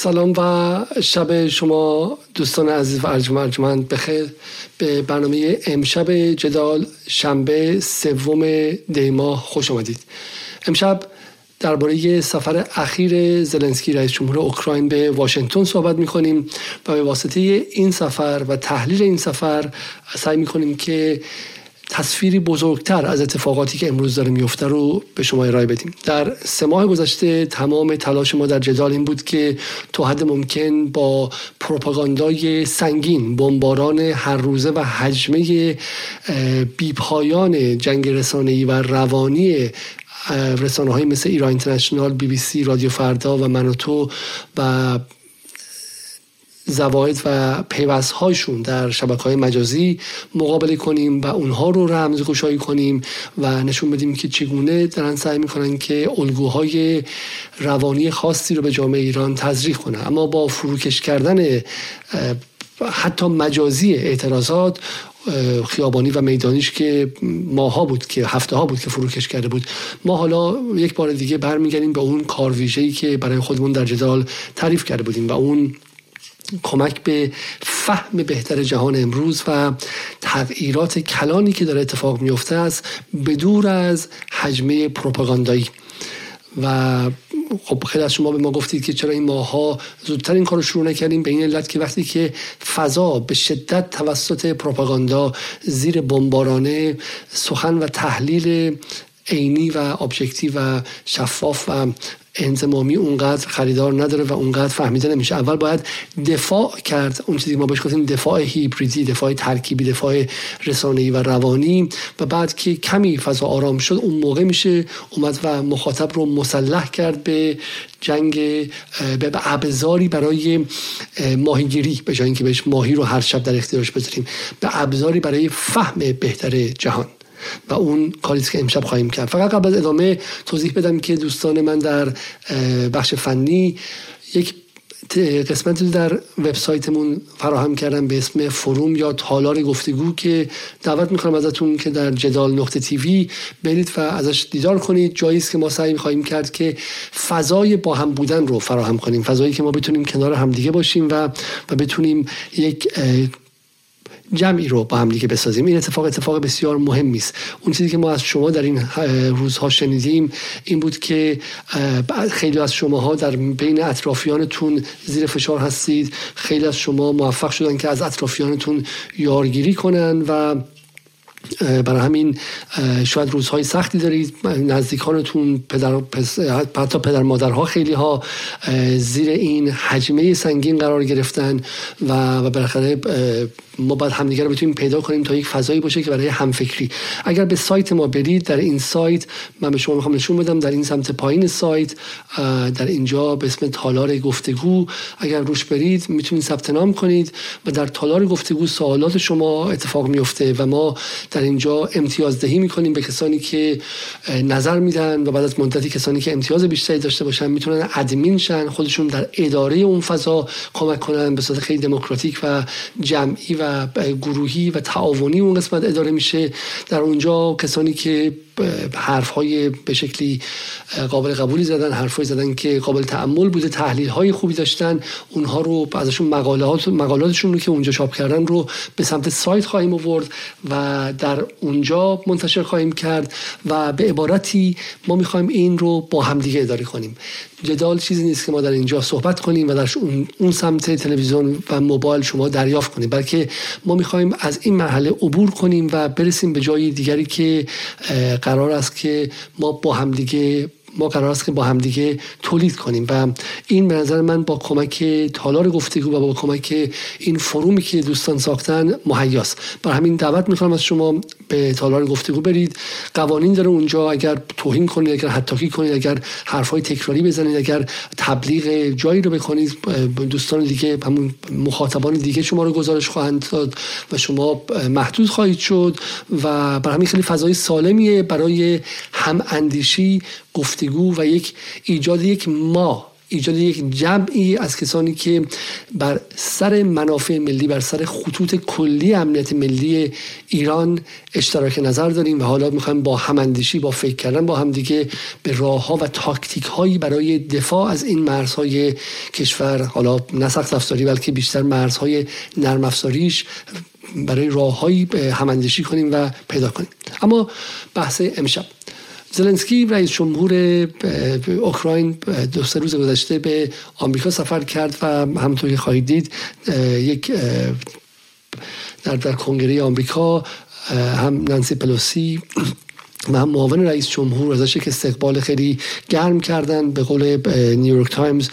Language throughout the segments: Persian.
سلام و شب شما دوستان عزیز و ارجمند بخیر. به برنامه امشب جدال شنبه سوم دیما خوش آمدید. امشب درباره سفر اخیر زلنسکی رئیس جمهور اوکراین به واشنگتن صحبت می کنیم و به واسطه این سفر و تحلیل این سفر سعی می کنیم که تصویری بزرگتر از اتفاقاتی که امروز داره میفته رو به شما ارائه بدیم. در سه ماه گذشته تمام تلاش ما در جدال این بود که تا حد ممکن با پروپاگاندای سنگین بمباران هر روزه و حجمه بیپایان جنگ رسانه‌ای و روانی رسانه های مثل ایران اینترنشنال بی بی سی رادیو فردا و منوتو و زواید و پیوست هاشون در شبکه های مجازی مقابله کنیم و اونها رو رمز گشایی کنیم و نشون بدیم که چگونه دارن سعی می‌کنن که الگوهای روانی خاصی رو به جامعه ایران تزریق کنن. اما با فروکش کردن حتی مجازی اعتراضات خیابانی و میدانیش که ماها بود که هفته ها بود که فروکش کرده بود ما حالا یک بار دیگه برمیگردیم به اون کار که برای خودمون در جدال تعریف کرده بودیم و اون کمک به فهم بهتر جهان امروز و تغییرات کلانی که داره اتفاق میفته است بدور از حجمه پروپاگاندایی. و خب خیلی از شما به ما گفتید که چرا این ماها زودتر این کار رو شروع نکردیم به این علت که وقتی که فضا به شدت توسط پروپاگاندا زیر بمبارانه سخن و تحلیل عینی و ابجکتیو و شفاف و انزمامی اونقدر خریدار نداره و اونقدر فهمیده نمیشه. اول باید دفاع کرد. اون چیزی که ما بهش گفتیم دفاع هیبریدی دفاع ترکیبی دفاع رسانه‌ای و روانی. و بعد که کمی فضا آرام شد اون موقع میشه اومد و مخاطب رو مسلح کرد به جنگ به ابزاری برای ماهیگیری. به جای اینکه بهش ماهی رو هر شب در اختیارش بذاریم. به ابزاری برای فهم بهتر جهان. و اون کاری که امشب خواهیم کرد. فقط قبل از ادامه توضیح بدم که دوستان من در بخش فنی یک قسمتی در وبسایتمون فراهم کردم به اسم فروم یا تالار گفتگو که دعوت می‌کنم ازتون که در جدال نقطه تیوی برید و ازش دیدار کنید. جایی که ما سعی خواهیم کرد که فضای با هم بودن رو فراهم کنیم. فضایی که ما بتونیم کنار همدیگه باشیم و و بتونیم یک جمعی رو با هم دیگه بسازیم. این اتفاق اتفاق بسیار مهمی است اون چیزی که ما از شما در این روزها شنیدیم این بود که خیلی از شماها در بین اطرافیانتون زیر فشار هستید. خیلی از شما موفق شدن که از اطرافیانتون یارگیری کنن و برای همین شاید روزهای سختی دارید. نزدیکانتون پدر حتی پدر مادرها خیلی ها زیر این حجمه سنگین قرار گرفتن و و بالاخره ما باید همدیگه رو بتونیم پیدا کنیم تا یک فضایی باشه که برای همفکری. اگر به سایت ما برید در این سایت من به شما می‌خوام نشون بدم در این سمت پایین سایت در اینجا به اسم تالار گفتگو. اگر روش برید می‌تونید ثبت نام کنید و در تالار گفتگو سوالات شما اتفاق میفته و ما در اینجا امتیاز دهی می‌کنیم به کسانی که نظر میدن و بعد از مدتی کسانی که امتیاز بیشتری داشته باشن می‌تونن ادمین شن خودشون در اداره اون فضا کمک کنن به صورت خیلی دموکراتیک و جمعی و گروهی و تعاونی اون قسمت اداره میشه. در اونجا کسانی که حرف های به شکلی قابل قبولی زدن حرف زدن که قابل تعمل بوده تحلیل های خوبی داشتن اونها رو ازشون مقالات مقالاتشون رو که اونجا چاپ کردن رو به سمت سایت خواهیم آورد و در اونجا منتشر خواهیم کرد و به عبارتی ما می‌خوایم این رو با همدیگه اداره کنیم. جدال چیزی نیست که ما در اینجا صحبت کنیم و در اون سمت تلویزیون و موبایل شما دریافت کنیم بلکه ما می‌خوایم از این مرحله عبور کنیم و برسیم به جای دیگری که قرار است که ما با همدیگه ما قرار است که با همدیگه تولید کنیم و این به نظر من با کمک تالار گفتگو و با کمک این فرومی که دوستان ساختن مهیاست. برای همین دعوت می‌کنم از شما به تالار گفتگو برید. قوانین داره اونجا اگر توهین کنید اگر حتاکی کنید اگر حرفای تکراری بزنید اگر تبلیغ جایی رو بکنید دوستان دیگه همون مخاطبان دیگه شما رو گزارش خواهند داد و شما محدود خواهید شد و برای همین خیلی فضای سالمیه برای هم اندیشی گفتگو و یک ایجاد یک ما. ایجاد یک جمعی از کسانی که بر سر منافع ملی بر سر خطوط کلی امنیت ملی ایران اشتراک نظر داریم و حالا می‌خوایم با هماندیشی با فکر کردن با همدیگه به راه ها و تاکتیک هایی برای دفاع از این مرزهای کشور حالا نه سخت افزاری بلکه بیشتر مرزهای نرم افزاریش برای راههایی هماندیشی کنیم و پیدا کنیم. اما بحث امشب. زلنسکی رئیس جمهور اوکراین دو سه روز گذشته به آمریکا سفر کرد و همونطور که خواهید دید یک در در کنگره آمریکا هم نانسی پلوسی و هم معاون رئیس جمهور ازش یک استقبال خیلی گرم کردن به قول نیویورک تایمز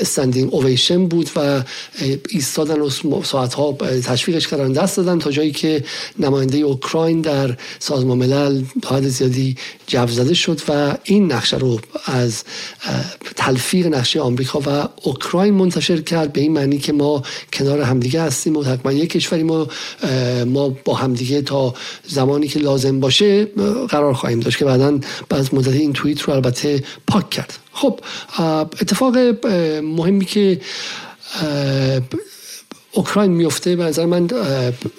استندینگ اویشن بود و ایستادن و ساعت ها تشویقش کردن دست دادن تا جایی که نماینده اوکراین در سازمان ملل حد زیادی جو زده شد و این نقشه رو از تلفیق نقشه آمریکا و اوکراین منتشر کرد به این معنی که ما کنار همدیگه هستیم و حتما یک کشوری ما ما با همدیگه تا زمانی که لازم باشه قرار خواهیم داشت که بعدا بعد مدت این توییت رو البته پاک کرد. خب اتفاق مهمی که اوکراین میفته به نظر من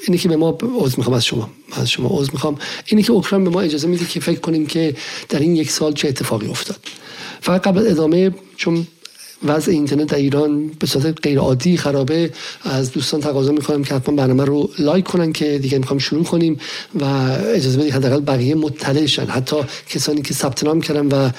اینی که به ما عذر می‌خوام از شما از شما عذر می‌خوام. اینی که اوکراین به ما اجازه میده که فکر کنیم که در این یک سال چه اتفاقی افتاد. فقط قبل ادامه چون وضع اینترنت در ایران به صورت غیر عادی خرابه. از دوستان تقاضا می‌کنم که حتما برنامه رو لایک کنن که دیگه می‌خوام شروع کنیم و اجازه بدید حداقل بقیه مطلع شن. حتی کسانی که ثبت نام کردن و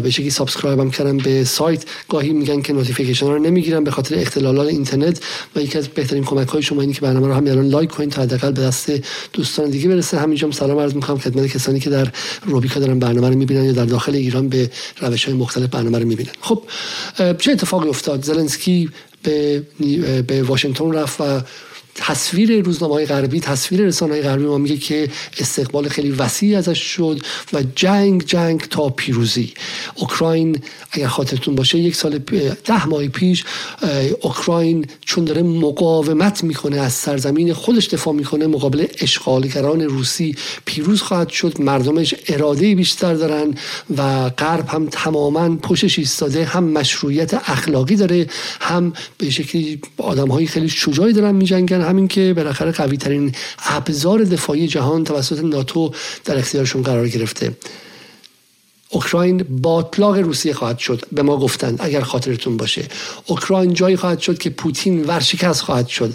به شکلی سابسکرایب هم کردن به سایت گاهی میگن که نوتیفیکیشن رو نمی‌گیرن به خاطر اختلالات اینترنت و یکی از بهترین کمک های شما اینه که برنامه رو همین الان لایک کنید تا حداقل به دست دوستان دیگه برسه. همینجا سلام عرض می‌کنم خدمت کسانی که در روبیکا دارن برنامه رو می‌بینن یا در داخل ایران به روش های مختلف برنامه رو می‌بینن. خب چه اتفاقی افتاد؟ زلنسکی به, به واشنگتن رفت و تصویر روزنامه های غربی تصویر رسانه های غربی ما میگه که استقبال خیلی وسیع ازش شد و جنگ جنگ تا پیروزی. اوکراین اگر خاطرتون باشه یک سال ده ماه پیش اوکراین چون داره مقاومت می‌کنه از سرزمین خودش دفاع می‌کنه مقابل اشغالگران روسی پیروز خواهد شد. مردمش اراده بیشتر دارن و غرب هم تماما پشتش ایستاده هم مشروعیت اخلاقی داره هم به شکلی آدم های خیلی شجاعی دارن میجنگن همین که بالاخره قوی ترین ابزار دفاعی جهان توسط ناتو در اختیارشون قرار گرفته. اوکراین باطلاق روسیه خواهد شد به ما گفتند اگر خاطرتون باشه. اوکراین جایی خواهد شد که پوتین ورشکست خواهد شد.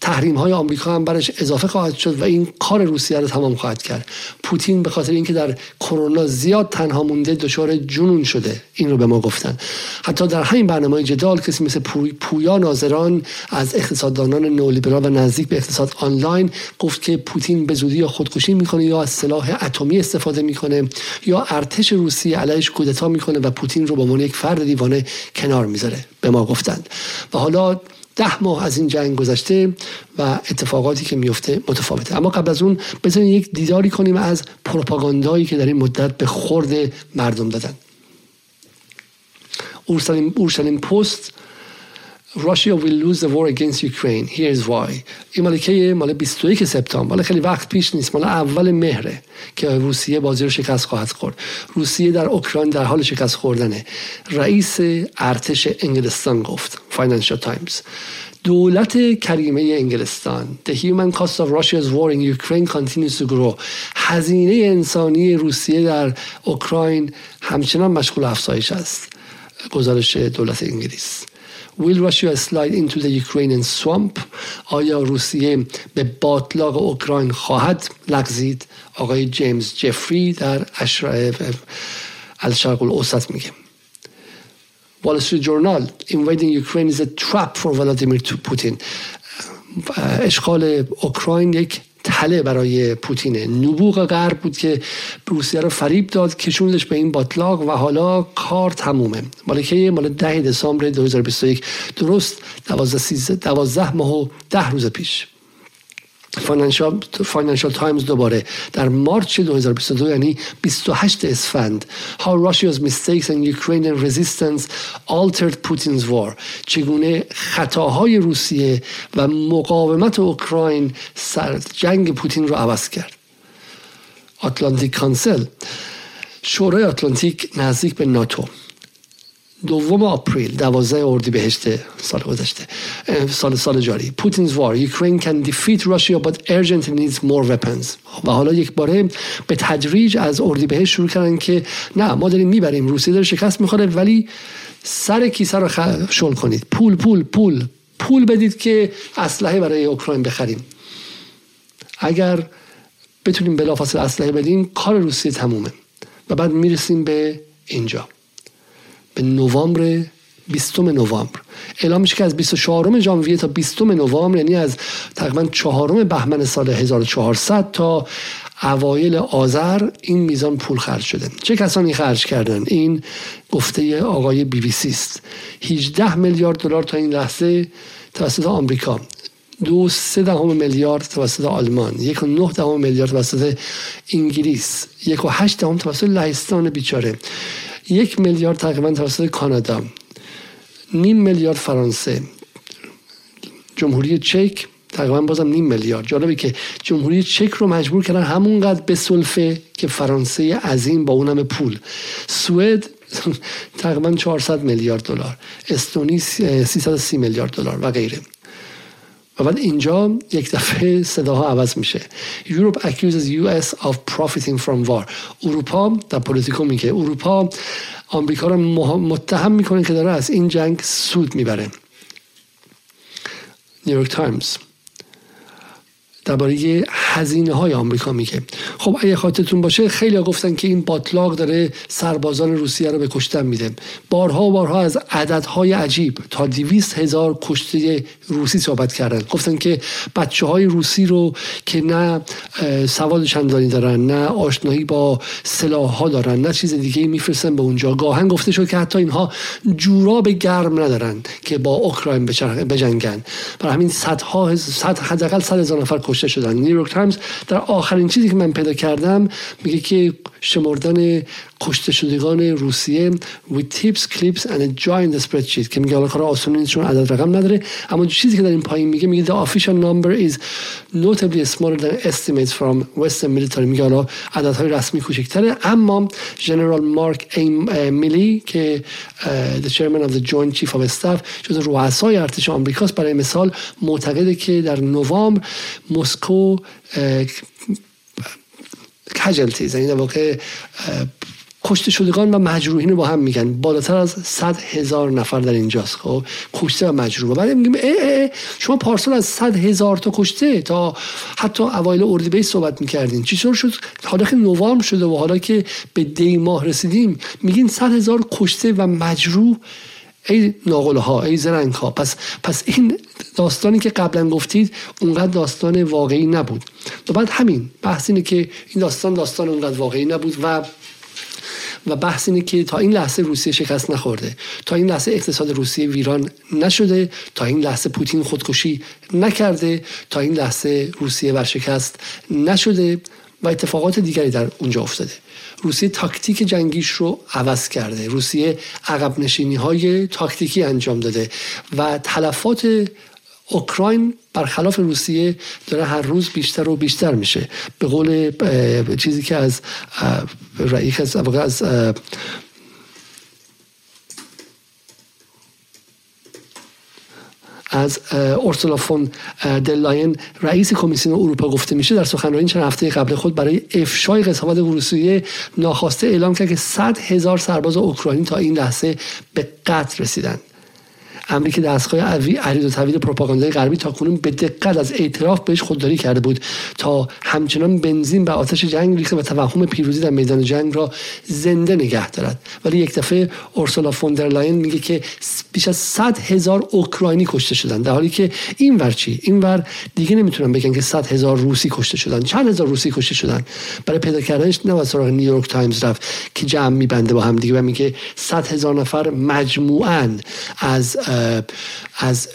تحریم های آمریکا هم برش اضافه خواهد شد و این کار روسیه رو تمام خواهد کرد. پوتین به خاطر اینکه در کرونا زیاد تنها مونده دچار جنون شده. این رو به ما گفتن. حتی در همین برنامه جدال کسی مثل پویا ناظران از اقتصاددانان نولیبرال و نزدیک به اقتصاد آنلاین گفت که پوتین به زودی یا خودکشی می‌کنه یا از سلاح اتمی استفاده می‌کنه یا ارتش روسیه علیش کودتا می‌کنه و پوتین رو به عنوان یک فرد دیوانه کنار می‌ذاره. به ما گفتند. و حالا ده ماه از این جنگ گذشته و اتفاقاتی که میفته متفاوته. اما قبل از اون بزنین یک دیداری کنیم از پروپاگاندایی که در این مدت به خورد مردم دادن. اورشلیم پست Russia will lose the war against Ukraine. Here's why. این مال مال 21 سپتامبر. مال خیلی وقت پیش نیست. مال اول مهره که روسیه بازی رو شکست خواهد خورد. روسیه در اوکراین در حال شکست خوردنه. رئیس ارتش انگلستان گفت. فاینانشال تایمز دولت کریمه انگلستان. The human cost of Russia's war in Ukraine continues to grow. هزینه انسانی روسیه در اوکراین همچنان مشغول افزایش است. گزارش دولت انگلیس. Will Russia slide into the Ukrainian swamp آیا روسیه به باطلاق اوکراین خواهد لغزید آقای جیمز جفری در الشرق الاوسط میگه Wall Street Journal invading Ukraine is a trap for Vladimir Putin اشغال اوکراین یک تله برای پوتینه نبوغ غرب بود که روسیه رو فریب داد کشوندش به این باطلاق و حالا کار تمومه. مال که مال ده دسامبر 2021 درست 12 12 ماه و ده روز پیش. فاینانشال تایمز دوباره در مارچ 2022 یعنی 28 اسفند How Russia's mistakes and Ukrainian resistance altered Putin's war. چگونه خطاهای روسیه و مقاومت اوکراین سر جنگ پوتین رو عوض کرد. آتلانتیک کانسل شورای آتلانتیک نزدیک به ناتو. دوم آپریل دوازده اردیبهشت سال گذشته سال سال جاری. پوتینز وار یوکرین can defeat Russia but urgently needs more weapons. و حالا یک باره به تدریج از اردیبهشت شروع کردن که نه ما داریم می‌بریم. روسیه داره شکست می‌خوره ولی سر کیسه رو شل کنید. پول پول پول. پول بدید که اسلحه برای اوکراین بخریم. اگر بتونیم بلافاصله اسلحه بدیم کار روسیه تمومه. و بعد می‌رسیم به اینجا. نوامبر 20 نوامبر. اعلام میشه که از 24 ژانویه تا 20 نوامبر یعنی از تقریبا چهارم بهمن سال 1400 تا اوایل آذر این میزان پول خرج شده. چه کسانی خرج کردن؟ این گفته آقای بی بی سی است. 18 میلیارد دلار تا این لحظه توسط آمریکا. دو سه دهم میلیارد توسط آلمان. یک و نه دهم میلیارد توسط انگلیس. یک و هشت دهم توسط لهستان بیچاره. یک میلیارد تقریبا توسط کانادا نیم میلیارد فرانسه جمهوری چک تقریبا بازم نیم میلیارد. جالبه که جمهوری چک رو مجبور کردن همونقدر به سلفه که فرانسه عظیم با اونم پول. سوئد تقریبا 400 میلیارد دلار. استونی 330 میلیارد دلار و غیره. و بعد اینجا یک دفعه صداها عوض میشه. Europe accuses US of profiting from war. اروپا در پولیتیکو میگه. اروپا آمریکا رو متهم می‌کنه که داره از این جنگ سود می‌بره. نیویورک تایمز. درباره هزینه های آمریکا میگه. خب اگه خاطرتون باشه خیلی گفتن که این باطلاق داره سربازان روسیه رو به کشتن میده. بارها و بارها از عددهای عجیب تا دیویست هزار کشته روسی صحبت کردن. گفتن که بچه های روسی رو که نه سواد چندانی دارن نه آشنایی با سلاح ها دارن نه چیز دیگه میفرستن به اونجا. گاهن گفته شد که حتی اینها جوراب گرم ندارن که با اوکراین بجنگن. برای همین صدها صد حداقل صد هزار نفر شدن. نیویورک تایمز در آخرین چیزی که من پیدا کردم میگه که شمردن کشته شدگان روسیه with tips clips and a giant spreadsheet که میگه حالا کار نیست چون عدد رقم نداره. اما چیزی که در این پایین میگه میگه the official number is notably smaller than estimates from western military. میگه حالا عددهای رسمی کوچکتره. اما جنرال مارک میلی که the chairman of the joint chief of staff جز رؤسای ارتش آمریکاست برای مثال معتقده که در نوامبر مسکو کجلتیز در واقع کشته شدگان و مجروحین رو با هم میگن. بالاتر از 100 هزار نفر در اینجاست. خب کشته و مجروح. بعد میگیم ای ای شما پارسال از 100 هزار تا کشته تا حتی اوایل اردیبهشت صحبت می‌کردین. چطور شد؟ حالا که نوامبر شده و حالا که به دی ماه رسیدیم میگین 100 هزار کشته و مجروح ای ناقله ها ای زرنگ ها پس پس این داستانی که قبلا گفتید اونقدر داستان واقعی نبود. و بعد همین بحث اینه که این داستان داستان اونقدر واقعی نبود و و بحث اینه که تا این لحظه روسیه شکست نخورده تا این لحظه اقتصاد روسیه ویران نشده تا این لحظه پوتین خودکشی نکرده تا این لحظه روسیه ورشکست نشده و اتفاقات دیگری در اونجا افتاده. روسیه تاکتیک جنگیش رو عوض کرده. روسیه عقب نشینی های تاکتیکی انجام داده و تلفات اوکراین برخلاف روسیه داره هر روز بیشتر و بیشتر میشه. به قول چیزی که از رئیس از, از از اورسولا فون دلاین رئیس کمیسیون اروپا گفته میشه در سخنرانی چند هفته قبل خود برای افشای قضاوت روسیه ناخواسته اعلام کرد که 100 هزار سرباز اوکراینی تا این لحظه به قتل رسیدند. امری که دستگاه عرید و طویل پروپاگاندای غربی تا کنون به دقت از اعتراف بهش خودداری کرده بود. تا همچنان بنزین به آتش جنگ ریخته و توهم پیروزی در میدان جنگ را زنده نگه دارد. ولی یک دفعه اورسولا فوندرلاین میگه که بیش از 100 هزار اوکراینی کشته شدن در حالی که این ور چی؟ این ور دیگه نمی‌تونن بگن که 100 هزار روسی کشته شدن. چند هزار روسی کشته شدن؟ برای پیدا کردنش نه سراغ نیویورک تایمز رفت که جمع میبنده با هم دیگه و میگه 100 هزار نفر مجموعاً از از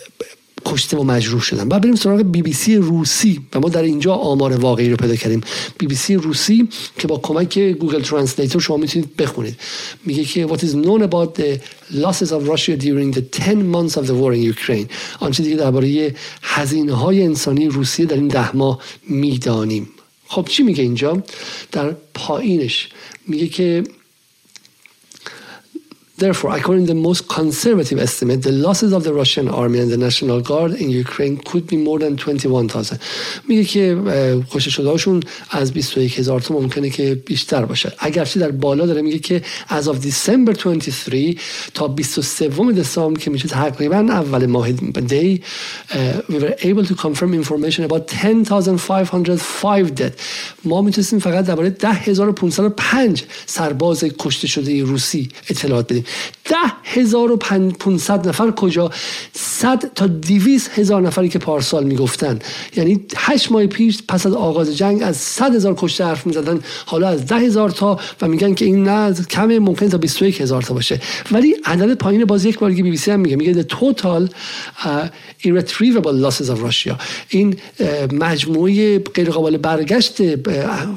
کشته و مجروح شدن. بعد بریم سراغ بی بی سی روسی و ما در اینجا آمار واقعی رو پیدا کردیم. بی بی سی روسی که با کمک گوگل ترنسلیتور شما می‌تونید بخونید. میگه که what is known about the losses of Russia during the 10 months of the war in Ukraine. آنچه دیگه درباره هزینه های انسانی روسیه در این ده ماه می‌دانیم. خب چی میگه اینجا؟ در پایینش میگه که Therefore, according to the most conservative estimate, the losses of the Russian army and the National Guard in Ukraine could be more than 21,000. میگه که کشته شده هاشون از 21 هزار تا ممکنه که بیشتر باشه. اگرچه در بالا داره میگه که از of December 23 تا 23 دسامبر که میشه تقریبا اول ماه دی we were able to confirm information about 10,505 dead. ما میتونستیم فقط درباره 10,505 سرباز کشته شده روسی اطلاعات بدیم ده هزار و پونصد نفر کجا؟ صد تا دیویس هزار نفری که پارسال می‌گفتن. یعنی هشت ماه پیش پس از آغاز جنگ از صد هزار کشته حرف می‌زدن. حالا از ده هزار تا و میگن که این نه کم ممکن تا 21 هزار تا باشه. ولی عدد پایین باز یک بار بی بی سی هم میگه. میگه the total uh, irretrievable losses of Russia. این uh, مجموعه غیر قابل برگشت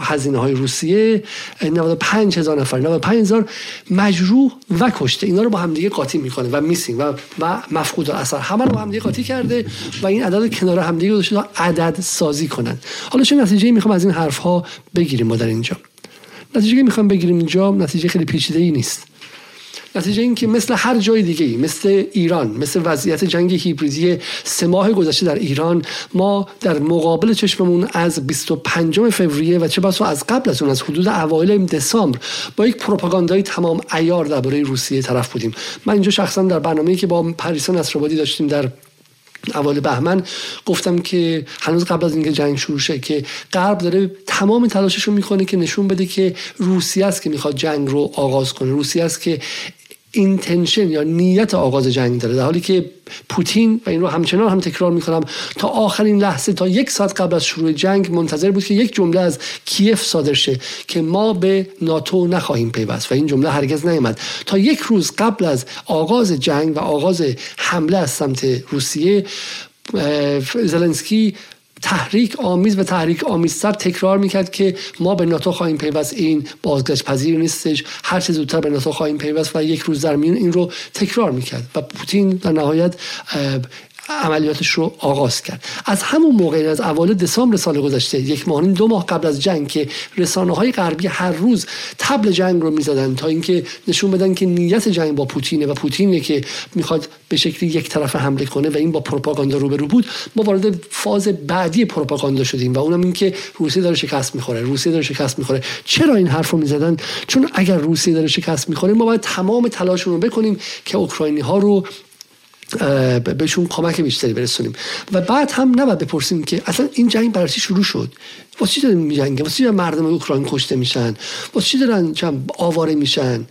هزینه های روسیه 95 هزار نفر. 95 هزار مجروح و کشته اینا رو با همدیگه قاطی می‌کنه و میسینگ و و مفقود اثر همه رو با همدیگه قاطی کرده و این عدد کنار همدیگه گذاشته عدد سازی کنن. حالا چه نتیجه می‌خوام از این حرف ها بگیریم ما در اینجا؟ نتیجه که می‌خوام بگیریم اینجا نتیجه خیلی پیچیده ای نیست. نتیجه این که مثل هر جای دیگه ای مثل ایران مثل وضعیت جنگ هیبریدی سه ماه گذشته در ایران ما در مقابل چشممون از 25 فوریه و چه بسا از قبل از اون از حدود اوایل دسامبر با یک پروپاگاندای تمام عیار درباره روسیه طرف بودیم. من اینجا شخصا در برنامه‌ای که با پریسا نصرآبادی داشتیم در اول بهمن گفتم که هنوز قبل از اینکه جنگ شروع شه که غرب داره تمام تلاشش رو می‌کنه که نشون بده که روسیه است که می‌خواد جنگ رو آغاز کنه. روسیه است که اینتنشن یا نیت آغاز جنگ داره. در حالی که پوتین و این رو همچنان هم تکرار می‌کنم تا آخرین لحظه تا یک ساعت قبل از شروع جنگ منتظر بود که یک جمله از کیف صادر شه که ما به ناتو نخواهیم پیوست. و این جمله هرگز نیامد. تا یک روز قبل از آغاز جنگ و آغاز حمله از سمت روسیه زلنسکی تحریک آمیز و تحریک آمیزتر تکرار می‌کرد که ما به ناتو خواهیم پیوست. این بازگشت پذیر نیستش. هر چه زودتر به ناتو خواهیم پیوست و یک روز در میون این رو تکرار می‌کرد. و پوتین در نهایت عملیاتش رو آغاز کرد. از همون موقع از اوایل دسامبر سال گذشته یک ماه دو ماه قبل از جنگ که رسانه های غربی هر روز تبل جنگ رو می‌زدن تا اینکه نشون بدن که نیت جنگ با پوتینه و پوتینه که می‌خواد به شکلی یک طرف حمله کنه و این با پروپاگاندا روبرو بود ما وارد فاز بعدی پروپاگاندا شدیم و اونم این که روسیه داره شکست می‌خوره روسیه داره شکست می‌خوره. چرا این حرف رو می‌زدن؟ چون اگر روسیه داره شکست می‌خوره ما باید تمام تلاشمون بکنیم که اوکراینی ها رو بهشون کمک بیشتری برسونیم. و بعد هم نباید بپرسیم که اصلا این جنگ برای چی شروع شد؟ واسه چی دارن میجنگه واسه چی مردم اوکراین کشته میشن؟ واسه چی دارن آواره میشن؟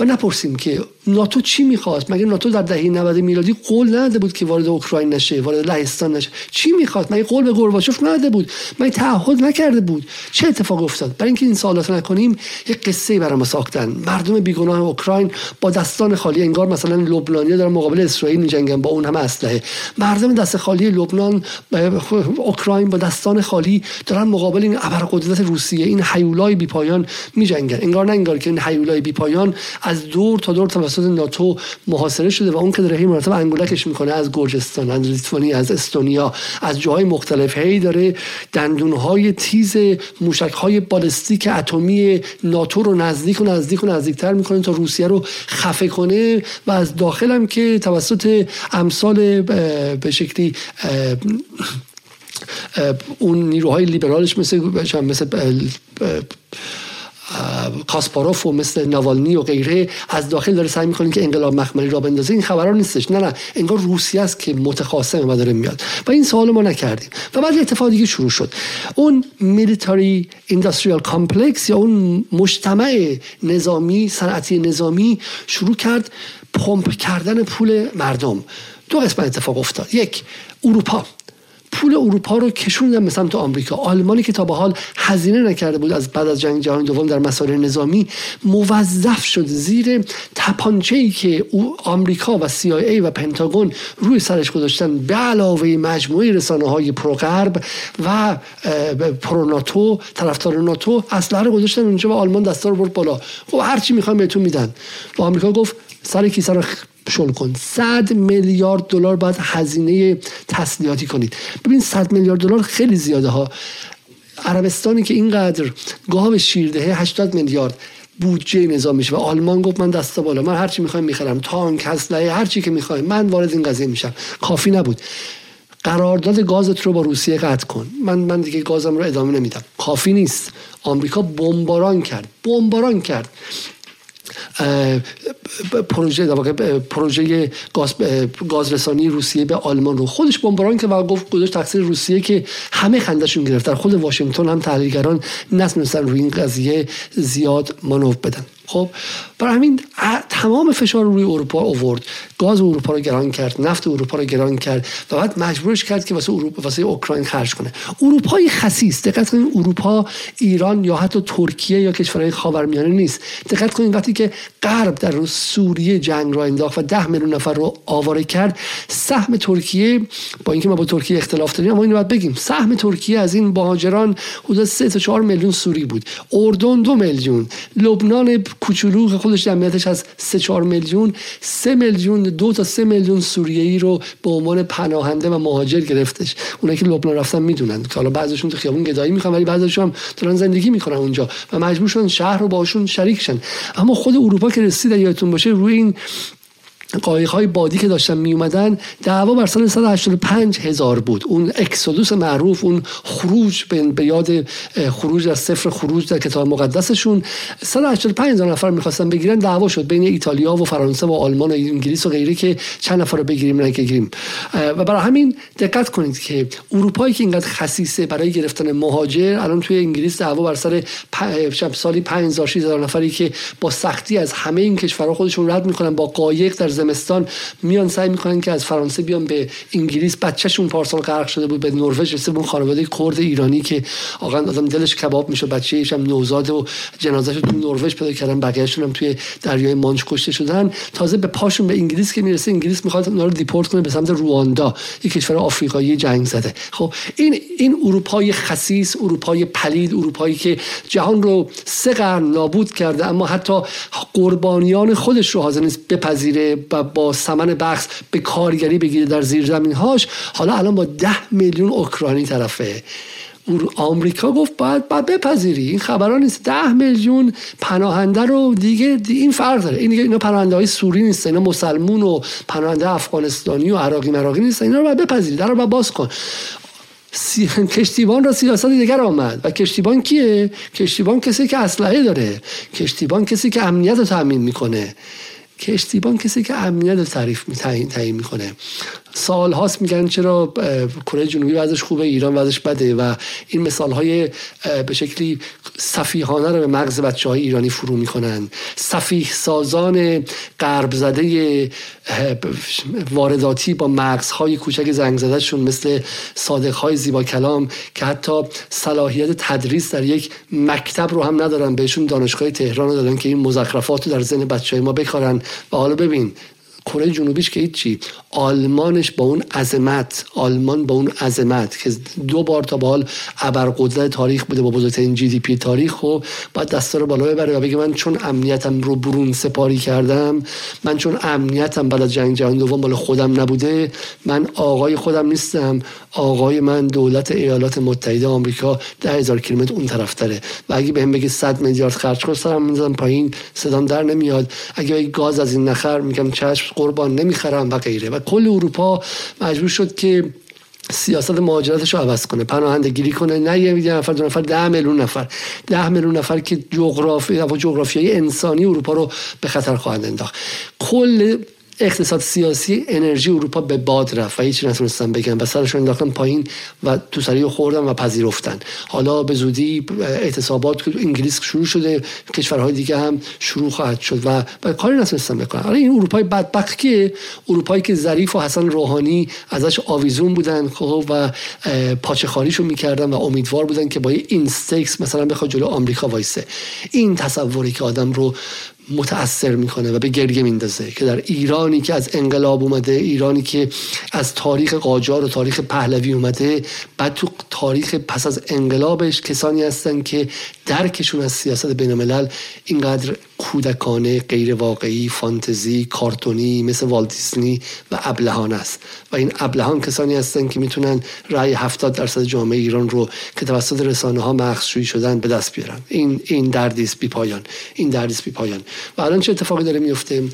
و نپرسیم که ناتو چی می‌خواست؟ مگه ناتو در دهه 90 میلادی قول نداده بود که وارد اوکراین نشه وارد لهستان نشه؟ چی می‌خواست؟ مگه قول به گورباچوف نداده بود؟ مگه تعهد نکرده بود؟ چه اتفاق افتاد؟ برای اینکه این سوالات نکنیم یک قصه برای ما ساختن. مردم بیگناه اوکراین با دستان خالی انگار مثلا لبنانیا دارن مقابل اسرائیل میجنگن با اون همه اسلحه. مردم دست خالی لبنان اوکراین با دستان خالی دارن مقابل این ابرقدرت روسیه این حیولای بیپایان میجنگن. انگار نه انگار که این حیولای بیپایان از دور تا دور توسط ناتو محاصره شده و اون که داره هی مرتب انگولکش می‌کنه از گرجستان از لیتوانی از استونیا از جاهای مختلف. هی داره دندونهای تیز موشکهای بالستیک اتمی ناتو رو نزدیک و نزدیک و نزدیکتر می‌کنه تا روسیه رو خفه کنه و از داخل هم که توسط امثال به شکلی اون نیروهای لیبرالش مثل مثل کاسپاروف و مثل نوالنی و غیره از داخل داره سعی می‌کنه که انقلاب مخملی را بندازه. این خبرها نیستش. نه نه. انگار روسیه است که متخاصمه و داره میاد. و این سوال ما نکردیم. و بعد اتفاق دیگه شروع شد. اون میلیتاری اندستریال کامپلکس یا اون مجتمع نظامی صنعتی نظامی شروع کرد پمپ کردن پول مردم. دو قسمت اتفاق افتاد. یک اروپا. پول اروپا رو کشوندن به سمت آمریکا. آلمانی که تا به حال هزینه نکرده بود از بعد از جنگ جهانی دوم در مسائل نظامی موظف شد زیر تپانچه ای که او آمریکا و CIA و پنتاگون روی سرش گذاشتن به علاوه مجموعه رسانه های پروغرب و پروناتو طرفدار ناتو اسلحه رو گذاشتن اونجا و آلمان دستا رو برد بالا. خب هر چی می‌خوام بهتون میدن. و آمریکا گفت سر کیسه رو شل کن. 100 میلیارد دلار باید هزینه تسلیحاتی کنید. ببین 100 میلیارد دلار خیلی زیاده ها. عربستانی که اینقدر گاو شیردهه 80 میلیارد بودجه نظام میشه و آلمان گفت من دست بالا من هرچی می‌خوایم می‌خرم تانک اسلحه هرچی که می‌خوایم من وارد این قضیه میشم. کافی نبود. قرارداد گازت رو با روسیه قطع کن. من من دیگه گازم رو ادامه نمیدم. کافی نیست. آمریکا بمباران کرد. بمباران کرد. پروژه پروژه گاز گازرسانی روسیه به آلمان رو. خودش بمباران که و گفت گذاشت تقصیر روسیه که همه خندشون گرفت. در خود واشنگتن هم تحلیلگران نتونستن روی این قضیه زیاد مانور بدن. خب برای همین تمام فشار روی اروپا آورد. گاز اروپا رو گران کرد نفت اروپا رو گران کرد و بعد مجبورش کرد که واسه اروپا واسه اوکراین خرج کنه. اروپای خسیس دقت کنید اروپا ایران یا حتی ترکیه یا کشورهای خاورمیانه نیست. دقت کنید وقتی که غرب در سوریه جنگ را انداخت و ده میلیون نفر رو آواره کرد سهم ترکیه با اینکه ما با ترکیه اختلاف داریم اما اینو باید بگیم سهم ترکیه از این مهاجران حدود 3 تا 4 میلیون سوری بود. اردن دو میلیون لبنان کوچولو خودش جمعیتش از 3 4 میلیون 3 میلیون دو تا 3 میلیون سوریه‌ای رو به عنوان پناهنده و مهاجر گرفتش. اونایی که لبنان رفتن می‌دونن که حالا بعضیشون تو خیابون گدایی می‌خوان ولی بعضیشون هم دارن زندگی می‌کنن اونجا و مجبور شدن شهر رو باشون شریک شن. اما خود اروپا که رسید یادتون باشه روی این قایق های بادی که داشتن می اومدن دعوا بر سال 185 هزار بود. اون اکسودوس معروف اون خروج به یاد خروج از صفر خروج در کتاب مقدسشون. 185 هزار نفر می‌خواستن بگیرن دعوا شد بین ایتالیا و فرانسه و آلمان و انگلیس و غیره که چند نفر رو بگیریم نگیریم و برای همین دقت کنید که اروپایی که اینقدر خصیصه برای گرفتن مهاجر الان توی انگلیس دعوا بر سر سالی 5000 6000 نفری که با سختی از همه این کشورها خودشون رد می‌کنن با قایق در زمستان میان سعی می‌کنن که از فرانسه بیان به انگلیس. بچهشون پارسال غرق شده بود به نروژ رسید اون خانواده کرد ایرانی که آقا آدم دلش کباب میشه. بچه‌ش هم نوزاد و جنازه‌ش تو نروژ پیدا کردن. بقیه‌شون هم توی دریای مانچ کشته شدن. تازه به پاشون به انگلیس که می‌رسه انگلیس می‌خواد اونا رو دیپورت کنه به سمت رواندا یک کشور آفریقایی جنگ زده. خب این این اروپای خسیس اروپای پلید اروپایی که جهان رو سه قرن نابود کرده اما حتی قربانیان خودش رو حاضر نیست بپذیره. و با سمن بخص به کارگری بگیره در زیر زمین هاش حالا الان با ده میلیون اوکراینی طرفه. آمریکا گفت باید باید بپذیری. این خبران نیست. ده میلیون پناهنده رو دیگه این فرق داره. این دیگه اینا پناهنده های سوری نیست اینا مسلمون و پناهنده افغانستانی و عراقی مراقی نیست اینا رو باید بپذیری. در رو باز کن. سی... کشتیبان را سیاست دیگر آمد. و کشتیبان کیه؟ کشتیبان کسی که اسلحه داره. کشتیبان کسی که امنیت رو تامین می‌کنه. کشتیبان کسی که امنیت رو تعریف تعیین می‌کنه. سال هاست میگن چرا کره جنوبی وضعش خوبه ایران وضعش بده و این مثال های به شکلی صفیحانه رو به مغز بچه های ایرانی فرو می‌کنن صفیح سازان غرب زده وارداتی با مغزهای کوچک زنگ زدهشون مثل صادق های زیبا کلام که حتی صلاحیت تدریس در یک مکتب رو هم ندارن بهشون دانشگاه تهران رو دادن که این مزخرفات رو در ذهن بچه های ما بکارن. و حالا ببین کره جنوبیش که هیچی. آلمانش با اون عظمت آلمان با اون عظمت که دو بار تا به حال ابرقدرت تاریخ بوده با بزرگترین جی دی پی تاریخ و باید دستا رو بالا ببره و بگه من چون امنیتم رو برون سپاری کردم من چون امنیتم بعد جنگ جهانی دوم بالا خودم نبوده من آقای خودم نیستم آقای من دولت ایالات متحده آمریکا ده هزار کیلومتر اون طرف داره. و اگه بهم بگه 100 میلیارد خرج کن سرم می‌ذارم پایین صدام در نمیاد. اگه گاز از این نخر میگم چشم قربان نمی‌خرم و غیره. و کل اروپا مجبور شد که سیاست مهاجرتش رو عوض کنه پناهنده گیری کنه. نه یه نفر دو نفر ده میلیون نفر. ده میلیون نفر که جغرافی و جغرافیای انسانی اروپا رو به خطر خواهند انداخت. کل اقتصاد سیاسی انرژی اروپا به باد رفت و هیچی نتونستن بگن و سرشون انداختن پایین و تو سریع خوردن و پذیرفتن. حالا به زودی اعتصابات انگلیس شروع شده کشورهای دیگه هم شروع خواهد شد و, و کاری نتونستن بکنن. حالا این اروپای بدبخت که اروپایی که ظریف و حسن روحانی ازش آویزون بودن خب و پاچه خاریشون می‌کردن و امیدوار بودن که با این استکس مثلا بخواد جلو آمریکا وایسه. این تصوری که آدم رو متاثر می‌کنه و به گریه میندازه که در ایرانی که از انقلاب اومده ایرانی که از تاریخ قاجار و تاریخ پهلوی اومده بعد تو تاریخ پس از انقلابش کسانی هستن که درکشون از سیاست بین الملل اینقدر کودکانه غیر واقعی فانتزی کارتونی مثل والتیسنی و ابلهان است. و این ابلهان کسانی هستند که می‌تونن رأی 70 درصد جامعه ایران رو که توسط رسانه ها مخشویی شدن به دست بیارن. این این دردیست بی پایان. این دردیست بی پایان. و الان چه اتفاقی داره میفته؟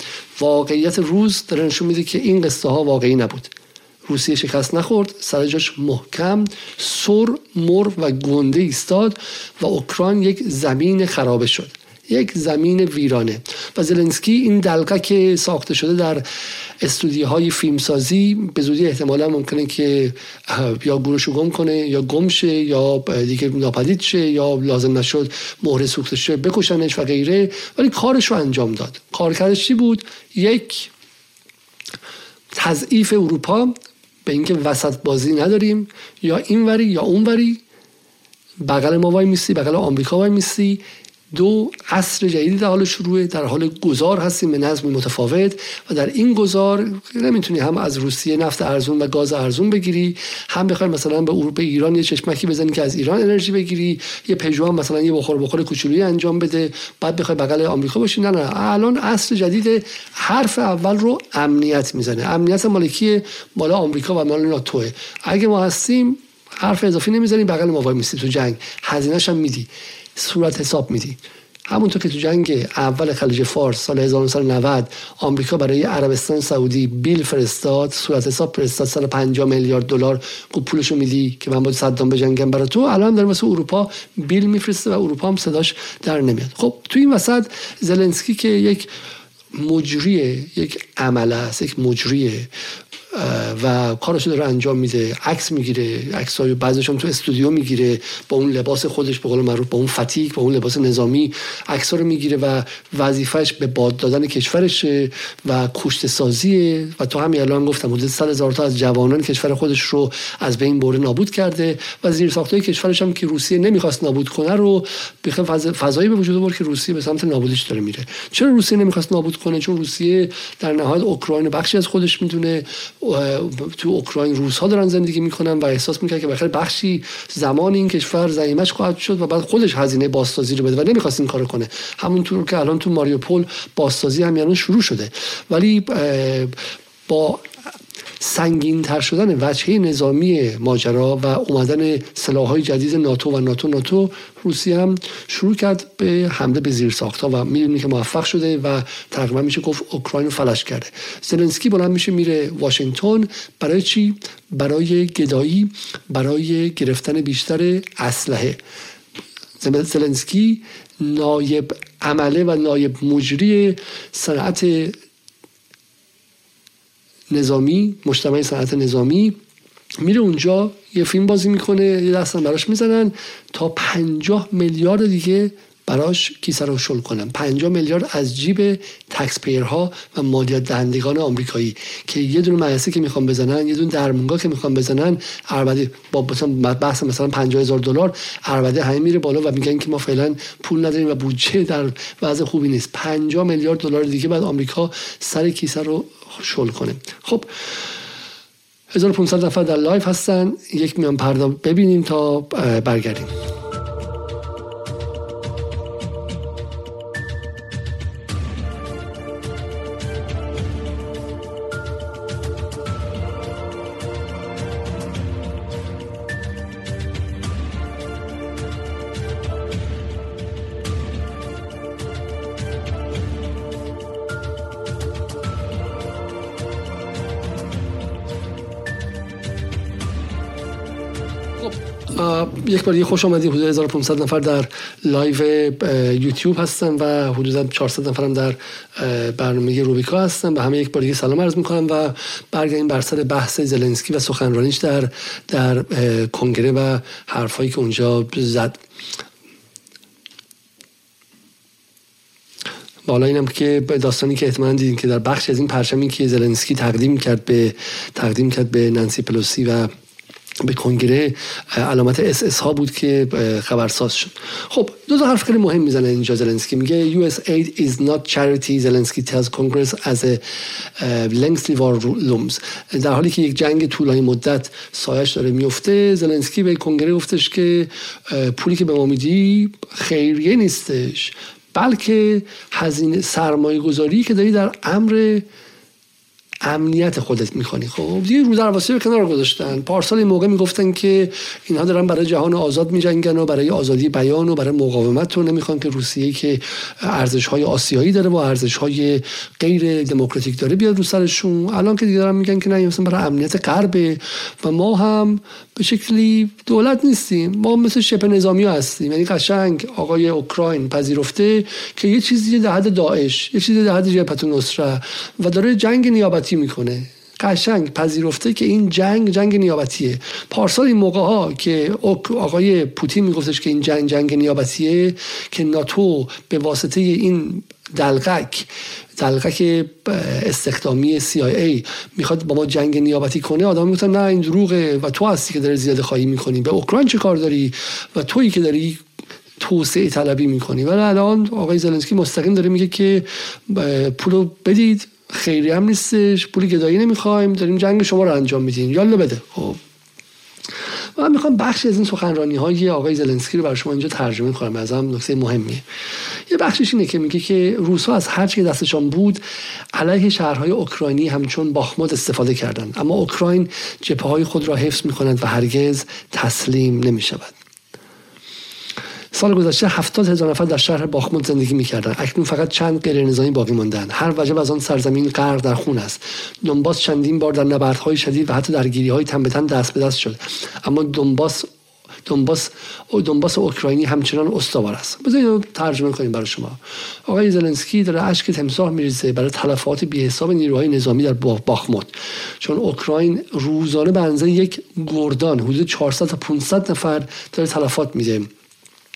واقعیت روز داره نشون میده که این قصه ها واقعی نبود. روسیه شکست نخورد سر جاش محکم سر مر و گنده ایستاد و اوکراین یک زمین خرابه شد. یک زمین ویرانه. و زلنسکی این دلقه که ساخته شده در استودیوهای فیلمسازی به زودی احتمالا ممکنه که یا گورشو گم کنه یا گم شه یا دیگه ناپدید شه یا لازم نشد مهر سوخته شه بکشنش و غیره. ولی کارش رو انجام داد. کارکردش چی بود؟ یک تضعیف اروپا به اینکه وسط بازی نداریم. یا اینوری یا اونوری. بغل ما وای میسی بغل آمریکا وای میسی دو عصر جدیدی در حال شروعه در حال گذار هستیم به نظم متفاوت و در این گذار نمی‌تونی هم از روسیه نفت ارزون و گاز ارزون بگیری هم بخوای مثلا به اروپا ایران یه چشمکی بزنی که از ایران انرژی بگیری یه پژو هم مثلا یه بخور بخور کوچولویی انجام بده بعد بخوای بغل آمریکا باشی. نه نه الان عصر جدید حرف اول رو امنیت می‌زنه. امنیت مالکی مال آمریکا و مال ناتوه اگه ما هستیم حرف اضافی نمی‌زنیم بغل ما وای تو جنگ. هزینه‌ش هم میدی. صورت حساب میدی. همونطور که تو جنگ اول خلیج فارس سال 1990 آمریکا برای عربستان سعودی بیل فرستاد صورت حساب فرستاد 150 میلیارد دلار گفت پولشو میدی که من با صدام بجنگم برای تو الان در مثل اروپا بیل میفرسته و اروپا هم صداش در نمیاد. خب تو این وسط زلنسکی که یک مجریه یک عمل است یک مجریه. و کارش داره انجام میده عکس می‌گیره عکس های بعضیش هم تو استودیو می‌گیره با اون لباس خودش به قول معروف با اون فتیک با اون لباس نظامی عکس رو می‌گیره و وظیفش به باد دادن کشورشه و کشت سازیه. و تو همین الان گفتم حدود 100 هزار تا از جوانان کشور خودش رو از بین برده نابود کرده و زیر ساختای کشورش هم که روسیه نمی‌خواست نابود کنه رو به فضایی به وجود آورد که روسیه به سمت نابودیش داره میره. چرا روسیه نمی‌خواست نابود کنه؟ چون روسیه در نهایت اوکراین بخشی از خودش می‌دونه. تو اوکراین روس ها دارن زندگی می‌کنن و احساس می‌کنن که بخیر بخشی زمان این کشور زعیمش خواهد شد و بعد خودش هزینه بازسازی رو بده و نمی‌خواست این کارو کنه. همونطور که الان تو ماریوپول بازسازی هم شروع شده. ولی با سنگین تر شدن وجهه نظامی ماجرا و اومدن سلاح های جدید ناتو و ناتو ناتو روسیه هم شروع کرد به حمله به زیر ساختا و می‌دونی که موفق شده و تقریبا میشه گفت اوکراین رو فلش کرده. زلنسکی بلند میشه میره واشنگتن. برای چی؟ برای گدایی برای گرفتن بیشتر اسلحه. زلنسکی نایب عمله و نایب مجری صنعت نظامی مجتمع صنعت نظامی میره اونجا یه فیلم بازی می‌کنه یه دستن براش می‌زنن تا پنجاه میلیارد دیگه براش کیسه رو شل کنن 50 میلیارد از جیب تکس ها و مالیات دهندگان آمریکایی که یه دونه مدرسه که می‌خوان بزنن یه دونه درمونگاه که می‌خوان بزنن اربده با مثلا بحث مثلا 50 هزار دلار اربده همین میره بالا و میگن که ما فعلا پول نداریم و بودجه در وضع خوبی نیست. 50 میلیارد دلار دیگه بعد آمریکا سر کیسه رو شل کنه. خب 1500 نفر در لایف هستن. یک میان پردا ببینیم تا برگردیم. یک بار خوش آمدید. حدود 1500 نفر در لایو یوتیوب هستن و حدود 400 نفرم در برنامه روبیکا هستن. و همه یک بار دیگه سلام عرض می‌کنم و برگردیم بر سر بحث زلنسکی و سخنرانیش در در کنگره و حرفایی که اونجا زد. بالا اینم که داستانی که احتمالا دیدین که در بخش از این پرچمی که زلنسکی تقدیم کرد به تقدیم کرد به نانسی پلوسی و به کنگره علامت اس اس ها بود که خبرساز شد. خب دو تا حرف خیلی مهم می‌زنه اینجا زلنسکی. میگه US aid is not charity زلنسکی Congress as a lengthy war looms در حالی که یک جنگ طولانی مدت سایش داره میفته زلنسکی به کنگره گفتش که پولی که به ما میدی خیریه نیستش بلکه هزینه سرمایه گذاری که داری در امر امنیت خودت می‌کنی خب دیگه رو درواسی به کنار گذاشتن. پارسال این موقع می‌گفتن که اینها دارن برای جهان آزاد میجنگن و برای آزادی بیان و برای مقاومت رو نمی‌خوان که روسیه که ارزش های آسیایی داره و ارزش های غیر دموکراتیک داره بیاد رو سرشون. الان که دیگه دارن میگن که نه مثلا برای امنیت غربه و ما هم به شکلی دولت نیستیم. ما مثل شبه نظامی هستیم. یعنی قشنگ آقای اوکراین پذیرفته که یه چیزی در حد داعش یه چیزی در حد جبهت نصره و داره جنگ نیابتی می‌کنه. قشنگ پذیرفته که این جنگ جنگ نیابتیه. پارسال این موقع ها که آقای پوتین میگفتش که این جنگ جنگ نیابتیه که ناتو به واسطه این دلقک دلقک استخدامی CIA می‌خواد با ما جنگ نیابتی کنه آدم می‌گفتن نه این دروغه و تو هستی که داره زیاده خواهی می‌کنی. به اوکراین چه کار داری؟ و تویی که داری توسعه طلبی می‌کنی. ولی الان آقای زلنسکی مستقیم داره میگه که پولو بدید. خیلی هم نیستش. پولی گدایی نمی‌خوایم. داریم جنگ شما رو انجام میدیم. یالا بده. خب. من می‌خوام بخشی از این سخنرانی های آقای زلنسکی رو برای شما اینجا ترجمه کنم. از هم نکته مهمیه. یه بخشش اینه که میگه که روسا از هر چی دستشان بود علیه شهرهای اوکراینی همچون باخمود استفاده کردند. اما اوکراین جبهه های خود را حفظ می‌کنند و هرگز تسلیم نمی‌شود. سال گذشته هفتاد هزار نفر در شهر باخمود زندگی می‌کردند اکنون فقط چند غیر نظامی باقی ماندند هر وجب از آن سرزمین غرق در خون است. دنباس چندین بار در نبردهای شدید و حتی درگیری های تن به تن دست به دست شد اما دنباس دنباس دنباس اوکراینی همچنان استوار است. بذارید ترجمه کنیم برای شما. آقای زلنسکی داره اشک تمساح میریزه برای تلفات بی حساب نیروهای نظامی در باخمود چون اوکراین روزانه به یک گردان حدود 400 تا 500 نفر داره تلفات میده.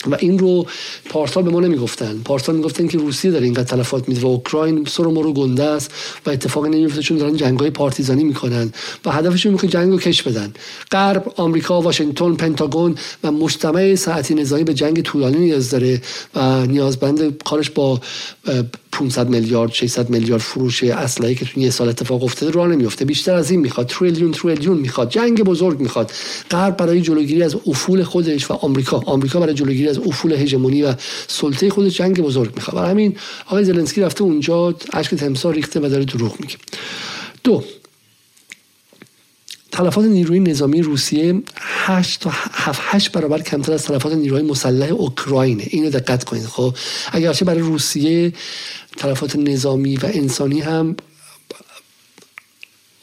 و این رو پارسال به ما نمی‌گفتن. پارسال می‌گفتن که روسیه داره اینقدر تلفات میده و اوکراین سر و مرو گنده است و اتفاقی نمیفته چون دارن جنگای پارتیزانی می‌کنن و هدفشون می‌کنه جنگ رو کش بدن. غرب آمریکا واشنگتن پنتاگون و مجتمع ساعتی نظامی به جنگ طولانی نیاز داره و نیازمند کارش با 500 میلیارد 600 میلیارد فروش اسلحه که تو یه سال اتفاق افتاده راه نمیفته بیشتر از این می‌خواد. تریلیون تریلیون می‌خواد. جنگ بزرگ می‌خواد. غرب برای جلوگیری از افول خودش و آمریکا. آمریکا برای جلوگیری از افول هژمونی و سلطه خودش جنگ بزرگ می‌خواد. برای همین آقای زلنسکی رفته اونجا اشک تمسار ریخته و داره دروغ میگه. دو تلفات نیروی نظامی روسیه 8 تا 7 8 برابر کمتر از تلفات نیروهای مسلح اوکراینه. اینو دقت کنید. خب اگرچه برای روسیه تلفات نظامی و انسانی هم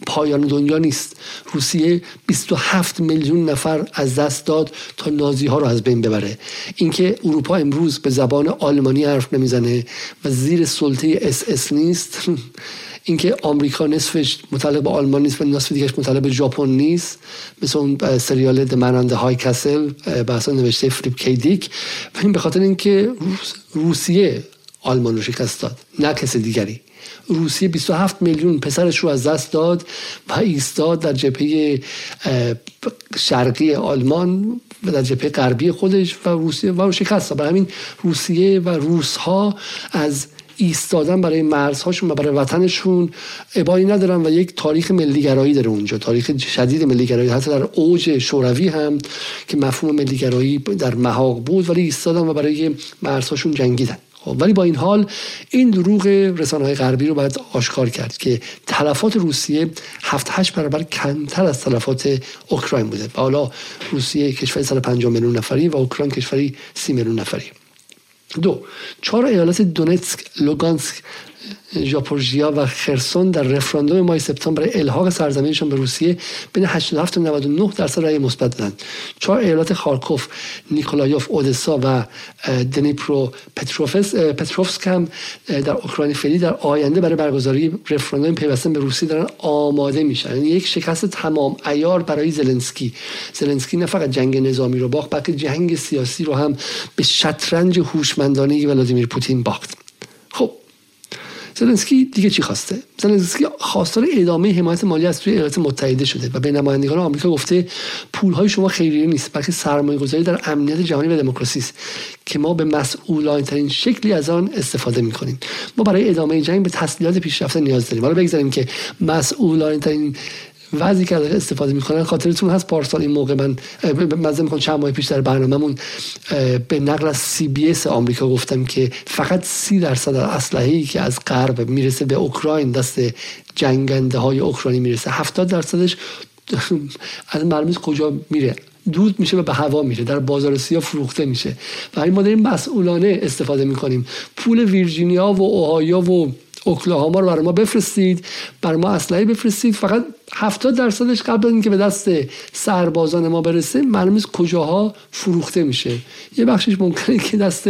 پایان دنیا نیست. روسیه 27 میلیون نفر از دست داد تا نازی ها رو از بین ببره. اینکه اروپا امروز به زبان آلمانی حرف نمی‌زنه و زیر سلطه اس اس نیست اینکه آمریکا نصفش متعلق به آلمان نیست و نصف دیگهش متعلق به ژاپن نیست. مثل اون سریال The High Castle بحثا نوشته فلیپ کیدیک. و این به خاطر اینکه روسیه آلمان رو شکست داد نه کس دیگری. روسیه 27 میلیون پسرش رو از دست داد و ایستاد در جبهه شرقی آلمان و در جبهه غربی خودش و روسیه و شکست. برای همین روسیه و روسها از ایستادن برای مرزهاشون و برای وطنشون ابایی ندارن و یک تاریخ ملیگرایی داره اونجا. تاریخ شدید ملیگرایی حتی در اوج شوروی هم که مفهوم ملیگرایی در محاق بود ولی ایستادن و برای مرزهاشون جنگیدن. خب ولی با این حال این دروغ رسانه های غربی رو باید آشکار کرد که تلفات روسیه 7 8 برابر کمتر از تلفات اوکراین بوده حالا روسیه کشوری 150 میلیون نفری و اوکراین کشوری 30 میلیون نفری. دو چهار ایالت دونتسک لوگانسک ژاپورژیا و خرسون در رفراندوم ماه سپتامبر الحاق سرزمینشان به روسیه بین 87 و 99 درصد رأی مثبت دادند. چهار ایالت خارکوف نیکولایوف اودسا و دنیپرو پتروفسک هم در اوکراین فعلی در آینده برای برگزاری رفراندوم پیوستن به روسیه دارن آماده میشن. یعنی یک شکست تمام ایار برای زلنسکی. زلنسکی نه فقط جنگ نظامی رو باخت بلکه جنگ سیاسی رو هم به شطرنج هوشمندانه ولادیمیر پوتین باخت. زلنسکی دیگه چی خواسته؟ زلنسکی خواستار ادامه حمایت مالی از توی ایالات متحده شده و به نمایندگان آمریکا گفته پولهای شما خیریه نیست بلکه سرمایه گذاری در امنیت جهانی و دموکراسی است که ما به مسئولانه ترین شکلی از آن استفاده می کنیم ما برای ادامه جنگ به تسلیحات پیشرفته نیاز داریم. حالا بگذاریم که مسئولانه ترین وضعی که استفاده می‌کنن خاطرتون هست پارسال این موقع من مزه می‌کنم چند ماه پیش در برنامهمون به نقل از سی بی اس آمریکا گفتم که فقط سی درصد اسلحه ای که از غرب می‌رسه به اوکراین دست جنگنده های اوکراینی می‌رسه. 70 درصدش از معلوم کجا میره. دود میشه و به هوا میره. در بازار سیاه فروخته میشه. و ما داریم مسئولانه استفاده می‌کنیم. پول ویرجینیا و اوهایا و اوکلاهاما رو برای ما بفرستید. برای ما اسلحه بفرستید. فقط 70 درصدش قبل اینکه به دست سربازان ما برسه معلوم نیست کجاها فروخته میشه. یه بخشش ممکنه که دست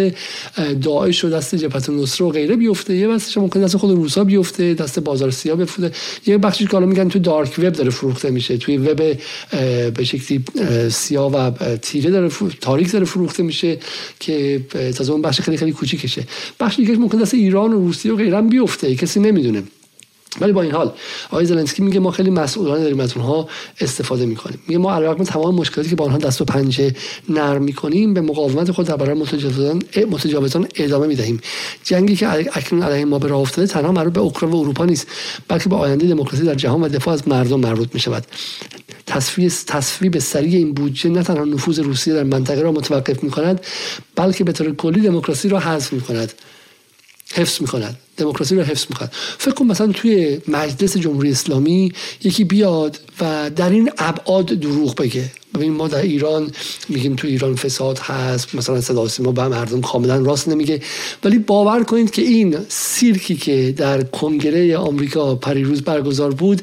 داعش و دست جبهت النصره و غیره بیفته یه بخشش ممکنه دست خود روسا بیفته دست بازار سیاه بفته. یه بخشش که حالا میگن تو دارک وب داره فروخته میشه توی وب به شکلی سیاه و تیره داره تاریک داره فروخته میشه که تازه اون بخش خیلی خیلی کوچیکشه. بخش دیگه ممکن دست ایران و روسیه و غیره بیفته کسی نمی‌دونه. ولی با این حال آقای زلنسکی میگه ما خیلی مسئولانه داریم از اونها استفاده می‌کنیم. میگه ما علیرغم تمام مشکلاتی که با آنها دست و پنجه نرم می‌کنیم به مقاومت خود در برابر متجاوزان متجاوزان ادامه می‌دهیم. جنگی که اکنون علیه ما به راه افتاده تنها مربوط به اوکراین و اروپا نیست بلکه به آینده دموکراسی در جهان و دفاع از مردم مربوط می‌شود. تصویب سریع این بودجه نه تنها نفوذ روسیه در منطقه را متوقف می‌کند بلکه به طور کلی دموکراسی را حذف می‌کند. حفظ می‌کند دموکراسی رو حفظ می‌کند فکر کن مثلا توی مجلس جمهوری اسلامی یکی بیاد و در این ابعاد دروغ بگه. ببین ما در ایران میگیم تو ایران فساد هست مثلا صدا ما به مردم کاملا راست نمیگه. ولی باور کنید که این سیرکی که در کنگره آمریکا پریروز برگزار بود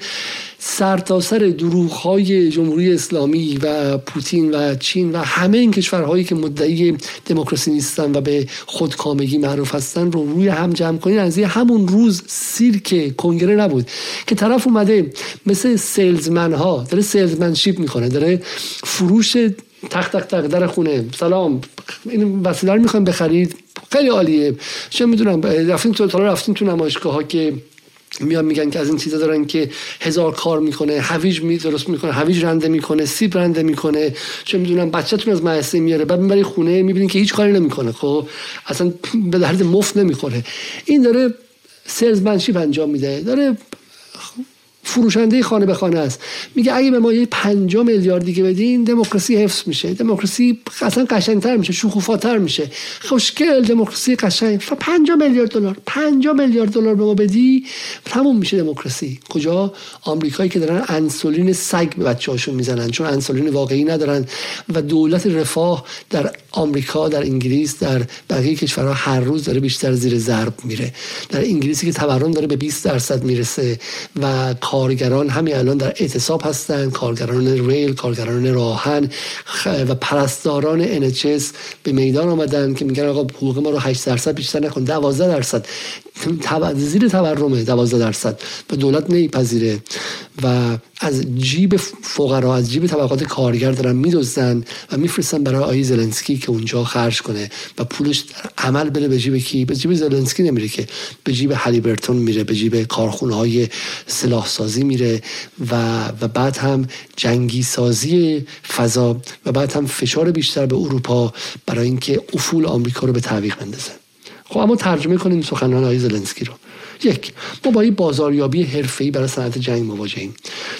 سر دروغ های جمهوری اسلامی و پوتین و چین و همه این کشورهایی که مدعی دموکراسی نیستن و به خودکامگی معروف هستن رو روی هم جمع کنید از همون روز سیرک کنگره نبود که طرف اومده مثل سیلزمن ها داره سیلزمنشیپ می‌کنه داره فروش تخت تخت تخت در خونه. سلام این وسیله رو می‌خوایم بخرید؟ خیلی عالیه. چه می‌دونم رفتیم تو رفتیم تو نمایشگاه ها که میان میگن که از این چیزا دارن که هزار کار می‌کنه هویج می درست می‌کنه هویج رنده می‌کنه سیب رنده می‌کنه. چه می‌دونم بچهتون از مدرسه میاره بعد می‌بری خونه می‌بینین که هیچ کاری نمی‌کنه. خب اصلا به درد مفت نمی‌خوره. این داره سلزمنشیپ انجام میده. داره فروشنده خانه به خانه است. میگه اگه به ما یه 5 میلیارد دیگه بدین دموکراسی حفظ میشه. دموکراسی اصلا قشنگتر میشه شکوفاتر میشه. خوشگل دموکراسی قشنگ. 5 میلیارد دلار 5 میلیارد دلار به ما بدی تموم میشه دموکراسی. کجا؟ آمریکایی که دارن انسولین سگ به بچه‌هاشون می‌زنن چون انسولین واقعی ندارن. و دولت رفاه در آمریکا در انگلیس در بقیه کشورها هر روز داره بیشتر زیر ضرب میره. در انگلیسی که تورم داره به 20 درصد می‌رسه و کارگران همین الان در اعتصاب هستند کارگران ریل کارگران راهن و پرستاران NHS به میدان آمدن که میگن آقا حقوق ما رو 8 درصد بیشتر نکن 12 درصد. زیر تورمه 12 درصد. و دولت نمیپذیره. و از جیب فقرا از جیب طبقات کارگر دارن میدزدن و میفرستن برای آقای زلنسکی که اونجا خرج کنه و پولش در عمل بره به جیب کی؟ به جیب زلنسکی نمیره که. به جیب هلیبرتون میره به جیب کارخونه های سلاح سازی میره و و بعد هم جنگی سازی فضا و بعد هم فشار بیشتر به اروپا برای اینکه افول آمریکا رو به تعویق بندازه خب اما ترجمه کنیم سخنان آقای زلنسکی رو. یک ما با این بازاریابی حرفه‌ای برای صنعت جنگ مواجهیم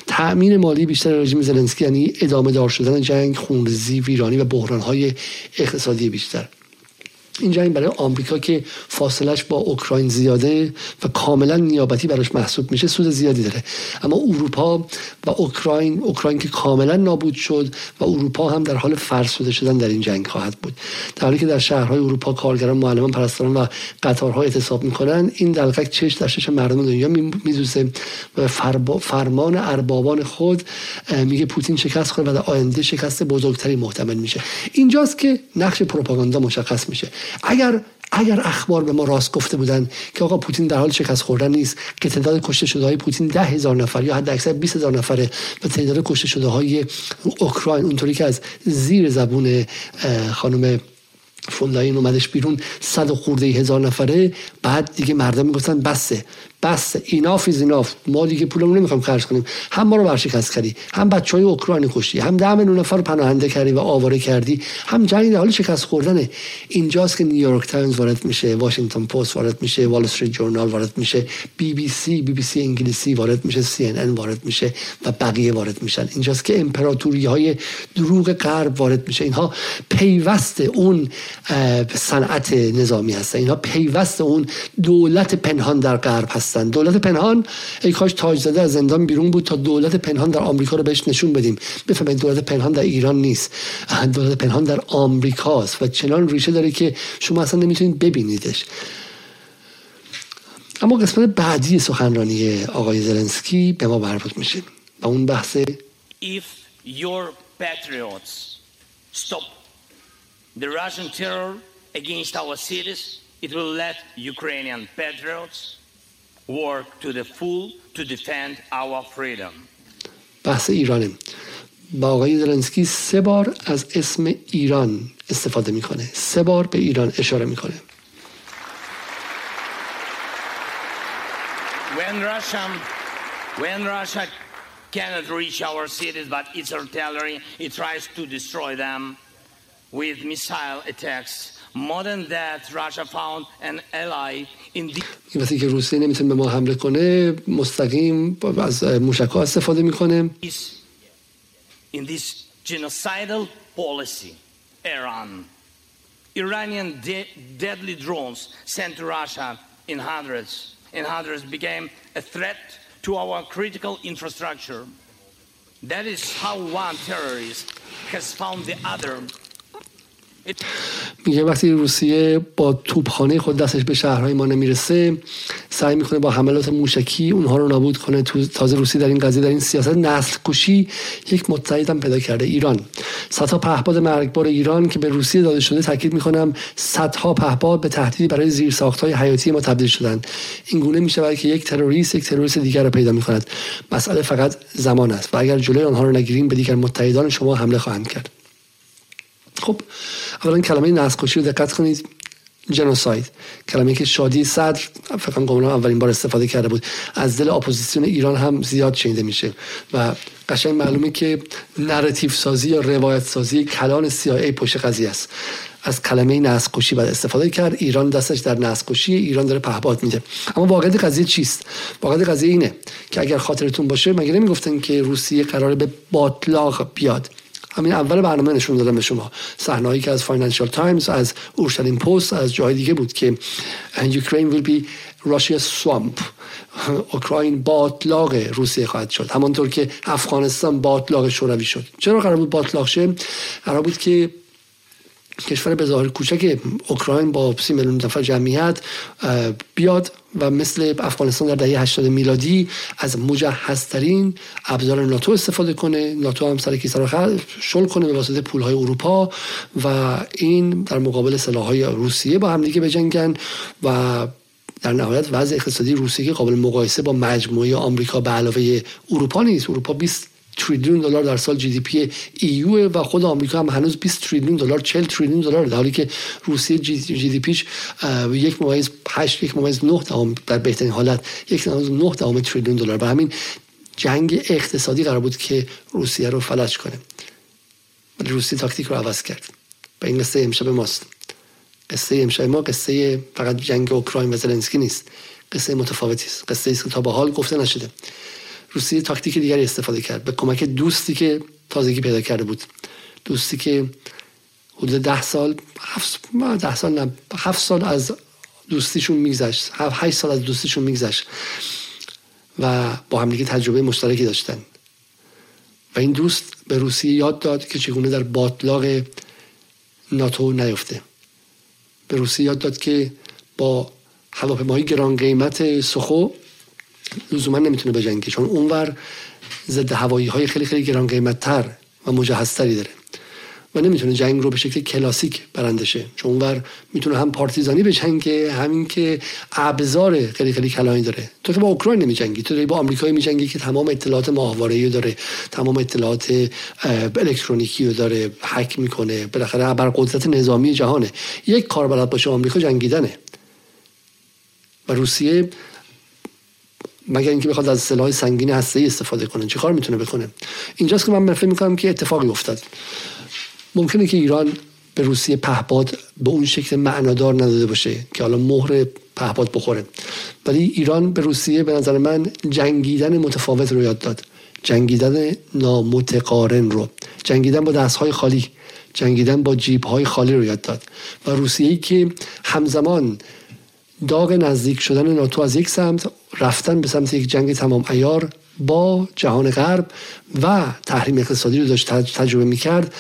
تأمین مالی بیشتر رژیم زلنسکی یعنی ادامه دار شدن جنگ خونریزی ویرانی و بحرانهای اقتصادی بیشتر. این جنگ برای آمریکا که فاصلش با اوکراین زیاده و کاملا نیابتی براش محسوب میشه سود زیادی داره. اما اروپا و اوکراین اوکراین که کاملا نابود شد و اروپا هم در حال فرسوده شدن در این جنگ خواهد بود. در حالی که در شهرهای اروپا کارگران معلمان پرستاران و قطارها اعتصاب می‌کنن این دلقک چش در چش مردم دنیا میدوزه و فرمان اربابان خود میگه پوتین شکست خورد و در آینده شکست بزرگتری محتمل میشه. اینجاست که نقش پروپاگاندا مشخص میشه. اگر اگر اخبار به ما راست گفته بودن که آقا پوتین در حال شکست خوردن نیست که تعداد کشته شده های پوتین ده هزار نفر یا حد اکثر 20 هزار نفره و تعداد کشته شده های اوکراین اونطوری که از زیر زبون خانم فون‌درلاین اومدش بیرون صد و خورده هزار نفره. بعد دیگه مردم می‌گفتن بسه. بس enough is enough ما دیگه پولمون نمی‌خوام خرج کنیم. هم ما رو ورشکست کردی هم بچهای اوکراینی کشتی هم ده میلیون نفر پناهنده کردی و آواره کردی. هم جنگ در حال شکست خوردنه. اینجاست که نیویورک تایمز وارد میشه واشنگتن پست وارد میشه وال استریت جورنال وارد میشه بی بی سی بی بی سی انگلیسی وارد میشه سی ان ان وارد میشه و بقیه وارد میشن. اینجاست که امپراتوری های دروغ غرب وارد میشه. اینها پیوست اون صنعت نظامی هستن. اینها پیوست اون دولت پنهان در غرب هستن. دولت پنهان ای کاش تاج زده از زندان بیرون بود تا دولت پنهان در آمریکا رو بهش نشون بدیم. بفهمید دولت پنهان در ایران نیست. دولت پنهان در آمریکاست و چنان ریشه داره که شما اصلا نمی‌تونید ببینیدش. اما قسمت بعدی سخنرانی آقای زلنسکی به ما مربوط میشه. و اون بحث If your patriots stop the Russian terror against our cities, it will let Ukrainian patriots work to the full to defend our freedom. بحث ایرانه با آقای زلنسکی سه بار از اسم ایران استفاده میکنه سه بار به ایران اشاره میکنه When Russia, when Russia cannot reach our cities, but its artillery, it tries to destroy them with missile attacks. More than that, Russia found an ally in the این وقتی که روسیه نمیتونه به ما حمله کنه مستقیم از موشک ها استفاده میکنه is in this genocidal policy, Iran. Iranian de- deadly drones sent to Russia in hundreds, in hundreds became a threat to our critical infrastructure. That is how one terrorist has found the other. میگه وقتی روسیه با توپخانه خود دستش به شهرهای ما نمی‌رسه سعی می‌کنه با حملات موشکی اونها رو نابود کنه. تازه روسیه در این قضیه در این سیاست نسل کشی یک متحد هم پیدا کرده ایران. صدها پهپاد مرگبار ایران که به روسیه داده شده تاکید می‌کنم صدها پهپاد به تهدیدی برای زیرساختهای حیاتی ما تبدیل شدن. این گونه می‌شود که یک تروریست یک تروریست دیگر رو پیدا می‌کند. مسئله فقط زمان است و اگر جلوی آنها رو نگیریم به دیگر متحدان شما حمله خواهند کرد. خب اولا کلمه نسل رو دقت کنید genocide. کلمه که شادی صدر فکر کنم اولین بار استفاده کرده بود. از دل اپوزیسیون ایران هم زیاد شنیده میشه و قشنگ معلومه که narrative سازی یا روایت سازی کلان CIA پشت قضیه است. از کلمه نسل کشی باید استفاده کرد. ایران دستش در نسل کشی ایران داره پهپاد میده. اما واقعیت قضیه چیست؟ واقعیت قضیه اینه که اگر خاطرتون باشه مگه نمی‌گفتن که روسیه قراره به باتلاق بیاد؟ همین اول برنامه نشون دادم به شما. صحنه‌ای که از فاینانشال تایمز از اورشلیم پست از جای دیگه بود که Ukraine will be راشیا سوامپ اوکراین باطلاق روسیه خواهد شد. همانطور که افغانستان باطلاق شوروی شد. چرا قرار بود باطلاق شه؟ قرار بود که کشور به ظاهر کوچک اوکراین با سی میلیون نفر جمعیت بیاد و مثل افغانستان در دهه 80 میلادی از مجهزترین ابزار ناتو استفاده کنه. ناتو هم سر کیسه رو شل کنه به واسطه پولهای اروپا و این در مقابل سلاحهای روسیه با همدیگه بجنگن و در نهایت وضع اقتصادی روسیه که قابل مقایسه با مجموعه آمریکا به علاوه اروپا نیست. اروپا 20 تریلیون دلار در سال GDP EU و خود آمریکا هم هنوز 20 تریلیون دلار 40 تریلیون دلار در حالی که روسیه GDP ش یک ممیز 8 یک ممیز 9 دهم در بهترین حالت یک ممیز 9 دهم تریلیون دلار. به همین جنگ اقتصادی قرار بود که روسیه رو فلج کنه. ولی روسیه تاکتیک رو عوض کرد. و این قصه امشب ماست. قصه امشب ما قصه فقط جنگ اوکراین و زلنسکی نیست. قصه متفاوتی است. قصه است که تا به حال گفته نشده. روسیه تاکتیک دیگری استفاده کرد به کمک دوستی که تازگی پیدا کرده بود. دوستی که حدود ده سال هفت ده سال نه هفت سال از دوستیشون میگذشت. هشت سال از دوستیشون میگذشت و با همدیگه تجربه مشترکی داشتن. و این دوست به روسیه یاد داد که چگونه در باطلاق ناتو نیفته. به روسیه یاد داد که با هواپیماهای گران قیمت سخو لزوما نمی‌تونه بجنگه چون اونور ضد هوایی های خیلی خیلی گران قیمت تر و مجهزتری داره و نمی‌تونه جنگ رو به شکل کلاسیک برنده شه. چون اونور می‌تونه هم پارتیزانی بجنگه همین که ابزار خیلی خیلی کلانی داره. تو که با اوکراین نمیجنگی تو داری با آمریکایی میجنگی که تمام اطلاعات ماهواره‌ای داره تمام اطلاعات الکترونیکی رو داره هک می‌کنه بالاخره بر قدرت نظامی جهانه. یک کار بلد باشه آمریکا جنگیدنه. و روسیه مگر اینکه بخواد از سلاح سنگین هسته استفاده کنه. چه کار می‌تونه بکنه؟ اینجاست که من فکر می‌کنم که اتفاقی افتاد. ممکنه که ایران به روسیه پهباد به اون شکل معنادار نداده باشه که حالا مهر پهباد بخوره. ولی ایران به روسیه به نظر من جنگیدن متفاوت رو یاد داد. جنگیدن نامتقارن رو. جنگیدن با دستهای خالی. جنگیدن با جیب های خالی رو یاد داد. و روسیه که همزمان داغ نزدیک شدن ناتو از یک سمت رفتن به سمت یک جنگ تمام ایار با جهان غرب و تحریم اقتصادی رو داشت تجربه می‌کرد.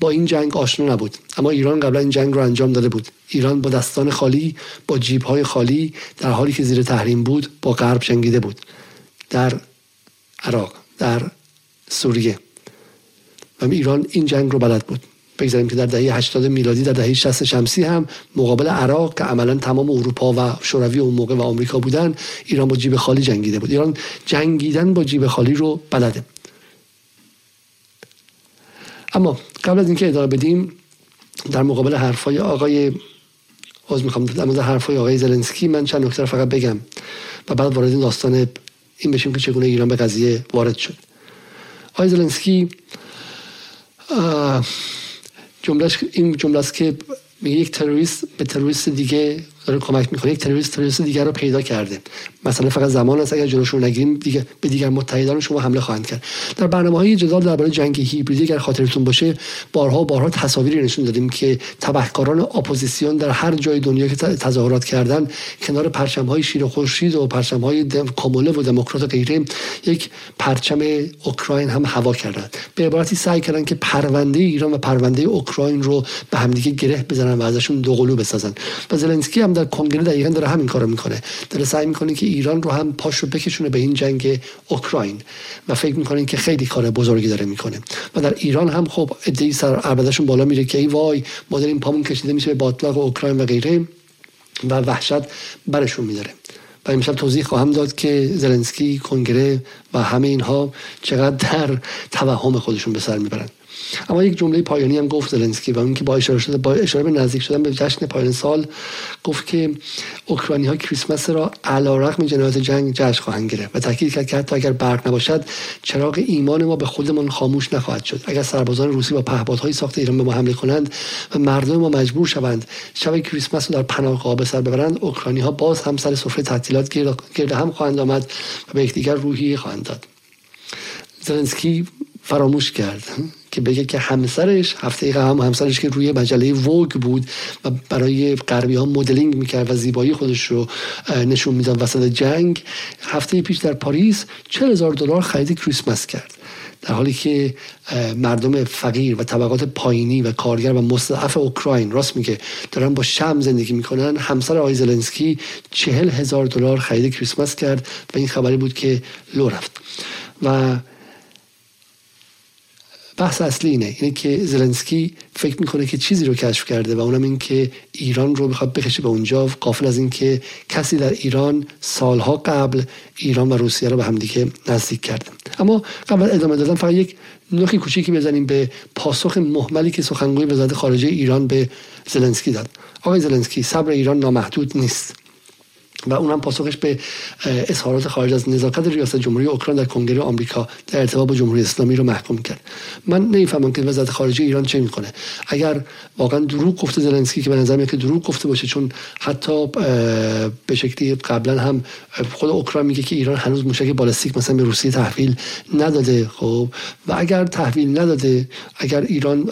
با این جنگ آشنا نبود. اما ایران قبلا این جنگ رو انجام داده بود. ایران با دستان خالی با جیب های خالی در حالی که زیر تحریم بود با غرب جنگیده بود. در عراق در سوریه. و ایران این جنگ رو بلد بود. بگذاریم که در دهه 80 میلادی در دهه 60 شمسی هم مقابل عراق که عملا تمام اروپا و شوروی اون موقع و آمریکا بودن ایران با جیب خالی جنگیده بود. ایران جنگیدن با جیب خالی رو بلده. اما قبل از اینکه ادامه بدیم در مقابل حرفای آقای از می‌خوام در مورد حرفای آقای زلنسکی من چند نکته فقط بگم و بعد وارد داستان این بشیم که چگونه ایران به قضیه وارد شد. آقای زلنسکی جملهش این جمله است که یک تروریست به تروریست دیگه داره کمک می‌کنه یک تروریست تروریست دیگر رو پیدا کرده. مسئله فقط زمان است اگر جلوش رو نگیریم دیگه به دیگر متحدان شما حمله خواهند کرد. در برنامه های جدال درباره جنگ هیبریدی اگر خاطرتون باشه بارها بارها تصاویری نشون دادیم که تبهکاران اپوزیسیون در هر جای دنیا که تظاهرات کردن کنار پرچم های شیر و خورشید و پرچم های کموله و دموکرات و غیره یک پرچم اوکراین هم هوا کردند. به عبارتی سعی کردن که پرونده ایران و پرونده اوکراین رو به همدیگه گره بزنن و ازشون دوقلو بسازن. و زلنسکی هم در کنگره دقیقا داره همین کارو می‌کنه. داره سعی می‌کنه که ایران رو هم پاش رو بکشونه به این جنگ اوکراین و فکر می‌کنه که خیلی کار بزرگی داره می‌کنه. و در ایران هم خب ادعی سر عربدشون بالا میره که ای وای ما داریم پامون کشیده میشه به باطلاق اوکراین و غیره و وحشت برشون میداره. و امشب توضیح خواهم داد که زلنسکی کنگره و همه اینها چقدر در توهم خودشون به سر می‌برن. اما یک جمله پایانی هم گفت زلنسکی و اون که با اشاره شده با اشاره به نزدیک شدن به جشن پایان سال گفت که اوکراینی ها کریسمس را علیرغم جنایات جنگ جشن خواهند گرفت و تاکید کرد که حتی اگر برق نباشد چراغ ایمان ما به خودمان خاموش نخواهد شد. اگر سربازان روسی با پهپادهای ساخت ایران به ما حمله کنند و مردم ما مجبور شوند شب کریسمس رو در پناهگاه به سر ببرند اوکراینی ها باز هم سر سفره تعطیلات گرد هم خواهند آمد و به یکدیگر روحی خواهند داد. زلنسکی فراموش کرد. که بگه که همسرش هفته هم همسرش که روی مجله ووگ بود و برای غربی ها مدلینگ می‌کرد و زیبایی خودش رو نشون می‌داد وسط جنگ هفته پیش در پاریس چه هزار دلار خرید کریسمس کرد. در حالی که مردم فقیر و طبقات پایینی و کارگر و مستضعف اوکراین راست میگه دارن با شم زندگی می‌کنن. همسر آقای زلنسکی چهل هزار دلار خرید کریسمس کرد و این خبری بود که لو رفت. و بحث اصلی اینه اینه که زلنسکی فکر می‌کنه که چیزی رو کشف کرده و اونم این که ایران رو می‌خواد بکشه به اونجا قافل از این که کسی در ایران سالها قبل ایران و روسیه رو به همدیگه نزدیک کرده. اما قبل ادامه دادن فقط یک نخی کوچیکی بزنیم به پاسخ محملی که سخنگوی وزارت خارجه ایران به زلنسکی داد. آقای زلنسکی صبر ایران نامحدود نیست. و اونم پاسخش به اظهارات خارج از نزاکت ریاست جمهوری اوکراین در کنگره آمریکا در ارتباط با جمهوری اسلامی رو محکوم کرد. من نمی‌فهمم که وزارت خارجه ایران چه می‌کنه. اگر واقعا دروغ گفته زلنسکی که به نظر که دروغ گفته باشه چون حتی به شکلی قبلا هم خود اوکراین میگه که ایران هنوز موشک بالستیک مثلا به روسیه تحویل نداده خب؟ و اگر تحویل نداده اگر ایران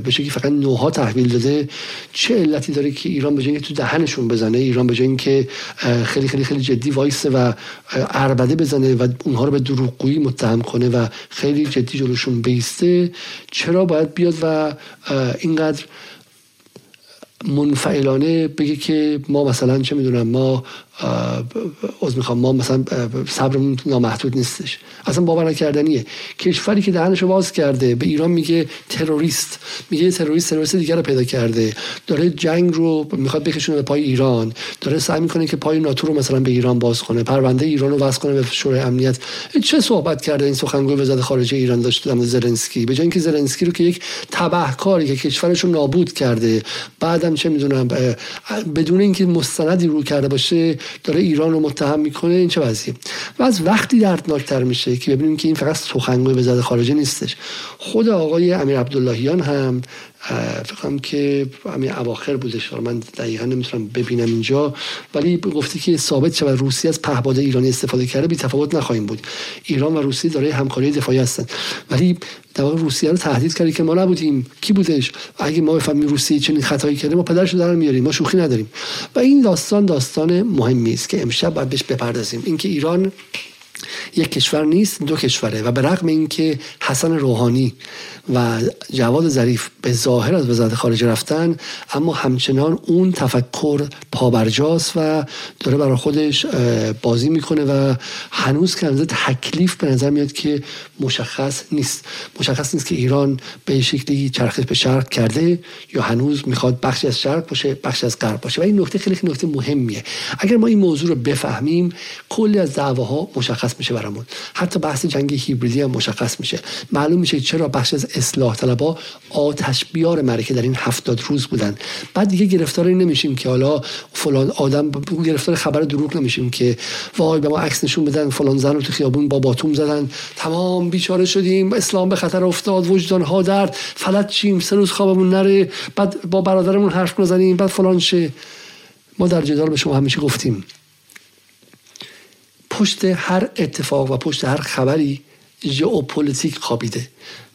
به شکلی فقط نوها تحویل داده چه علتی داره که ایران به تو دهنشون بزنه ایران به اینکه خیلی خیلی خیلی جدی وایسه و اربده بزنه و اونها رو به دروغگویی متهم کنه و خیلی جدی جلوشون بیسته. چرا باید بیاد و اینقدر منفعلانه بگه که ما مثلا چه می‌دونم ما از می‌خوام. ما مثلا صبرمون نامحدود نیستش. اصلا باور نکردنیه. کشوری که دهنش باز کرده به ایران میگه تروریست. میگه تروریست تروریست دیگر رو پیدا کرده. داره جنگ رو می‌خواد بکشونه به پای ایران. داره سعی می‌کنه که پای ناتو رو مثلا به ایران باز کنه پرونده ایران رو واسه کنه به شورای امنیت. چه صحبت کرده این سخنگوی وزارت خارجه ایران داشت در زلنسکی؟ به جای اینکه زلنسکی رو که یک تبهکاری که کشورش رو نابود کرده بعدم چه می‌دونم بدون اینکه مستندی رو کرده باشه داره ایران رو متهم می‌کنه این چه وضعیه؟ و از وقتی دردناکتر میشه که ببینیم که این فقط سخنگوی وزارت خارجه نیستش. خود آقای امیر عبداللهیان هم فکرم که همین اواخر بودش. من دقیقا نمی‌تونم ببینم اینجا ولی گفتی که ثابت شود روسیه از پهباد ایرانی استفاده کرده بی تفاوت نخواهیم بود. ایران و روسیه دارای همکاری دفاعی هستند. ولی در روسیه رو تهدید کردی که ما نبودیم. کی بودش؟ اگه ما بفهمیم روسیه چنین خطایی کرده ما پدرش رو در میاریم. ما شوخی نداریم. و این داستان داستان مهمی است که امشب باید بهش بپردازیم. اینکه ایران یک کشور نیست دو کشوره و به رغم اینکه حسن روحانی و جواد ظریف به ظاهر از وزارت خارجه رفتن اما همچنان اون تفکر پابرجاست و داره برای خودش بازی می‌کنه و هنوز که تکلیف به نظر میاد که مشخص نیست. مشخص نیست که ایران به شکلی چرخش به شرق کرده یا هنوز می‌خواد بخشی از شرق باشه بخشی از غرب باشه. و این نکته خیلی نکته مهمیه. اگر ما این موضوع رو بفهمیم کلی از دعواها مشخص میشه برامون. حتی بحث جنگ هیبریدی هم مشخص میشه. معلوم میشه چرا بخش از اصلاح طلبا آتش بیار مرکه در این هفتاد روز بودن. بعد دیگه گرفتاری نمیشیم که حالا فلان آدم گرفتار خبر دروغ نمیشیم که وای به ما عکس نشون بدن فلان زن رو تو خیابون با باتوم زدن. تمام بیچاره شدیم اسلام به خطر افتاد وجدان ها درد گرفت چیم سه روز خوابمون نره بعد با برادرمون حرف نزنیم بعد فلان شه. ما در جدال به شما همیشه گفتیم. پشت هر اتفاق و پشت هر خبری ژئوپلیتیک خوابیده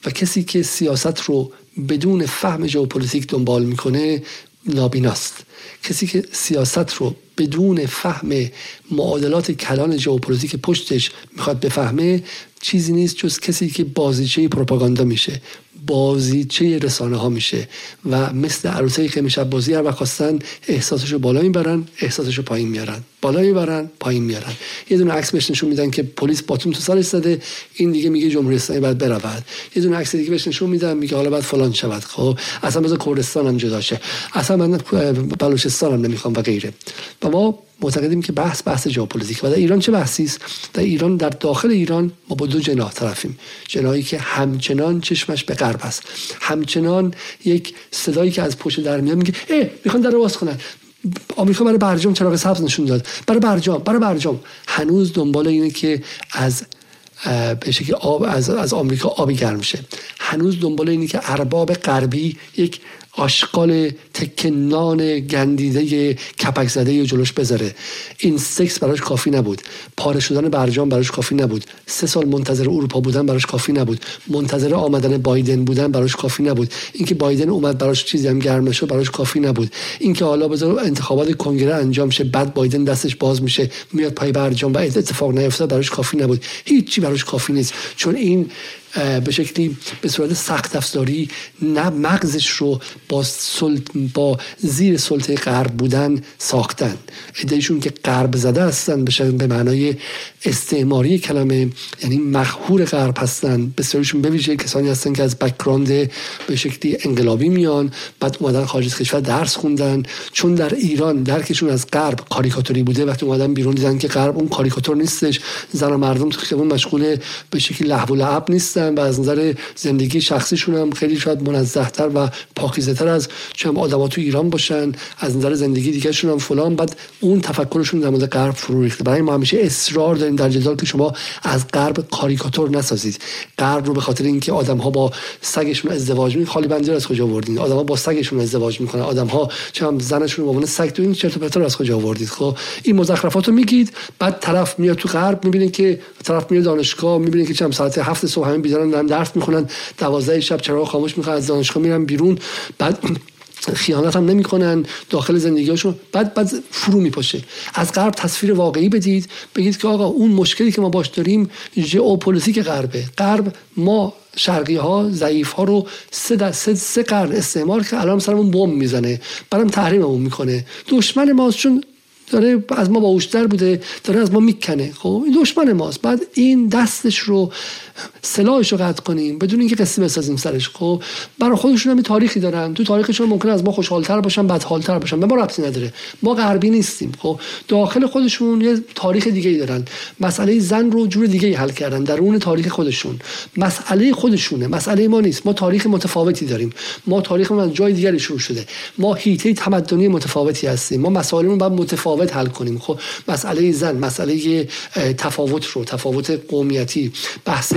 و کسی که سیاست رو بدون فهم ژئوپلیتیک دنبال می‌کنه نابیناست. کسی که سیاست رو بدون فهم معادلات کلان ژئوپلیتیک پشتش می‌خواد بفهمه چیزی نیست جز کسی که بازیچه پروپاگاندا میشه. بازیچه رسانه ها میشه و مثل عروسک خیمه شب بازی هر خواستن احساسش رو بالا می‌برن احساسش رو پایین میارن بالا می‌برن پایین میارن یه دونه عکس بهش نشون میدن که پلیس باتوم تو سرش زده این دیگه میگه جمهوری اسلامی باید برود. یه دونه عکس دیگه بهش نشون میدن میگه حالا باید فلان شود. خب اصلا بذار کردستان هم جدا اصلا من بلوچستان هم نمی‌خوام و غیره. و ما معتقدیم که بحث بحث ژئوپلیتیک. و در ایران چه بحثی است؟ در ایران در داخل ایران ما با دو جناح طرفیم. جناحی که همچنان چشمش به غرب است. همچنان یک صدایی که از پشت در میاد میگه ای می‌خوان در باز کنن. آمریکا برای برجام چراغ سبز نشون داد. برای برجام برای برجام. هنوز دنبال اینه که از به شکل آب از, از آمریکا آبی گرم شه. هنوز دنبال اینه که ارباب غربی یک آشغال تکه نان گندیده کپک زده جلوش بذاره. این سکس براش کافی نبود. پاره شدن برجام براش کافی نبود. سه سال منتظر اروپا بودن براش کافی نبود. منتظر آمدن بایدن بودن براش کافی نبود. اینکه بایدن اومد براش چیزی هم گرم نشد براش کافی نبود. اینکه حالا بذار انتخابات کنگره انجام شه بعد بایدن دستش باز میشه میاد پای برجام و اتفاق نیفتاد براش کافی نبود. هیچی براش کافی نیست. چون این به شکلی به صورت سخت افزاری نه مغزش رو با, با زیر سلطه غرب بودن ساختن. ادهشون که غرب زده هستن به معنای استعماری کلمه یعنی مخهور غرب هستن. بسیارشون به ویژه کسانی هستن که از بکراند به شکلی انقلابی میان بعد اومدن خارج از کشور درس خوندن. چون در ایران درکشون از غرب کاریکاتوری بوده وقتی اومدن بیرون دیدن که غرب اون کاریکاتور نیستش. زن و مردم تو خیابون مشغول به شکلی لهو و لعب نیستن و از نظر زندگی شخصیشون هم خیلی شاید منزهتر و پاکیزه‌تر از چند آدما تو ایران باشن. از نظر زندگی دیگهشون هم فلان. بعد اون تفکرشون در مورد غرب فرو ریخته. برای ما همیشه اصرار داریم در جدال که شما از غرب کاریکاتور نسازید. غرب رو به خاطر اینکه آدم ها با سگشون ازدواج می خالی بندی از کجا آوردین؟ آدم ها با سگشون ازدواج می‌کنن. آدم ها چه زنشون به عنوان سگ تو این چرت و از کجا آوردید؟ خب این مزخرفات رو میگید بعد طرف میاد تو غرب می‌بینه که طرف میاد دانشگاه می‌بینه که چند ساعت هفت صبح همین بیدارن دارن درس می‌خونن دوازده شب چراغ خاموش می‌خوان از دانشگاه میرن بیرون. بعد خیانت هم نمی‌کنن داخل زندگیشون بعد بعد فرو میپاشه. از غرب تصویر واقعی بدید. بگید که آقا اون مشکلی که ما باش داریم ژئوپلیتیک غربه. غرب ما شرقی ها ضعیف ها رو سه, سه, سه قرن استعمار که الان سرمون بم می‌زنه. برام تحریممون می‌کنه. دشمن ماست چون داره از ما باوشتر بوده داره از ما می‌کنه. خب این دشمن ماست. بعد این دستش رو سلاحش رو قطع کنیم بدون اینکه قصه بسازیم سرش. خب برای خودشون هم تاریخی دارن. تو تاریخشون ممکن از ما خوشحالتر باشن بدحالتر باشن. به ما ربطی نداره. ما غربی نیستیم. خب داخل خودشون یه تاریخ دیگه ای دارن. مسئله زن رو جور دیگه ای حل کردن. درون تاریخ خودشون. مسئله خودشونه. مسئله ما نیست. ما تاریخ متفاوتی داریم. ما تاریخمون از جای دیگری شروع شده. ما هیته تمدنی متفاوتی هستیم. ما مسائلمون باید متفاوت متفاوت حل کنیم. خب مسئله زن مسئله تفاوت رو تفاوت قومیتی بحث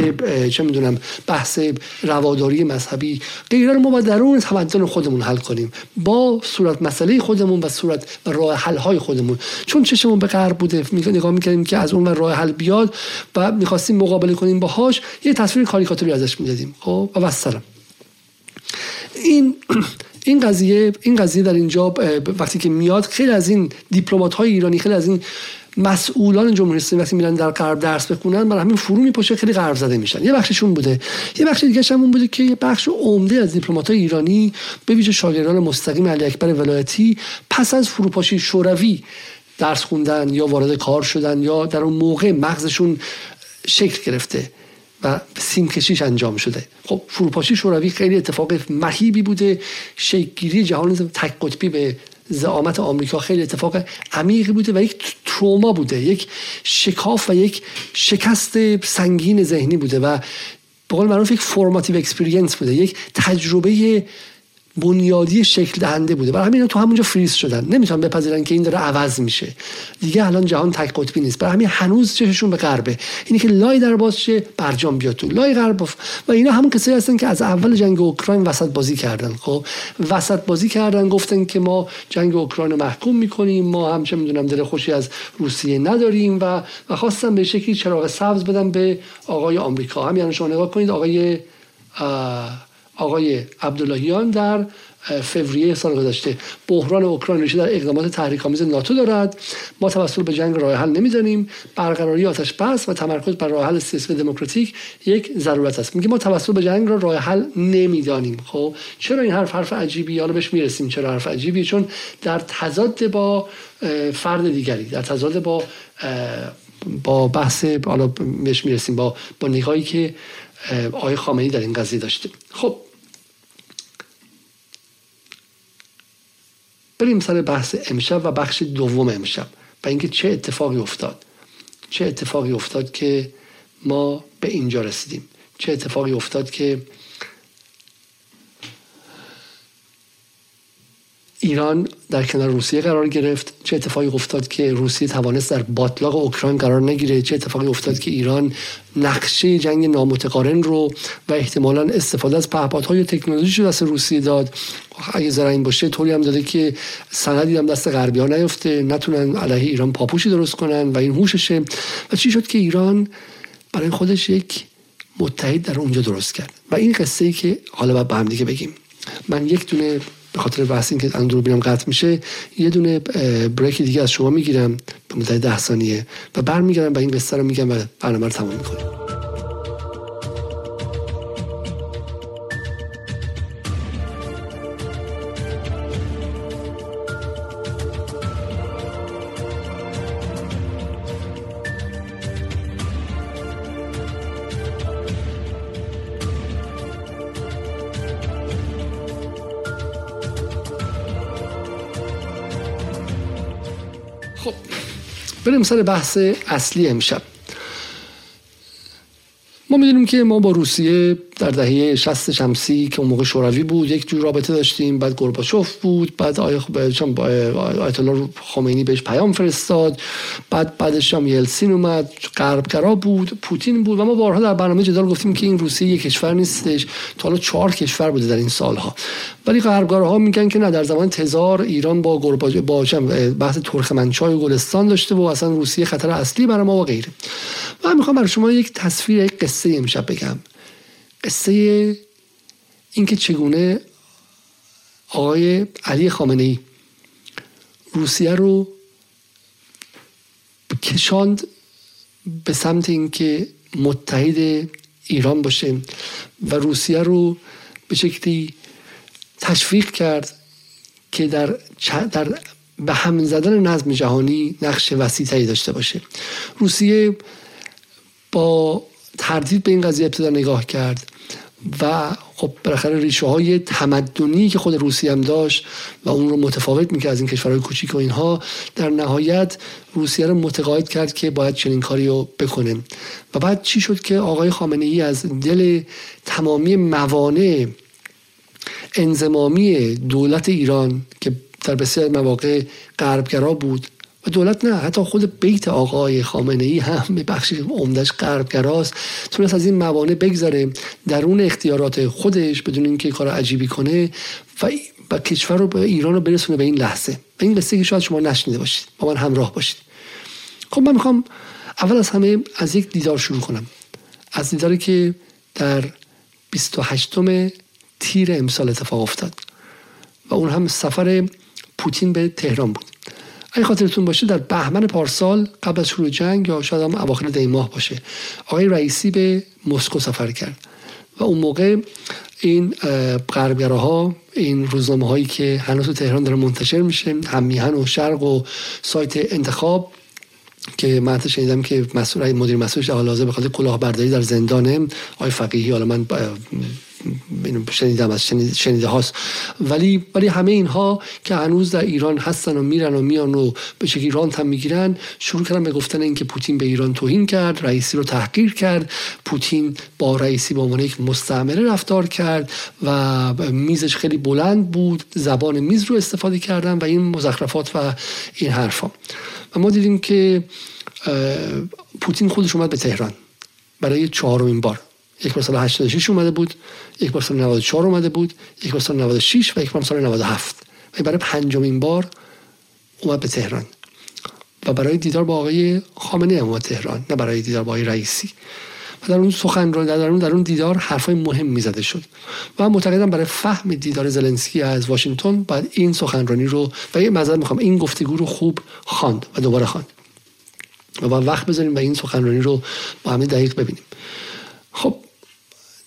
چه می‌دونم بحث رواداری مذهبی غیره رو ما با درون تمدن خودمون حل کنیم. با صورت مسئله خودمون و صورت راه حل های خودمون. چون چشمون به غرب بوده نگاه می‌کردیم که از اون راه حل بیاد و می‌خواستیم مقابله کنیم باهاش یه تصویر کاریکاتوری ازش می‌دادیم. خب و وسلام این این قضیه این قضیه در اینجا وقتی که میاد خیلی از این دیپلمات های ایرانی خیلی از این مسئولان جمهوری اسلامی وقتی میرن در غرب درس بخونن برای همین فرو میپاشه خیلی غرب زده میشن. یه بخششون بوده. یه بخش دیگه هم بوده که یه بخش عمده از دیپلمات ایرانی به ویژه شاگردان مستقیم علی اکبر ولایتی پس از فروپاشی شوروی درس خوندن یا وارد کار شدن یا در اون موقع مغزشون شکل گرفته. و سیم کشیش انجام شده. خب فروپاشی شوروی خیلی اتفاق مهیبی بوده. شکلگیری جهان تک قطبی به زعامت آمریکا خیلی اتفاق عمیقی بوده و یک تروما بوده. یک شکاف و یک شکست سنگین ذهنی بوده و به قول معروف یک formative experience بوده. یک تجربه بنیادی شکل دهنده بوده. برای همین تو همونجا فریز شدن. نمی‌تونن بپذیرن که این داره عوض میشه. دیگه الان جهان تک قطبی نیست. برای همین هنوز چششون به غربه. اینی که لای در باز شه برجام بیاد تو. لای غرب و اینا همون کسایی هستن که از اول جنگ اوکراین وسط بازی کردن. خب وسط بازی کردن گفتن که ما جنگ اوکراین محکوم می‌کنیم. ما هم چه می‌دونم دل خوشی از روسیه نداریم و و خواستن به شکلی چراغ سبز بدن به آقای آمریکا. همین شما نگاه کنید آقای آقای عبداللهیان در فوریه سال گذشته. بحران اوکراین در اقدامات تحریک آمیز ناتو دارد. ما توسل به جنگ راه حل نمی‌دانیم. برقراری آتش بس و تمرکز بر راه حل سیاسی دموکراتیک یک ضرورت است. میگه ما توسل به جنگ را راه حل نمی‌دانیم. خب چرا این حرف حرف عجیبی؟ حالا بهش می‌رسیم چرا حرف عجیبی؟ چون در تضاد با فرد دیگری در تضاد با با بحث حالا بهش می‌رسیم با با نگاهی که آقای خامنه‌ای در این قضیه داشته. خب بریم سر بحث امشب و بخش دوم امشب و اینکه چه اتفاقی افتاد. چه اتفاقی افتاد که ما به اینجا رسیدیم. چه اتفاقی افتاد که ایران در کنار روسیه قرار گرفت. چه اتفاقی افتاد که روسیه توانست در باطلاق اوکراین قرار نگیره؟ چه اتفاقی افتاد که ایران نقشه جنگ نامتقارن رو و احتمالا استفاده از پهپادهای تکنولوژی رو دست روسیه داد؟ اگه این باشه طوری هم داده که سندی هم دست غربی ها نیفته. نتونن علیه ایران پاپوشی درست کنن و این هوششه و چی شد که ایران برای خودش یک متحد در اونجا درست کرد؟ و این قصه ای که حالا با هم دیگه بگیم. من یک دونه به خاطر بحث که اندرو بینم قطع میشه یه دونه بریک دیگه از شما می‌گیرم به مدت ده ثانیه. و برمیگردم و این قصه رو میگم و برنامه رو تمام می‌کنیم. بریم سر بحث اصلی امشب. ما می‌دونیم که ما با روسیه در دهه 60 شمسی که اون موقع شوروی بود یک جور رابطه داشتیم. بعد گورباچوف بود بعد آیت الله خمینی بهش پیام فرستاد. بعد بعدش هم یلسین اومد غربگرا بود پوتین بود. و ما بارها در برنامه جدال گفتیم که این روسیه یک کشور نیستش. تا حالا چهار کشور بوده در این سالها. ولی غربگراها میگن که نه در زمان تزار ایران با گورباچوف با بحث ترکمنچای و گلستان داشته و اصلا روسیه خطر اصلی برای ما و غیره. من می‌خوام برای شما یک تصویر یک قصه امشب بگم. قصه اینکه چگونه آقای علی خامنه ای روسیه رو کشاند به سمت اینکه متحد ایران باشه و روسیه رو به شکلی تشویق کرد که در, در به هم زدن نظم جهانی نقش وسیعی داشته باشه. روسیه با تردید به این قضیه ابتدا نگاه کرد. و خب بالاخره ریشه های تمدنی که خود روسیه هم داشت و اون رو متفاوت می‌کرد از این کشورهای کوچیک و اینها در نهایت روسیه رو متقاعد کرد که باید چنین کاری رو بکنه. و بعد چی شد که آقای خامنه ای از دل تمامی موانع انزمامی دولت ایران که در بسیار مواقع غربگرا بود و دولت نه حتی خود بیت آقای خامنه ای هم به بخشی عمدش غربگراست تونست از این موانع بگذره درون اختیارات خودش بدون اینکه کار عجیبی کنه و و کشور رو به ایران رو برسونه به این لحظه. و این قصه که شاید شما نشنیده باشید. با من همراه باشید. خب من می‌خوام اول از همه از یک دیدار شروع کنم. از دیداری که در 28 تیر امسال اتفاق افتاد و اون هم سفر پوتین به تهران بود. اگه خاطرتون باشه در بهمن پارسال قبل از شروع جنگ یا شاید هم اواخر دی ماه باشه آقای رئیسی به مسکو سفر کرد و اون موقع این ها این روزنامه هایی که هنوز تو تهران داره منتشر میشه هم میهن و شرق و سایت انتخاب که من شنیدم که مسئول مدیر مسئولش در حال حاضر به خاطر کلاهبرداری در زندانه آقای فقیهی حالا من شنیدم از شنیده هاست ولی ولی همه اینها که هنوز در ایران هستن و میرن و میان و به شکلی ایران هم می‌گیرن شروع کردن به گفتن اینکه پوتین به ایران توهین کرد رئیسی رو تحقیر کرد. پوتین با رئیسی به عنوان یک مستعمره رفتار کرد و میزش خیلی بلند بود زبان میز رو استفاده کردن و این مزخرفات و این حرفا. و ما دیدیم که پوتین خودش اومد به تهران برای چهارمین بار. یک بار سال 86 اومده بود یک بار سال 94 اومده بود یک بار سال 96 و یک بار سال 97 و برای پنجمین بار اومد به تهران. و برای دیدار با آقای خامنه اومد تهران نه برای دیدار با آقای رئیسی. و در اون سخن در اون در اون دیدار حرفای مهم می‌زده شد. و من معتقدم برای فهم دیدار زلنسکی از واشنگتن باید این سخنرانی رو و یه معذرت می‌خوام این گفتگو رو خوب خواند و دوباره خواند. و با وقت بذاریم و این سخنرانی رو با همه دقیق ببینیم. خب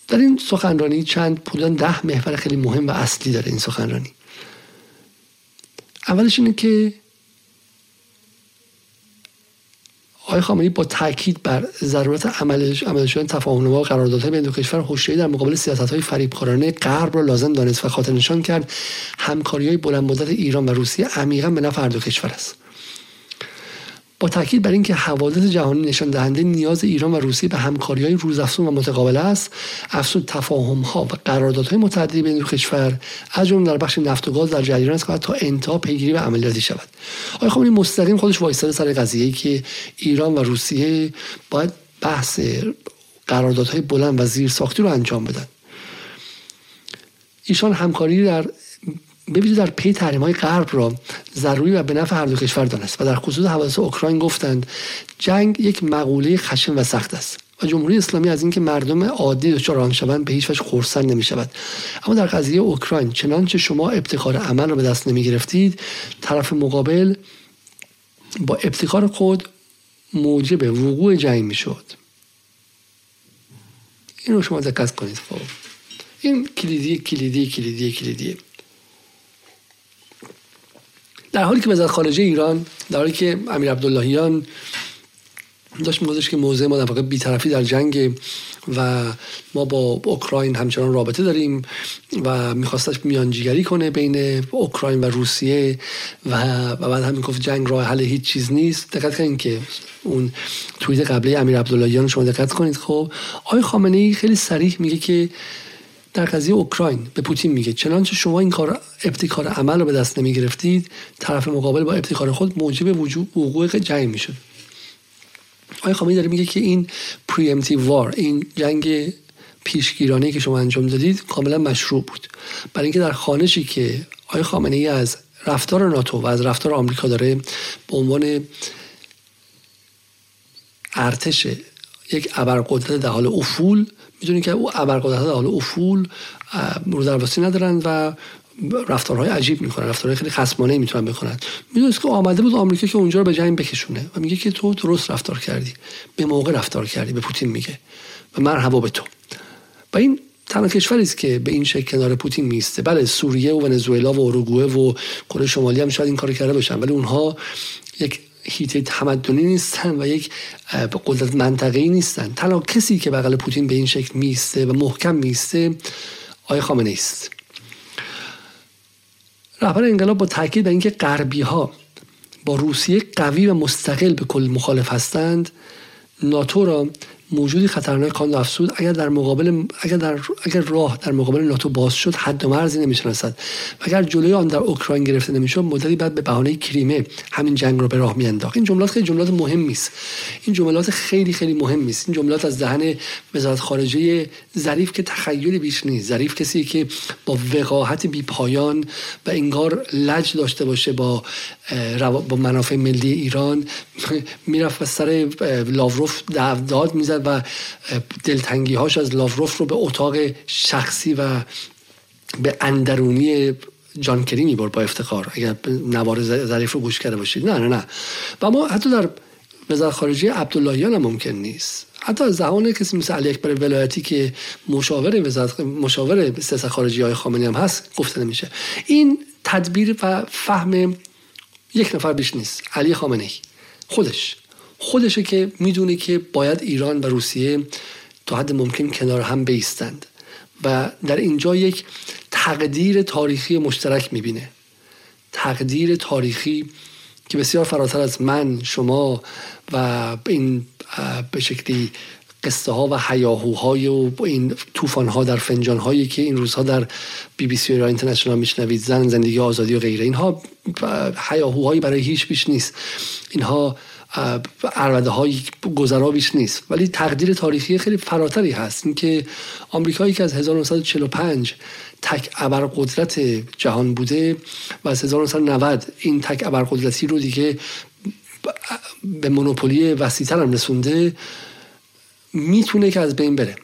در این سخنرانی چند پودن ده محور خیلی مهم و اصلی داره این سخنرانی. اولش اینه که آقای خامنه‌ای با تاکید بر ضرورت عملش عمل شدن تفاهم‌نما و قراردادهای بین دو کشور هوشیاری در مقابل سیاست‌های فریبکارانه غرب را لازم دانست و خاطر نشان کرد. همکاری‌های بلند مدت ایران و روسیه عمیقا به نفع دو کشور است. با تاکید بر اینکه حوادث جهانی نشان دهنده نیاز ایران و روسیه به همکاری های روزافزون و متقابل است افزود تفاهم ها و قراردادهای متعددی بین دو کشور از جمله در بخش نفت و گاز در جریان است تا انتها پیگیری و عملیاتی شود. آقای خامنه‌ای مستقیم خودش وایستاده سر قضیه که ایران و روسیه باید بحث قراردادهای بلند و زیر ساختی رو انجام بدن؟ ایشان همکاری در ببینید در پی تحریم های غرب را ضروری و به نفع هر دو کشور دانست و در خصوص حوادث اوکراین گفتند جنگ یک مقوله خشن و سخت است و جمهوری اسلامی از اینکه مردم عادی دچار آن شوند به هیچ وجه خرسند نمی شود اما در قضیه اوکراین چنانچه شما ابتکار عمل را به دست نمی گرفتید طرف مقابل با ابتکار خود موجب وقوع جنگ می شد این رو شما دقت کنید خب. این کلیدی کلیدی کلیدی کلیدی. در حالی که وزارت خارجه ایران در حالی که امیر عبداللهیان داشت میگفتش که موضع ما در واقع بیطرفی در جنگ و ما با اوکراین همچنان رابطه داریم و میخواستش میانجیگری کنه بین اوکراین و روسیه و, و بعد هم گفت جنگ راه حل هیچ چیز نیست. دقت کنید که اون توییت قبلی امیر عبداللهیان شما دقت کنید. خب آقای خامنه ای خیلی صریح میگه که در قضیه اوکراین به پوتین میگه. چنانچه شما این کار ابتکار عمل رو به دست نمی گرفتید طرف مقابل با ابتکار خود موجب وجود وقوع جنگ می‌شد آقای خامنه‌ای داره میگه که این پریمتیو وار این جنگ پیشگیرانه که شما انجام دادید کاملا مشروع بود. برای اینکه در خانشی که آقای خامنه ای از رفتار ناتو و از رفتار آمریکا داره به عنوان ارتش یک ابرقدرت در حال افول می‌دونید که او ابرقدرت در حال افول رو درواسی ندارن و رفتارهای عجیب می‌کنن رفتارهای خیلی خصمانه می‌تونن بکنن می‌دونست که آمده بود آمریکا که اونجا رو به جنگ بکشونه و میگه که تو درست رفتار کردی به موقع رفتار کردی به پوتین میگه و مرحبا به تو. و این تنها کشوری است که به این شکل کنار پوتین میسته بله سوریه و ونزوئلا و اروگوئه و کره شمالی هم شاید این کار کرده باشن ولی اونها یک هیته تمدنی نیستن و یک قدرت منطقه‌ای نیستن. تنها کسی که بغل پوتین به این شکل میسته و محکم میسته آقای خامنه است. رهبر انقلاب با تاکید بر اینکه غربی ها با روسیه قوی و مستقل به کل مخالف هستند ناتو را موجودی خطرناک خواند افسود اگر در مقابل اگر در اگر راه در مقابل ناتو باز شد حد و مرزی نمی‌شناسد و اگر جلوی آن در اوکراین گرفته نمی‌شد مدتی بعد به بهانه کریمه همین جنگ رو به راه میانداخت. این جملات خیلی جملات مهمی است. این جملات خیلی خیلی مهمی است. این جملات از دهن وزارت خارجه ظریف که تخیلی بیش نیست. ظریف کسی که با وقاحت بی پایان و انگار لج داشته باشه با با منافع ملی ایران می‌رفت سر لاوروف داد می‌زد و دلتنگی هاش از لاوروف رو به اتاق شخصی و به اندرونی جان کری می‌برد با افتخار. اگر نوار ظریف رو گوش کرده باشید. نه نه نه. و ما حتی در وزارت خارجه عبداللهیان هم ممکن نیست. حتی از زمان کسی مثل علی اکبر ولایتی که مشاور وزارت مشاور سیاست خارجی های خامنه‌ای هم هست گفته نمیشه. این تدبیر و فهم یک نفر بیش نیست. علی خامنه ای خودش. خودشه که می‌دونه که باید ایران و روسیه تا حد ممکن کنار هم بیستند و در اینجا یک تقدیر تاریخی مشترک می‌بینه. تقدیر تاریخی که بسیار فراتر از من شما و این به شکلی قصه ها و حیاهوهای و این طوفان ها در فنجان هایی که این روزها در بی بی سی ایران اینترنشنال میشنوید زن زندگی آزادی و غیره اینها حیاهوهایی برای هیچ بیش نیست. اینها عربده های گذرا بیش نیست. ولی تقدیر تاریخی خیلی فراتری هست. اینکه آمریکایی که از 1945 تک ابرقدرت جهان بوده و از 1990 این تک ابرقدرتی رو دیگه به مونوپولی وسیعتر هم رسونده می‌تونه که از بین بره.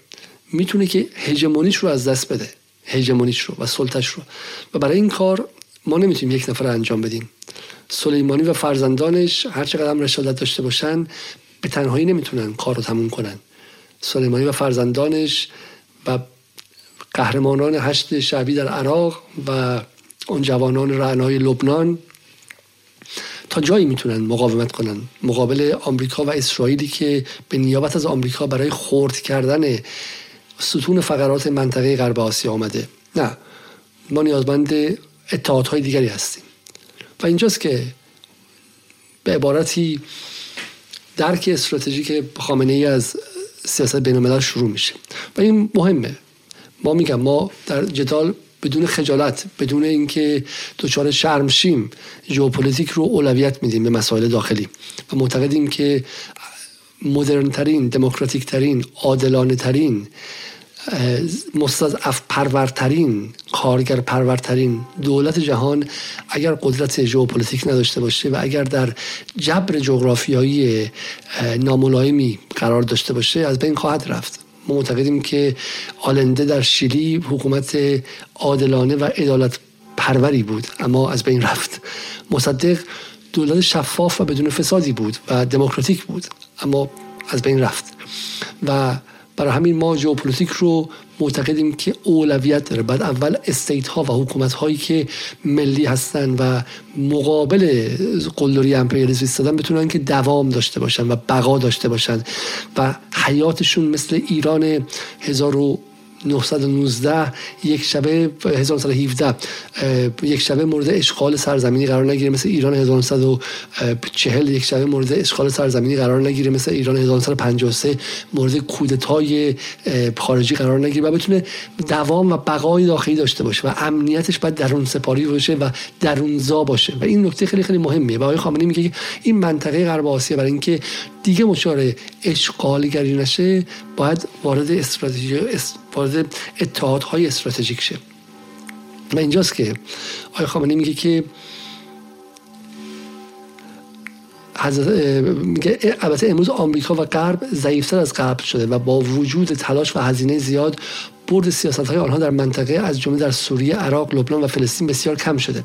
می‌تونه که هژمونیش رو از دست بده. هژمونیش رو و سلطش رو. و برای این کار ما نمی‌تونیم یک نفر انجام بدیم. سلیمانی و فرزندانش هر چقدر هم رشادت داشته باشن به تنهایی نمی‌تونن کار رو تموم کنن. سلیمانی و فرزندانش و قهرمانان هشت شعبی در عراق و اون جوانان رعنای لبنان تا جایی می‌تونن مقاومت کنن. مقابل آمریکا و اسرائیلی که به نیابت از آمریکا برای خورد کردن ستون فقرات منطقه غرب آسیا آمده. نه ما نیازمند اتحادهای دیگری هستیم. و اینجاست که به عبارتی درک استراتژیک خامنه ای از سیاست بین شروع میشه. و این مهمه. ما میگم ما در جدال بدون خجالت بدون اینکه دچار شرم شیم ژئوپلیتیک رو اولویت میدیم به مسائل داخلی و معتقدیم که مدرن دموکراتیک ترین عادلانه ترین مستضعف پرورترین کارگر پرورترین دولت جهان اگر قدرت ژئوپلیتیک نداشته باشه و اگر در جبر جغرافیایی ناملایمی قرار داشته باشه از بین خواهد رفت. ما معتقدیم که آلنده در شیلی حکومت عادلانه و عدالت پروری بود اما از بین رفت. مصدق دولت شفاف و بدون فسادی بود و دموکراتیک بود اما از بین رفت. و برای همین ما ژئوپلیتیک رو معتقدیم که اولویت داره. باید اول state ها و حکومت هایی که ملی هستن و مقابل قلدری امپریالیسم ایستادن بتونن که دوام داشته باشن و بقا داشته باشن و حیاتشون مثل ایران هزار 919 یک شبه 1917 یک شبه مورد اشغال سرزمینی قرار نگیره مثل ایران 1940 یک شبه مورد اشغال سرزمینی قرار نگیره مثل ایران 1953 مورد کودتای خارجی قرار نگیره و بتونه دوام و بقای داخلی داشته باشه و امنیتش باید درون سپاری باشه و درونزا باشه. و این نکته خیلی خیلی مهمه و آقای خامنه‌ای میگه این منطقه غرب آسیا برای اینکه دیگه مشاره اشغالگری نشه باید وارد استراتژی وارد اتحادهای استراتژیک شه. و اینجاست که آقای خامنه‌ای میگه که میگه البته امروز آمریکا و غرب ضعیفتر از قبل شده و با وجود تلاش و هزینه زیاد برد سیاست های آنها در منطقه از جمله در سوریه، عراق، لبنان و فلسطین بسیار کم شده.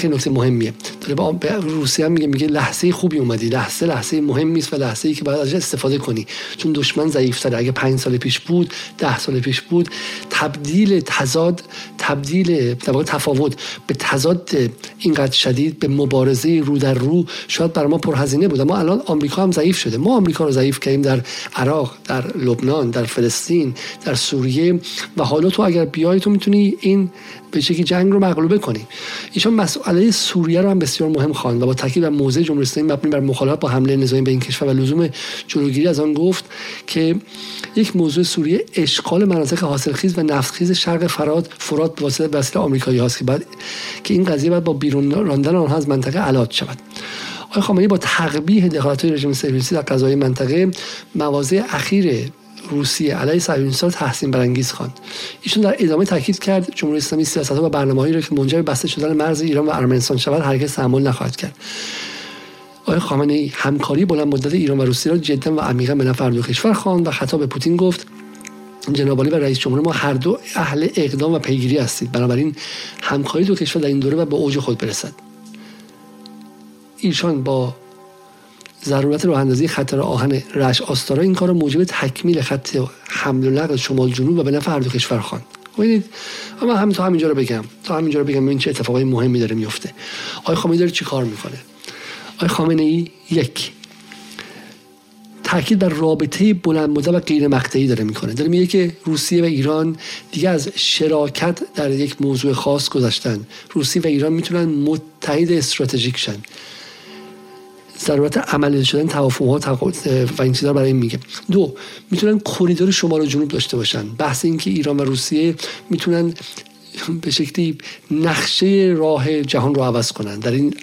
خیلی نکته مهمیه. داره به روسیه میگه میگه لحظه خوبی اومدی لحظه لحظه مهمی است و لحظه ای که باید ازش استفاده کنی. چون دشمن ضعیفتره. اگه پنج سال پیش بود ده سال پیش بود تبدیل تضاد تبدیل تفاوت به تضاد اینقدر شدید به مبارزه رو در رو شاید بر ما پرهزینه بود. اما الان آمریکا هم ضعیف شده. ما آمریکا رو ضعیف کردیم در عراق در لبنان در فلسطین در سوریه. و حالا تو اگر بیای تو می‌تونی این به شکلی جنگ رو مغلوبه کنی ایشان مس... مسئله سوریه رو هم بسیار مهم خواند و با تاکید بر موضع جمهوری اسلامی مبنی بر مخالفت با حمله نظامی به این کشور و لزوم جلوگیری از آن گفت که یک موضوع سوریه اشغال مناطق حاصلخیز و نفتخیز شرق فرات فرات به واسطه وسیله آمریکایی هاست که بعد که این قضیه بعد با بیرون راندن آنها از منطقه علاج شود. آقای خامنه‌ای با تقبیح دخالت رژیم صهیونیستی در قضای منطقه مواضع اخیر روسیه علیه صهیونیستان تحسین برانگیز خواند. ایشون در ادامه تاکید کرد جمهوری اسلامی سیاست و برنامه‌هایی را که منجر به بسته شدن مرز ایران و ارمنستان شود هرگز تحمل نخواهد کرد. آقای خامنه ای همکاری بلند مدت ایران و روسیه را جدا و عمیقا به نفع دو کشور خواند و خطاب به پوتین گفت جناب و رئیس جمهور ما هر دو اهل اقدام و پیگیری هستید. بنابراین همکاری دو کشور در این دوره و به اوج خود برسد. ایشان با ضرورت راه اندازی خطر آهن رش آستارا این کار رو موجب تکمیل خط حمل و نقل شمال جنوب و به نفع هر دو کشور خواند ببینید اما همین تا همینجا رو بگم تا همینجا رو بگم این چه اتفاقای مهمی داره میفته. آقای خامنه‌ای داره چی کار می‌کنه؟ آقای خامنه ای یک تاکید بر رابطه بلند مدت و غیر مقطعی داره می‌کنه. داره میگه که روسیه و ایران دیگه از شراکت در یک موضوع خاص گذاشتن روسیه و ایران می‌تونن متحد استراتژیک شن. ضرورت عملی شدن توافق ها و این چیزا برای این میگه. دو می‌تونن کوریدور شمال و جنوب داشته باشن. بحث اینکه ایران و روسیه می‌تونن به شکلی نقشه راه جهان رو عوض کنن. در این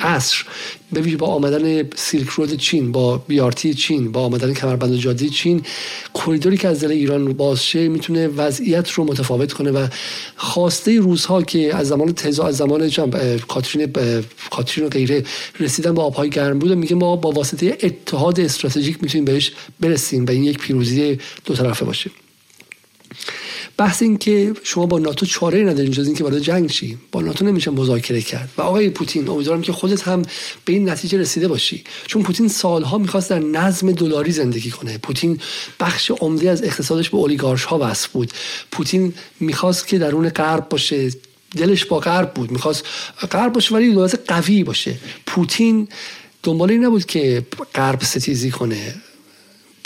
عصر. به با آمدن سیلک رود چین با بیارتی چین با آمدن کمربند جادی چین کوریدوری که از دل ایران بازشه می‌تونه وضعیت رو متفاوت کنه و خواسته روزها که از زمان تزا از زمان کاترین کاترین و غیره رسیدن به آبهای گرم بود میگه ما با واسطه اتحاد استراتژیک می‌تونیم بهش برسیم و این یک پیروزی دو طرفه باشه. بحث این که شما با ناتو چاره ندارین جز اینکه وارد جنگ شی. با ناتو نمیشه مذاکره کرد. و آقای پوتین امیدوارم که خودت هم به این نتیجه رسیده باشی. چون پوتین سالها می‌خواست در نظم دلاری زندگی کنه. پوتین بخش عمده از اقتصادش به اولیگارش ها بود. پوتین می‌خواست که درون غرب باشه. دلش با غرب بود. می‌خواست غرب باشه ولی دولت قوی باشه. پوتین دنبال این نبود که غرب ستیزی کنه.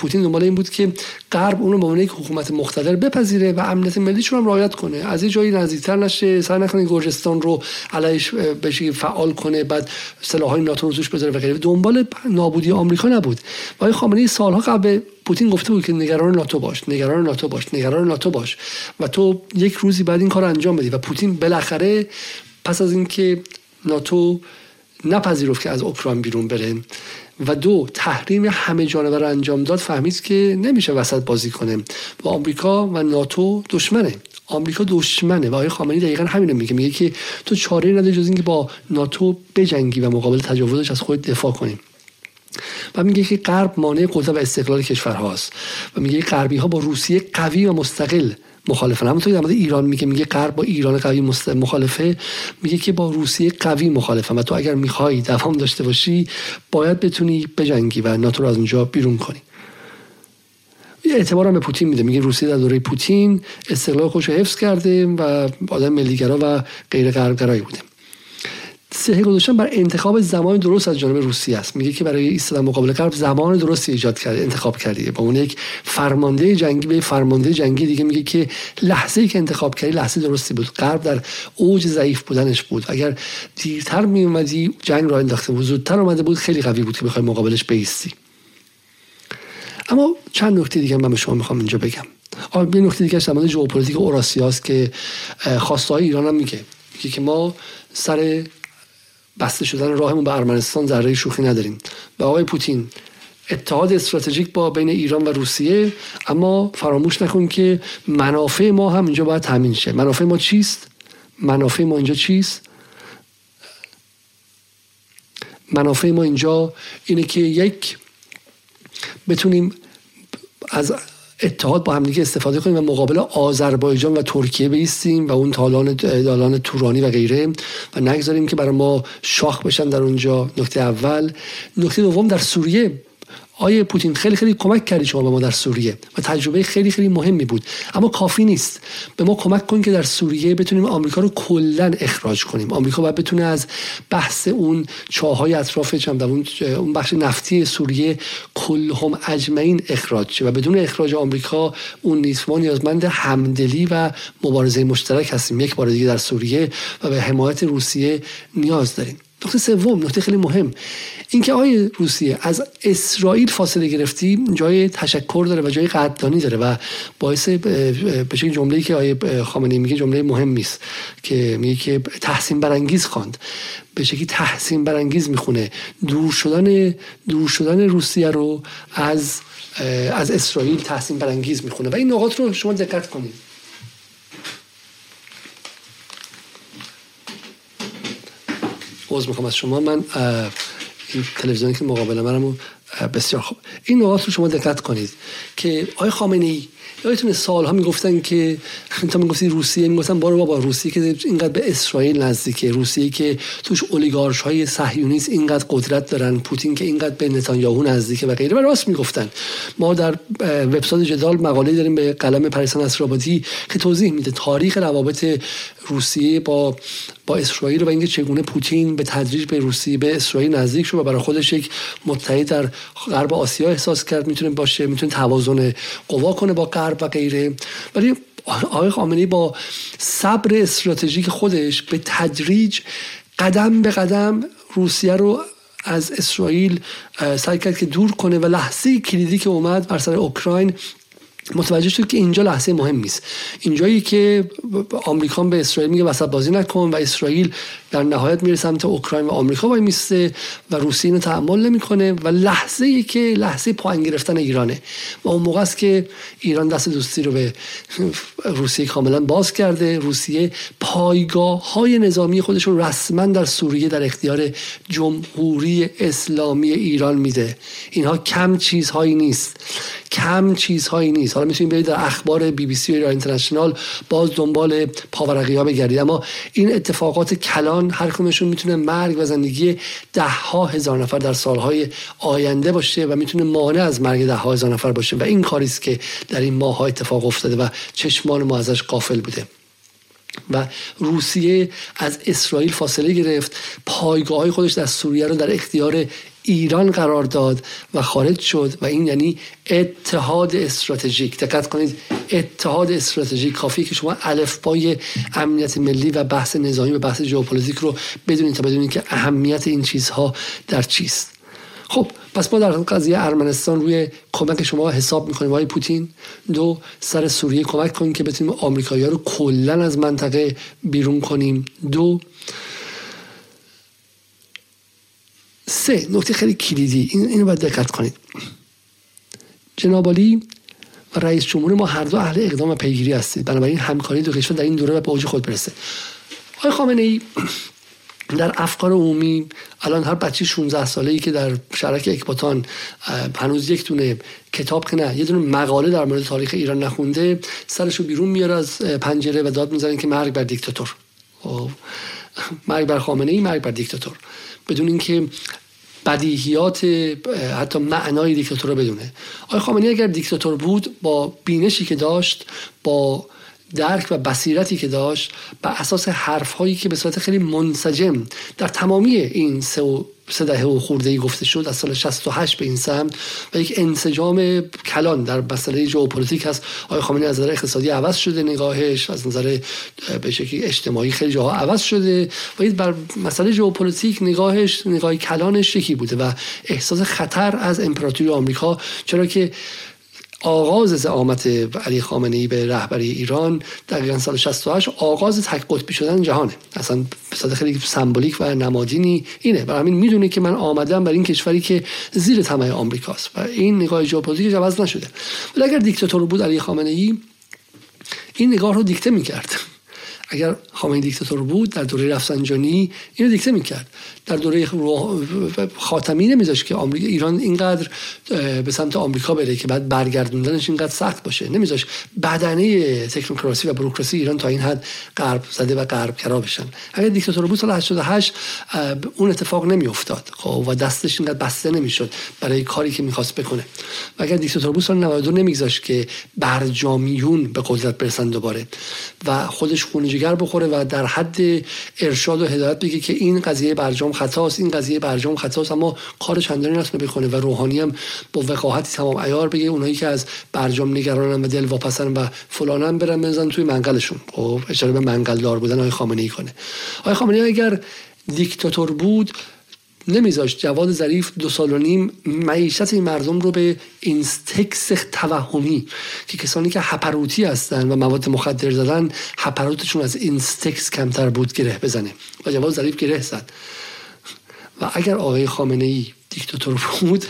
پوتین دنبال این بود که غرب اون رو به عنوان یک حکومت مقتدر بپذیره و امنیت ملیش رو هم رعایت کنه. از این جایی نزدیکتر نشه سعی نکنه گرجستان رو علیش بشه فعال کنه بعد سلاحهای ناتو رو توش بذاره و غیره. دنبال نابودی آمریکا نبود. و آقای خامنه‌ای سالها قبل پوتین گفته بود که نگران ناتو باش نگران ناتو باش نگران ناتو باش. و تو یک روزی بعد این کار انجام بدی و پوتین بالاخره پس از اینکه ناتو نپذیرفت که از اوکراین بیرون بره و دو تحریم همه جانبه رو انجام داد فهمید که نمیشه وسط بازی کنه. و آمریکا و ناتو دشمنه. آمریکا دشمنه. و آقای خامنه‌ای دقیقا همین میگه. میگه که تو چاره نداری جز اینکه با ناتو بجنگی و مقابل تجاوزش از خود دفاع کنیم و میگه که غرب مانع قدرت و استقلال کشورهاست. و میگه غربی ها با روسیه قوی و مستقل. مخالفن همونطور در مورد ایران میگه میگه غرب با ایران قوی مخالفه. میگه که با روسیه قوی مخالفه و تو اگر می‌خوای دوام داشته باشی باید بتونی بجنگی و ناتو رو از اونجا بیرون کنی. اعتبار هم به پوتین میده. میگه روسیه در دوره پوتین استقلال خودش حفظ کرده و آدم ملیگرا و غیر غربگرایی بوده. سهه گذاشتن بر انتخاب زمان درست از جانب روسیه است. میگه که برای ایستادن مقابل غرب زمان درستی ایجاد کرده انتخاب کرده با اون یک فرمانده جنگی به فرمانده جنگی دیگه میگه که لحظه ای که انتخاب کردی لحظه درستی بود. غرب در اوج ضعیف بودنش بود. اگر دیرتر می اومدی جنگ را انداخته بود. زودتر اومده بود خیلی قوی بود که بخوای مقابلش بیستی. اما چند نکته دیگه من به شما می‌خوام اینجا بگم. یه نکته دیگه در مورد ژئوپلیتیک اوراسیاست که خواستای ایران هم میگه. میگه که ما سر بسته شدن راهمون به ارمنستان ذره شوخی نداریم. و آقای پوتین اتحاد استراتژیک با بین ایران و روسیه اما فراموش نکن که منافع ما هم اینجا باید تامین شه. منافع ما چیست؟ منافع ما اینجا چیست؟ منافع ما اینجا اینه که یک بتونیم از اتحاد با همدیگه استفاده کنیم و مقابل آذربایجان و ترکیه بیستیم و اون تالان دالان تورانی و غیره و نگذاریم که برای ما شاخ بشن در اونجا. نکته اول. نکته دوم در سوریه آیه پوتین خیلی خیلی کمک کردی شما به ما در سوریه و تجربه خیلی خیلی مهمی بود. اما کافی نیست. به ما کمک کن که در سوریه بتونیم آمریکا رو کلا اخراج کنیم. آمریکا باید بتونه از بحث اون چاهای اطراف در اون بخش نفتی سوریه کلهم اجمعین اخراج شه و بدون اخراج آمریکا اون نیست ما نیازمند همدلی و مبارزه مشترک هستیم. یک بار دیگه در سوریه و به حمایت روسیه نیاز داریم. نکته سوم نکته خیلی مهم. اینکه آقای روسیه از اسرائیل فاصله گرفتی جای تشکر داره و جای قدردانی داره و باعث به شکل جمله که آقای خامنه‌ای میگه جمله مهمی است که میگه که تحسین برانگیز خواند. به شکلی تحسین برانگیز می‌خونه. دور شدن دور شدن روسیه رو از از اسرائیل تحسین برانگیز می‌خونه. و این نقاط رو شما دقت کنید. عوض می‌خوام از شما. من این تلویزیونی که مقابل منم بسیار خوب. این نقاط رو شما دقت کنید که آقای خامنه ای یادتونه سالها می‌گفتن که تا می‌گفتی روسیه می‌گفتن بارو بابا روسیه که اینقدر به اسرائیل نزدیکه. روسیه که توش اولیگارش های صهیونیست اینقدر قدرت دارن. پوتین که اینقدر به نتانیاهو نزدیکه و غیره. و راست می‌گفتن. ما در وبسایت جدال مقاله داریم به قلم پریسان اسرابادی که توضیح میده تاریخ روابط روسیه با با اسرائیل و اینکه چگونه پوتین به تدریج به روسیه به اسرائیل نزدیک شد و برای خودش یک متحد در غرب آسیا احساس کرد می‌تونه باشه می‌تونه توازن قوا کنه با غرب و غیره. ولی آقای خامنه‌ای با صبر استراتژیک خودش به تدریج قدم به قدم روسیه رو از اسرائیل سعی کرد که دور کنه و لحظه کلیدی که اومد بر سر اوکراین متوجه شد که اینجا لحظه مهم نیست. اینجایی که آمریکا به اسرائیل میگه وسط بازی نکن و اسرائیل در نهایت میره سمت اوکراین و آمریکا وای میسته و روسیه اینو تحمل نمی‌کنه و لحظه ای که لحظه پایین گرفتن ایرانه. و اون موقع است که ایران دست دوستی رو به روسیه کاملا باز کرده. روسیه پایگاه های نظامی خودش رو رسما در سوریه در اختیار جمهوری اسلامی ایران میده. اینها کم چیزهایی نیست. کم چیزهایی نیست. حالا می‌تونید برید در اخبار بی بی سی و اینترنشنال باز دنبال پاورقی ها بگردید. اما این اتفاقات کلان هر کدومشون می‌تونه مرگ و زندگی ده ها هزار نفر در سالهای آینده باشه و می‌تونه مانع از مرگ ده ها هزار نفر باشه و این کاری که در این ماه ها اتفاق افتاده و چشمان ما ازش قافل بوده. و روسیه از اسرائیل فاصله گرفت. پایگاه های خودش در سوریه رو در اختیار ایران قرار داد و خارج شد و این یعنی اتحاد استراتژیک. دقت کنید اتحاد استراتژیک کافیه که شما الفبای امنیت ملی و بحث نظامی و بحث ژئوپلیتیک رو بدونید تا بدونید که اهمیت این چیزها در چیست. خب پس ما در قضیه ارمنستان روی کمک شما حساب می‌کنیم آقای پوتین. دو سر سوریه کمک کنیم که بتونیم آمریکایی‌ها رو کلا از منطقه بیرون کنیم. دو سه نکته خیلی کلیدی. این اینو باید دقت کنید. جنابالی و رئیس جمهور ما هر دو اهل اقدام و پیگیری هستید. بنابراین همکاری دو کشور در این دوره به اوج خود برسه. آقای خامنه ای در افکار عمومی الان هر بچه 16 ساله ای که در شرک اکباتان هنوز یک دونه کتاب که نه یه دونه مقاله در مورد تاریخ ایران نخونده سرش رو بیرون میاره از پنجره و داد می‌زنن که مرگ بر دیکتاتور. خب، مرگ بر خامنه ای مرگ بر دیکتاتور. بدون اینکه بدیهیات حتی معنای دیکتاتور رو بدونه. آقای خامنه‌ای اگر دیکتاتور بود با بینشی که داشت با درک و بصیرتی که داشت بر اساس حرف هایی که به صورت خیلی منسجم در تمامی این سه و سه دهه و خورده ای گفته شد از سال 68 به این سمت و یک انسجام کلان در مسئله ژئوپلیتیک هست. آقای خامنه‌ای از نظر اقتصادی عوض شده نگاهش از نظر به شکلی اجتماعی خیلی جاها عوض شده و بر مسئله ژئوپلیتیک نگاهش نگاهی کلانش یکی بوده و احساس خطر از امپراتوری آمریکا چرا که آغاز زعامت علی خامنه ای به رهبری ایران دقیقا سال 68 آغاز تک قطبی شدن جهانه. اصلا به خیلی سمبولیک و نمادینی اینه. برای همین می‌دونه که من آمدم بر این کشوری که زیر طمع آمریکاست و این نگاه ژئوپلیتیک عوض نشده. ولی اگر دیکتاتور بود علی خامنه ای این نگاه رو دیکته می‌کرد. اگر خامنه‌ای دیکتاتور بود در دوره رفسنجانی اینو دیکته می‌کرد. در دوره خاتمی نمیذاشت که آمریکا ایران اینقدر به سمت آمریکا بره که بعد برگردوندنش اینقدر سخت باشه. نمیذاشت. بدنه تکنوکراسی و بروکراسی ایران تا این حد غرب زده و غرب کرا بشن. اگر دیکتاتور بود سال 88 اون اتفاق نمیافتاد. خب و دستش اینقدر بسته نمی‌شد برای کاری که می‌خواست بکنه. و اگر دیکتاتور بود سال 92 نمیگذاشت که برجامیون به قدرت برسن دوباره. و خودش خون جگر بخوره و در حد ارشاد و هدایت بگه که این قضیه برجام خطاست این قضیه برجام خطاست اما کار چندانی نتونه بکنه و روحانی هم با وقاحتی تمام عیار بگه. اونایی که از برجام نگرانن و دل واپسن و فلانن برن بزن توی منقلشون. خب اشاره به منقل دار بودن آقای خامنه ای کنه. آقای خامنه ای اگر دیکتاتور بود نمیذاشت. جواد ظریف دو سال و نیم معیشت این مردم رو به اینستکس توهمی که کسانی که هپروتی هستن و مواد مخدر زدن هپروتشون از اینستکس کمتر بود گره بزنه. و جواد ظریف گره زد. و اگر آقای خامنه ای دیکتاتور بود.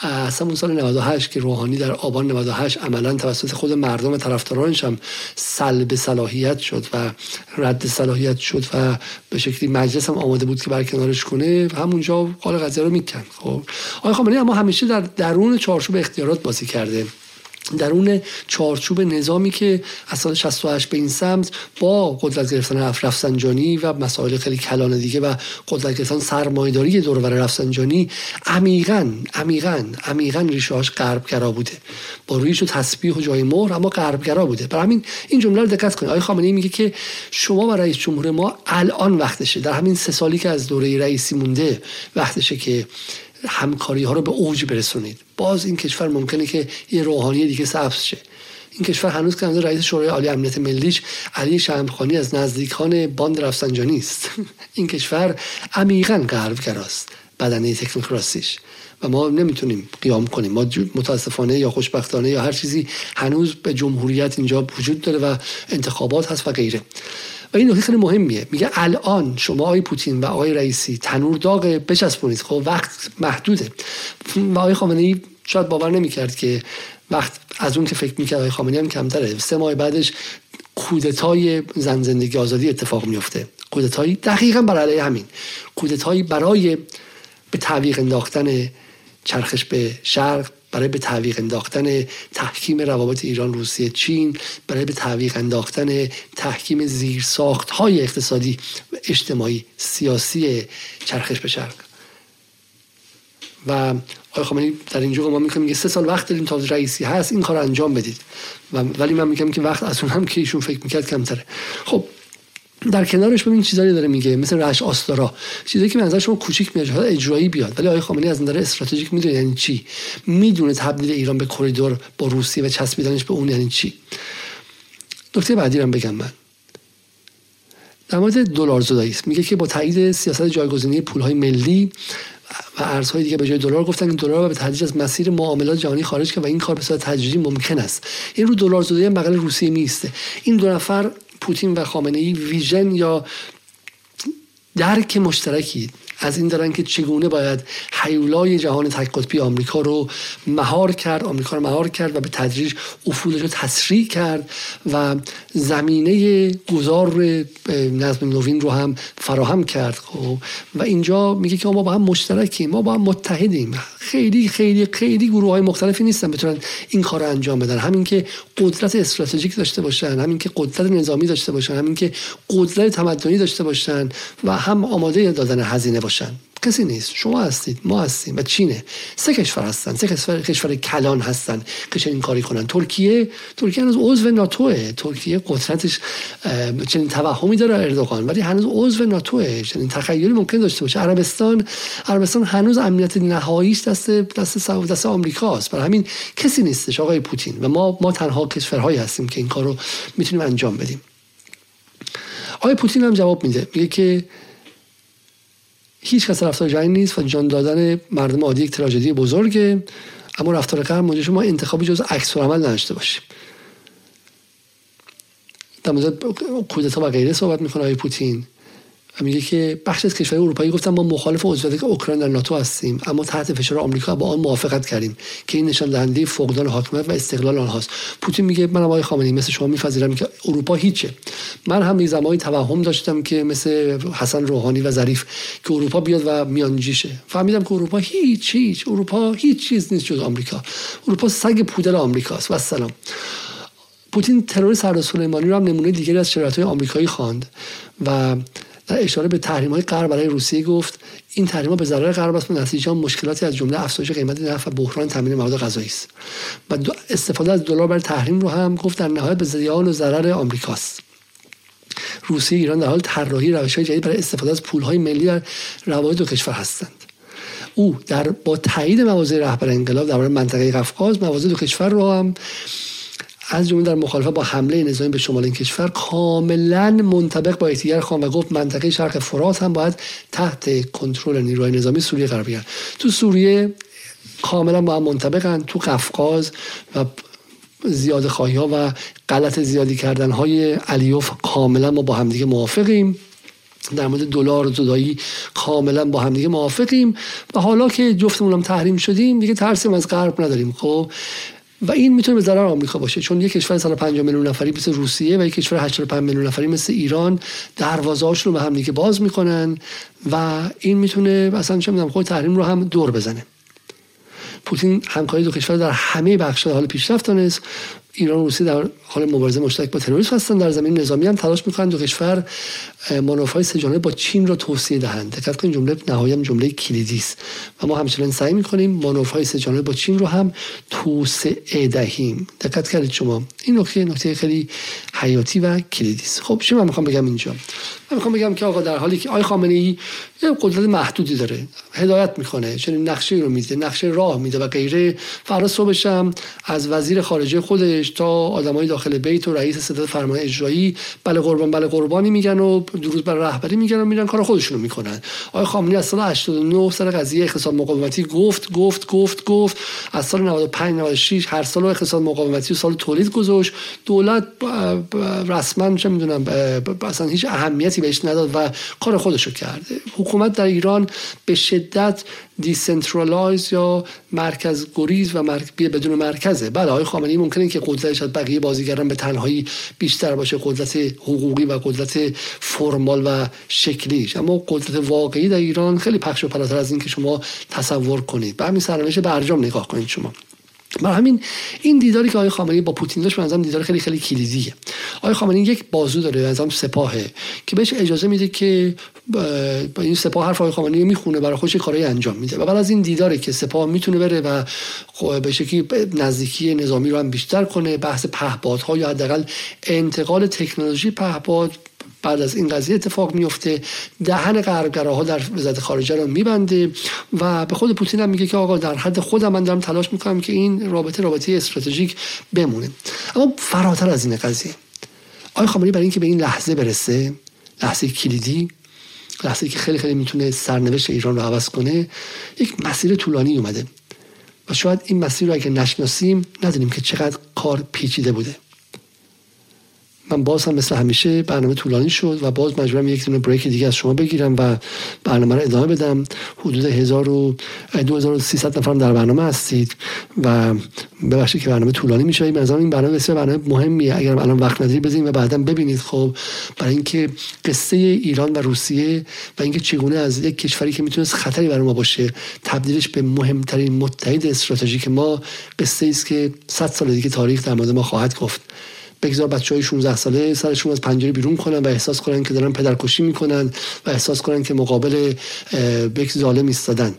از همون سال 98 که روحانی در آبان 98 عملا توسط خود مردم و طرفدارانش هم سلب صلاحیت شد و رد صلاحیت شد و به شکلی مجلس هم آماده بود که برکنارش کنه. همونجا قال قضیه رو میکن خب. آقای خامنه‌ای اما همیشه در درون چارچوب اختیارات بازی کرده. درون چارچوب نظامی که از سال 68 به این سمت با قدرت گرفتن رفسنجانی و مسائل خیلی کلان دیگه و قدرت گرفتن سرمایداری دورور رفسنجانی عمیقا عمیقا عمیقا ریشهاش غربگرا بوده. با ریش و تسبیح و جای مهر اما غربگرا بوده. برای همین این جمله رو دقت کنید. آقای خامنه‌ای میگه که شما و رئیس جمهور ما الان وقتشه. در همین سه سالی که از دوره رئیسی مونده وقتشه که همکاری ها رو به اوج برسونید. باز این کشور ممکنه که یه روحانی دیگه سبز شه. این کشور هنوز که رئیس شورای عالی امنیت ملیش علی شمخانی از نزدیکان باند رفسنجانی است. این کشور عمیقا غربگراست. بدنه تکنوکراسیش و ما نمی‌تونیم قیام کنیم. ما متاسفانه یا خوشبختانه یا هر چیزی هنوز به جمهوریت اینجا وجود داره و انتخابات هست و غیره. و این نکته خیلی مهمیه. میگه الان شما آقای پوتین و آقای رئیسی تنور داغ بچسبونید. خب وقت محدوده. و آقای خامنه ای شاید باور نمی‌کرد که وقت از اون که فکر می‌کرد آقای خامنه‌ای هم کمتره. سه ماه بعدش کودتای زن زندگی آزادی اتفاق میفته کودتایی دقیقا برای همین. کودتایی برای به تعویق انداختن چرخش به شرق برای به تعویق انداختن تحکیم روابط ایران روسیه چین برای به تعویق انداختن تحکیم زیرساخت های اقتصادی و اجتماعی سیاسی چرخش به شرق و آقای خامنه‌ای در اینجا ما میگه میگه سه سال وقت داریم تا رئیسی هست این کار انجام بدید. و ولی من میگم که وقت از اون هم که ایشون فکر می‌کرد کمتره. خب در کنارش ببین چیزایی داره میگه مثل رش آستارا. چیزایی که منظر شما کوچیک میاد اجرایی بیاد. ولی آقای خامنه‌ای از نظر استراتژیک می‌دونه یعنی چی؟ می‌دونه تبدیل ایران به کریدور با روسیه و چسبیدنش به اون یعنی چی؟ نکته بعدی رو بگم من. در مورد دلار زدایی میگه که با تایید سیاست جایگزینی پولهای ملی و ارزهای دیگه به جای دلار گفتن که دلار به تدریج از مسیر معاملات جهانی خارج که و این کار به صورت تدریجی ممکن است. این رو دلار زدایی بغل روسیه میسته این دو نفر پوتین و خامنه ای ویژن یا درک مشترکی از این دارن که چگونه باید حیولای جهان تک قطبی آمریکا رو مهار کرد آمریکا رو مهار کرد و به تدریج افولش رو تسریع کرد و زمینه گذار نظم نوین رو هم فراهم کرد. خب و اینجا میگه که ما با هم مشترکیم ما با هم متحدیم. خیلی خیلی خیلی گروه های مختلفی نیستن بتونن این کار رو انجام بدن. همین که قدرت استراتژیک داشته باشن همین که قدرت نظامی داشته باشن همین که قدرت تمدنی داشته باشن و هم آماده دادن هزینه باشن کسی نیست. شما هستید. ما هستیم. و چینه. سه کشور هستن. سه کشور, کشور کلان هستن که چنین کاری کنن. ترکیه ترکیه هنوز عضو ناتوه. ترکیه قدرتش چنین توهمی داره اردوغان. ولی هنوز عضو ناتوه. چنین تخیلی ممکن داشته باشه. عربستان عربستان هنوز امنیت نهاییش دست دست دست آمریکاست. برای همین کسی نیستش آقای پوتین. و ما ما تنها کشورهایی هستیم که این کارو می‌تونیم انجام بدیم. آقای پوتین هم جواب میده. میگه که هیچ کس رفتار جنگ نیست و جان دادن مردم عادی یک تراژدی بزرگه. اما رفتار غرب موجب شما انتخابی جز عکس عمل نداشته باشیم. در مورد کودتا و غیره صحبت می‌کنه آقای پوتین. میگه که بخش از کشورهای اروپایی گفتن ما مخالف عضویت اوکراین در ناتو هستیم اما تحت فشار آمریکا با آن موافقت کردیم که این نشان دهنده فقدان حاکمیت و استقلال آنهاست. پوتین میگه من آقای خامنه‌ای مثل شما میپذیرم که اروپا هیچه. من هم زمانی توهم داشتم که مثل حسن روحانی و ظریف که اروپا بیاد و میانجیشه. فهمیدم که اروپا هیچ هیچ. اروپا هیچ چیز نیست جز آمریکا. اروپا سگ پودر آمریکاست. و سلام پوتین ترور سردار سلیمانی رو هم نمونه دیگری از شرایط های آمریکایی خواند و در اشاره به تحریم های غرب برای روسیه گفت این تحریم ها به ضرر غرب است و نتیجه مشکلاتی از جمله افزایش قیمت نفت و بحران تامین مواد غذایی است. و استفاده از دلار برای تحریم رو هم گفت در نهایت به زیان و ضرر آمریکاست روسیه ایران در حال طراحی روش های جدید برای استفاده از پول های ملی در روابط دو کشور هستند. او در با تایید مواضع رهبر انقلاب در منطقه قفقاز مواضع دو کشور رو هم از جمله در مخالفت با حمله نظامی به شمال این کشور کاملا منطبق با یکدیگر خوان و گفت منطقه شرق فرات هم باید تحت کنترل نیروهای نظامی سوریه قرار بگیرد. تو سوریه کاملا با هم منطبقن. تو قفقاز و زیاد خواهی ها و غلط زیادی کردن های علیوف کاملا ما با همدیگه موافقیم. در مورد دلار زدایی کاملا با همدیگه موافقیم. و حالا که جفتمون هم تحریم شدیم دیگه ترسیم از غرب نداریم. خب و این می‌تونه به ضرر آمریکا باشه چون یک کشور 150 میلیون نفری مثل روسیه و یک کشور 85 میلیون نفری مثل ایران دروازه‌هاشون رو به هم دیگه باز می‌کنن و این می‌تونه مثلا چه می‌دونم خود تحریم رو هم دور بزنه. پوتین همکاری دو کشور در همه بخش حال پیشرفت دانست ایران و روسیه در حال مبارزه مشترک با تروریسم هستند. در زمین نظامی هم تلاش می‌کنند دو کشور منافع سه با چین را توصیه دهند. دقت کنید جمله نهایی جمله کلیدی است. و ما همچنان سعی می‌کنیم منافع سه با چین رو هم توسعه دهیم. دقت کردید شما. این نکته نکته خیلی حیاتی و کلیدی است. خب چی من می‌خوام بگم اینجا. من می‌خوام بگم که آقا در حالی که آقای خامنه ای یه قدرت محدودی داره. هدایت می‌کنه. چنین نقشه رو میده نقشه راه میده و غیره. فردا صبحش از وزیر خارجه خودش تا آدمای داخل بیت و رئیس ستاد فرمان اجرایی بله قربان بله قربانی میگن و درود بر رهبری میگن و میرن کار خودشونو می‌کنن. آقای خامنه‌ای از سال 89 سر قضیه اقتصاد مقاومتی گفت گفت گفت گفت. از سال 95 96 هر سال اقتصاد مقاومتی و سال تولید گذاشت. دولت رسما چه می‌دونم اصلا هیچ اهمیتی بهش نداد و کار خودشو کرد حکومت در ایران به شدت decentralize یا مرکز گریز و مرک... بدون مرکزه. بله آقای خامنه‌ای ممکنه که قدرتش از بقیه بازیگران به تنهایی بیشتر باشه قدرت حقوقی و قدرت فرمال و شکلیش. اما قدرت واقعی در ایران خیلی پخش و پلاتر از این که شما تصور کنید. به همین سرنوشت برجام نگاه کنید شما. برای همین این دیداری که آقای خامنه‌ای با پوتین داشت به دیدار خیلی خیلی کلیدیه. آقای خامنه‌ای یک بازو داره از سپاهه که بهش اجازه میده که با این سپاه حرف آقای خامنه‌ای می‌خونه برای خودش کارهای انجام میده. و بعد از این دیداره که سپاه می‌تونه بره و به شکلی نزدیکی نظامی رو هم بیشتر کنه بحث پهپادها یا حداقل انتقال تکنولوژی پهپاد بعد از این قضیه اتفاق میفته. دهن غربگراها در وزارت خارجه رو میبنده و به خود پوتین هم میگه که آقا در حد خودم من دارم تلاش می‌کنم که این رابطه رابطه استراتژیک بمونه. اما فراتر از این قضیه. آقای خامنه‌ای برای اینکه به این لحظه برسه لحظه کلیدی لحظه که خیلی خیلی می‌تونه سرنوشت ایران رو عوض کنه یک مسیر طولانی اومده. و شاید این مسیر رو اگه نشناسیم ندونیم که چقدر کار پیچیده بوده. من باز هم مثل همیشه برنامه طولانی شد و باز مجبورم یک دونه بریک دیگه از شما بگیرم و برنامه رو ادامه بدم. حدود 1000 و 2300 نفرم در برنامه هستید و ببخشید که برنامه طولانی میشه. این این برنامه بسیار برنامه مهمیه. اگر الان وقت نداری بزنید و بعدا ببینید. خب برای اینکه قصه ایران و روسیه و اینکه چگونه از یک کشوری که می‌تونست خطری برای ما باشه تبدیلش به مهمترین متحد استراتژیک ما قصه است که 100 سال دیگه تاریخ در مورد ما خواهد گفت. بگذار بچه های 16 ساله سرشون از پنجره بیرون کنن و احساس کنن که دارن پدرکشی می‌کنن و احساس کنن که مقابل یک ظالم ایستادن.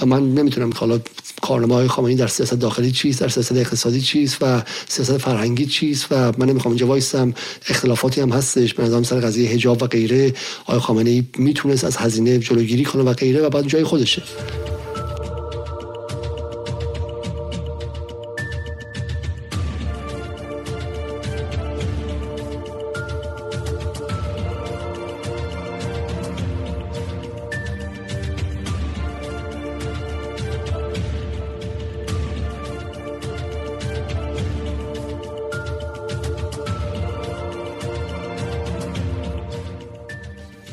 و من نمی‌تونم که حالا کارنامه های خامنه‌ای در سیاست داخلی چیست در سیاست اقتصادی چیست و سیاست فرهنگی چیست و من نمی‌خوام اینجا وایسم. اختلافاتی هم هستش. به نظرم سر قضیه حجاب و غیره آقای خامنه‌ای می‌تونست از هزینه جلوگیری کنه و غیره و بعد جای خودشه.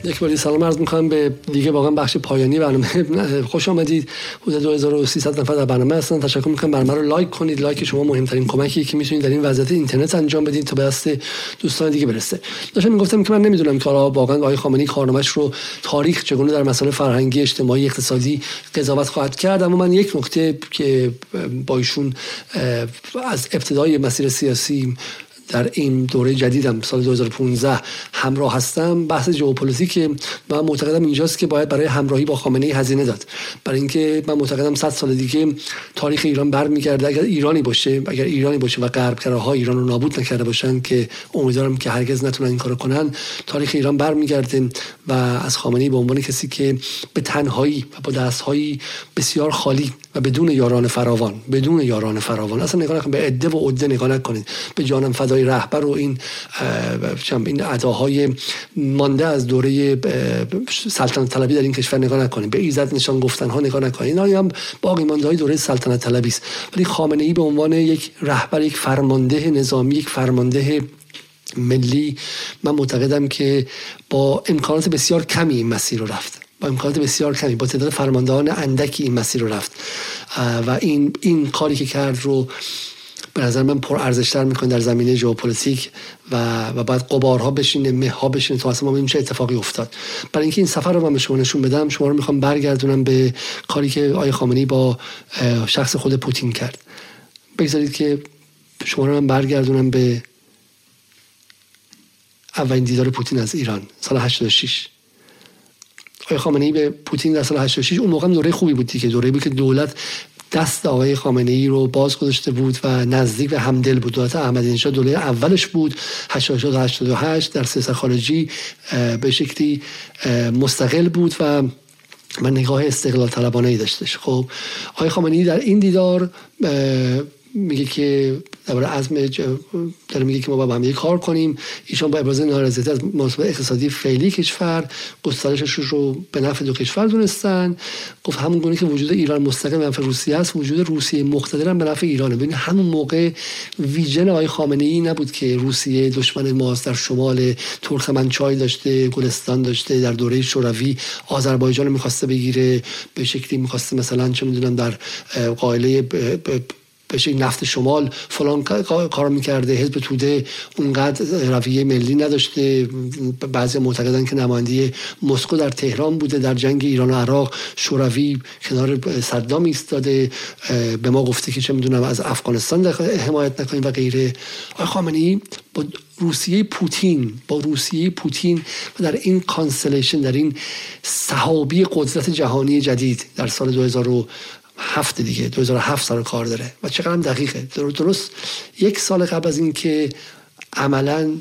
یک باری سلام عرض می‌کنم به دیگه واقعا بخش پایانی برنامه. خوش آمدید. حدود 2300 نفر در برنامه هستن. تشکر می‌کنم برنامه رو لایک کنید. لایک شما مهمترین کمکی که می‌تونید در این وضعیت اینترنت انجام بدید تا به دست دوستان دیگه برسه. داشتم می‌گفتم که من نمی‌دونم که واقعا آقای خامنه‌ای کارنامه‌اش رو تاریخ چگونه در مسائل فرهنگی اجتماعی اقتصادی قضاوت خواهد کرد. اما من یک نکته که با ایشون از ابتدای مسیر سیاسی در این دوره جدیدم سال 2015 همراه هستم. بحث ژئوپلیتیک و معتقدم اینجاست که باید برای همراهی با خامنه ای هزینه داد. برای اینکه من معتقدم 100 سال دیگه تاریخ ایران برمیگرده. اگر ایرانی باشه اگر ایرانی باشه و غربگراها ایران رو نابود نکرده باشن که امیدوارم که هرگز نتونن این کارو کنن تاریخ ایران برمیگرده و از خامنه ای به عنوان کسی که به تنهایی و با دستهایی بسیار خالی و بدون یاران فراوان بدون یاران فراوان. اصلا نگاه به عده و عده نگاه نکنید. به جانم فدای رهبر و این این اداهای مانده از دوره سلطنت طلبی در این کشور نگاه نکنید. به ایزد نشان گفتن ها نگاه نکنید. اینا هم باقی مانده های دوره سلطنت طلبی است. ولی خامنه ای به عنوان یک رهبر یک فرمانده نظامی یک فرمانده ملی من معتقدم که با امکانات بسیار کمی این مسیر رو رفت. با امکانات بسیار کمی. با تعداد فرماندهان اندکی این مسیر رو رفت. و این این کاری که کرد رو به نظر من پر ارزشتر می‌کنه در زمینه ژئوپلیتیک و و بعد قبارها بشینه مه ها بشینه تو اصلا ما ببینیم چه اتفاقی افتاد. برای اینکه این سفر رو من به شما نشون بدم شما رو می‌خوام برگردونم به کاری که آقای خامنه‌ای با شخص خود پوتین کرد. بگذارید که شما رو من برگردونم به اولین دیدار پوتین از ایران سال 86 آقای خامنه ای به پوتین در سال 86 اون موقع دوره خوبی بود که دوره بود که دولت دست آقای خامنه ای رو باز گذاشته بود و نزدیک به همدل بود. دولت احمدی نژاد دوره اولش بود. 88 88 در سیاست خارجی به شکلی مستقل بود و من نگاه استقلال طلبانه ای داشتش. خب آقای خامنه ای در این دیدار میگه که درباره عزم داره میگه که ما با هم کار کنیم. ایشان با ابراز نارضایتی از مناسبات اقتصادی فعلی کشور گسترشش رو به نفع دو کشور دونستن. گفت همون گونه که وجود ایران مستقل به نفع روسیه است وجود روسیه مقتدر هم به نفع ایرانه. ببین همون موقع ویژن آقای خامنه ای نبود که روسیه دشمن ماست در شمال ترکمنچای داشته گلستان داشته در دوره شوروی آذربایجان می‌خواسته بگیره به شکلی می‌خواسته مثلا چه می‌دونم در قائله بهش نفت شمال. فلان کار می‌کرده حزب توده اونقدر رویه ملی نداشته. بعضی معتقدن که نماینده مسکو در تهران بوده در جنگ ایران و عراق شوروی کنار صدام ایستاده. به ما گفته که چه می‌دونم از افغانستان حمایت نکنیم و غیره. آقای خامنه‌ای با روسیه پوتین با روسیه پوتین و در این constellation در این سحابی قدرت جهانی جدید در سال 2000 هفت دیگه 2007 سال کار داره. و چقدر دقیقه. درست یک سال قبل از اینکه عملا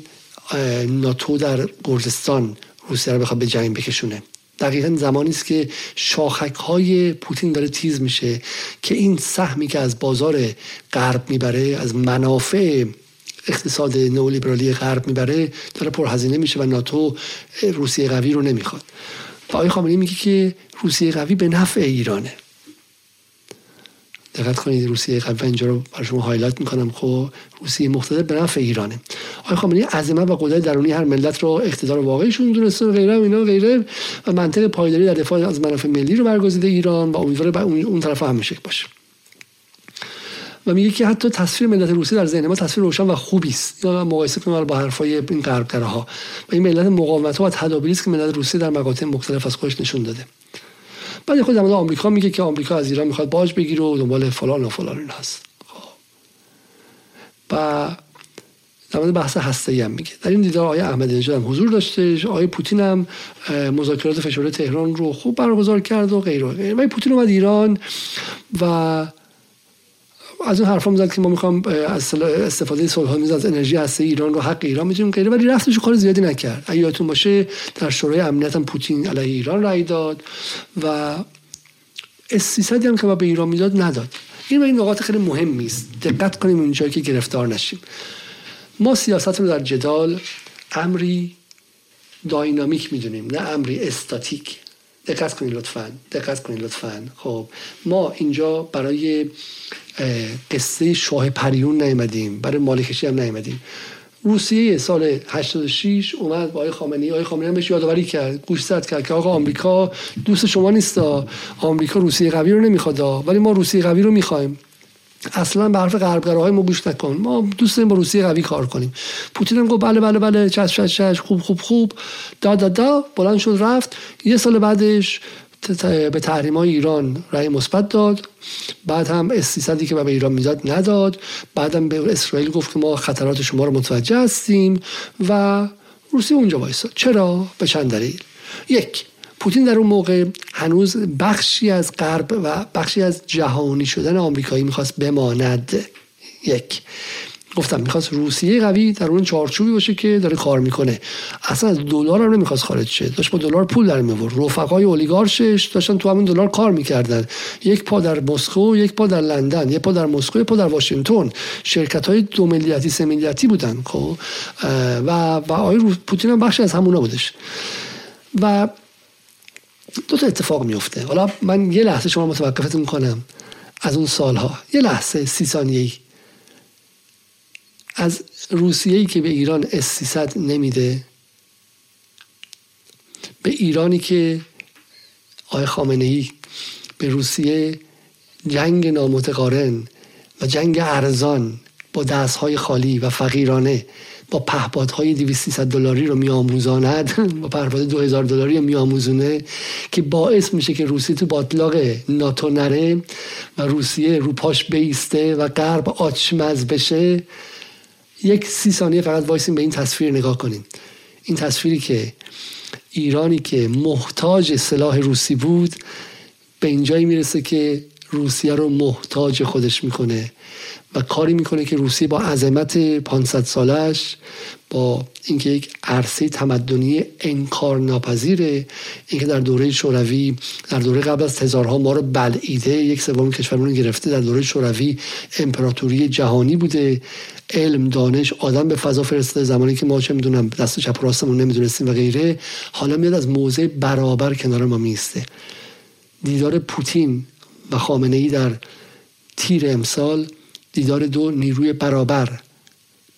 ناتو در گرجستان روسیه رو بخواد به جنگ بکشونه. دقیقا زمانی است که شاخک های پوتین داره تیز میشه که این سهمی که از بازار غرب می‌بره از منافع اقتصاد نئولیبرالی غرب می‌بره داره پرهزینه میشه و ناتو روسیه قوی رو نمی‌خواد. و آقای خامنه‌ای میگه که روسیه قوی به نفع ایرانه. دقت کنید روسیه قبل اینجا رو برای شما هایلایت می‌کنم. خب روسیه مقتدر به نفع ایرانه. آقای خامنه‌ای عظمت و قدرت درونی هر ملت رو اقتدار واقعیشون دونسته و غیره و اینا غیره و منطق پایداری در دفاع از منافع ملی رو برگزیده ایران و امیدواره اون, طرف هم میشه باشه. و میگه که حتی تصویر ملت روسیه در ذهن ما تصویر روشن و خوبی است. یا مقایسه کنیم با حرفای این غربگراها و این ملت مقاومت و تدابیری است که ملت روسیه در مقاطع مختلف از خودش نشون داده. بعد خود در آمریکا میگه که آمریکا از ایران می‌خواد باج بگیره و دنبال فلان و فلان هست. خب. و در بحث هسته هم میگه. در این دیدار آقای احمدی نژاد هم حضور داشته آقای پوتین هم مذاکرات فشار تهران رو خوب برگزار کرد و غیره و غیره و پوتین اومد ایران و از اون حرفا می‌زد که ما می‌خوام از استفاده صلح از انرژی هسته ایران رو حق ایران می‌تونیم غیره. ولی رفتش کار زیادی نکرد. اگه یادتون باشه در شورای امنیت هم پوتین علیه ایران رای داد و اس هم که به ایران می‌داد نداد. این این نقاط خیلی مهمی است. دقت کنیم اونجایی که گرفتار نشیم. ما سیاست رو در جدال امری داینامیک می‌دونیم نه امری استاتیک. دقت کنید لطفا. دقت کنید لطفا. خب ما اینجا برای قصه شاه پریون نیومدیم برای مالکشی هم نیومدیم. روسیه سال 86 اومد با آقای خامنه‌ای. آقای خامنه‌ای بهش یادآوری کرد گوشزد کرد که آقا آمریکا دوست شما نیست آمریکا روسیه قوی رو نمی‌خواد ولی ما روسیه قوی رو می‌خوایم. اصلا به حرف غربگراهای ما گوش نکن. ما دوست داریم با روسیه قوی کار کنیم. پوتین هم گفت بله بله بله چش چش چش خوب خوب خوب. دا دا دا بلند شد رفت. یه سال بعدش به تحریم های ایران رأی مثبت داد. بعد هم استیصدی که به ایران می‌داد نداد. بعدم به اسرائیل گفت که ما خطرات شما رو متوجه هستیم و روسیه اونجا وایساد. چرا؟ به چند دلیل. یک پوتین در اون موقع هنوز بخشی از غرب و بخشی از جهانی شدن آمریکایی می‌خواست بماند. یک. گفتم می‌خواست روسیه قوی در اون چارچوبی باشه که داره کار می‌کنه. اصلا از دلار هم نمی‌خواست خارج شه. داشت با دلار پول در میورد رفقای اولیگارشش داشتن تو همون دلار کار می‌کردن. یک پا در مسکو یک پا در لندن یک پا در مسکو یک پا در واشنگتن. شرکت های دو ملیتی سه ملیتی بودن خب. و و آقای پوتین هم بخشی از همونا بودش. و دو تا اتفاق میفته حالا من یه لحظه شما متوقفتون کنم از اون سالها. یه لحظه سی ثانیه‌ای. از روسیه که به ایران اس نمیده به ایرانی که آقای خامنه ای به روسیه جنگ نامتقارن و جنگ ارزان با دستهای خالی و فقیرانه با پهپادهای 200 دلاری رو میآموزاند. با پهپاد 2000 دلاری رو میآموزونه که باعث میشه که روسیه تو باطلاق ناتو نره و روسیه رو پاش بیسته و غرب آچمز بشه. یک سی ثانیه فقط وایسیم به این تصویر نگاه کنیم این تصویری که ایرانی که محتاج سلاح روسی بود به اینجایی می‌رسه که روسیه رو محتاج خودش می‌کنه و کاری می‌کنه که روسیه با عظمت 500 سالش با اینکه یک عرصه تمدنی انکار ناپذیره اینکه در دوره شوروی در دوره قبل از هزارها ما رو بلعیده یک سوم کشورمون گرفته در دوره شوروی امپراتوری جهانی بوده. علم دانش آدم به فضا فرستاده زمانی که ما چه می‌دونم دست چپ راستمون نمی‌دونستیم و غیره حالا میاد از موضع برابر کنار ما میسته دیدار پوتین و خامنه ای در تیر امسال دیدار دو نیروی برابر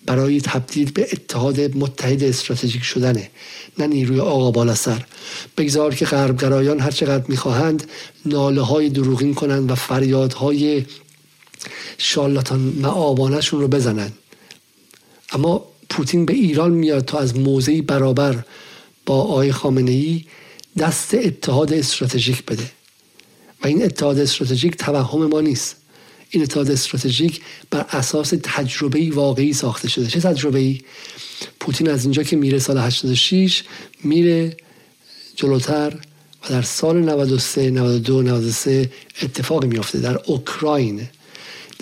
برای تبدیل به اتحاد متحد استراتژیک شدنه نه نیروی آقا بالا سر بگذار که غربگرایان هر چقدر می‌خواهند ناله های دروغین کنند و فریادهای شالاتان معابانشون رو بزنند اما پوتین به ایران میاد تا از موضعی برابر با آقای خامنه ای دست اتحاد استراتژیک بده. و این اتحاد استراتژیک توهم ما نیست. این اتحاد استراتژیک بر اساس تجربه واقعی ساخته شده. چه تجربه ای پوتین از اینجا که میره سال 86 میره جلوتر و در سال 93 92 93 اتفاقی میافته. در اوکراین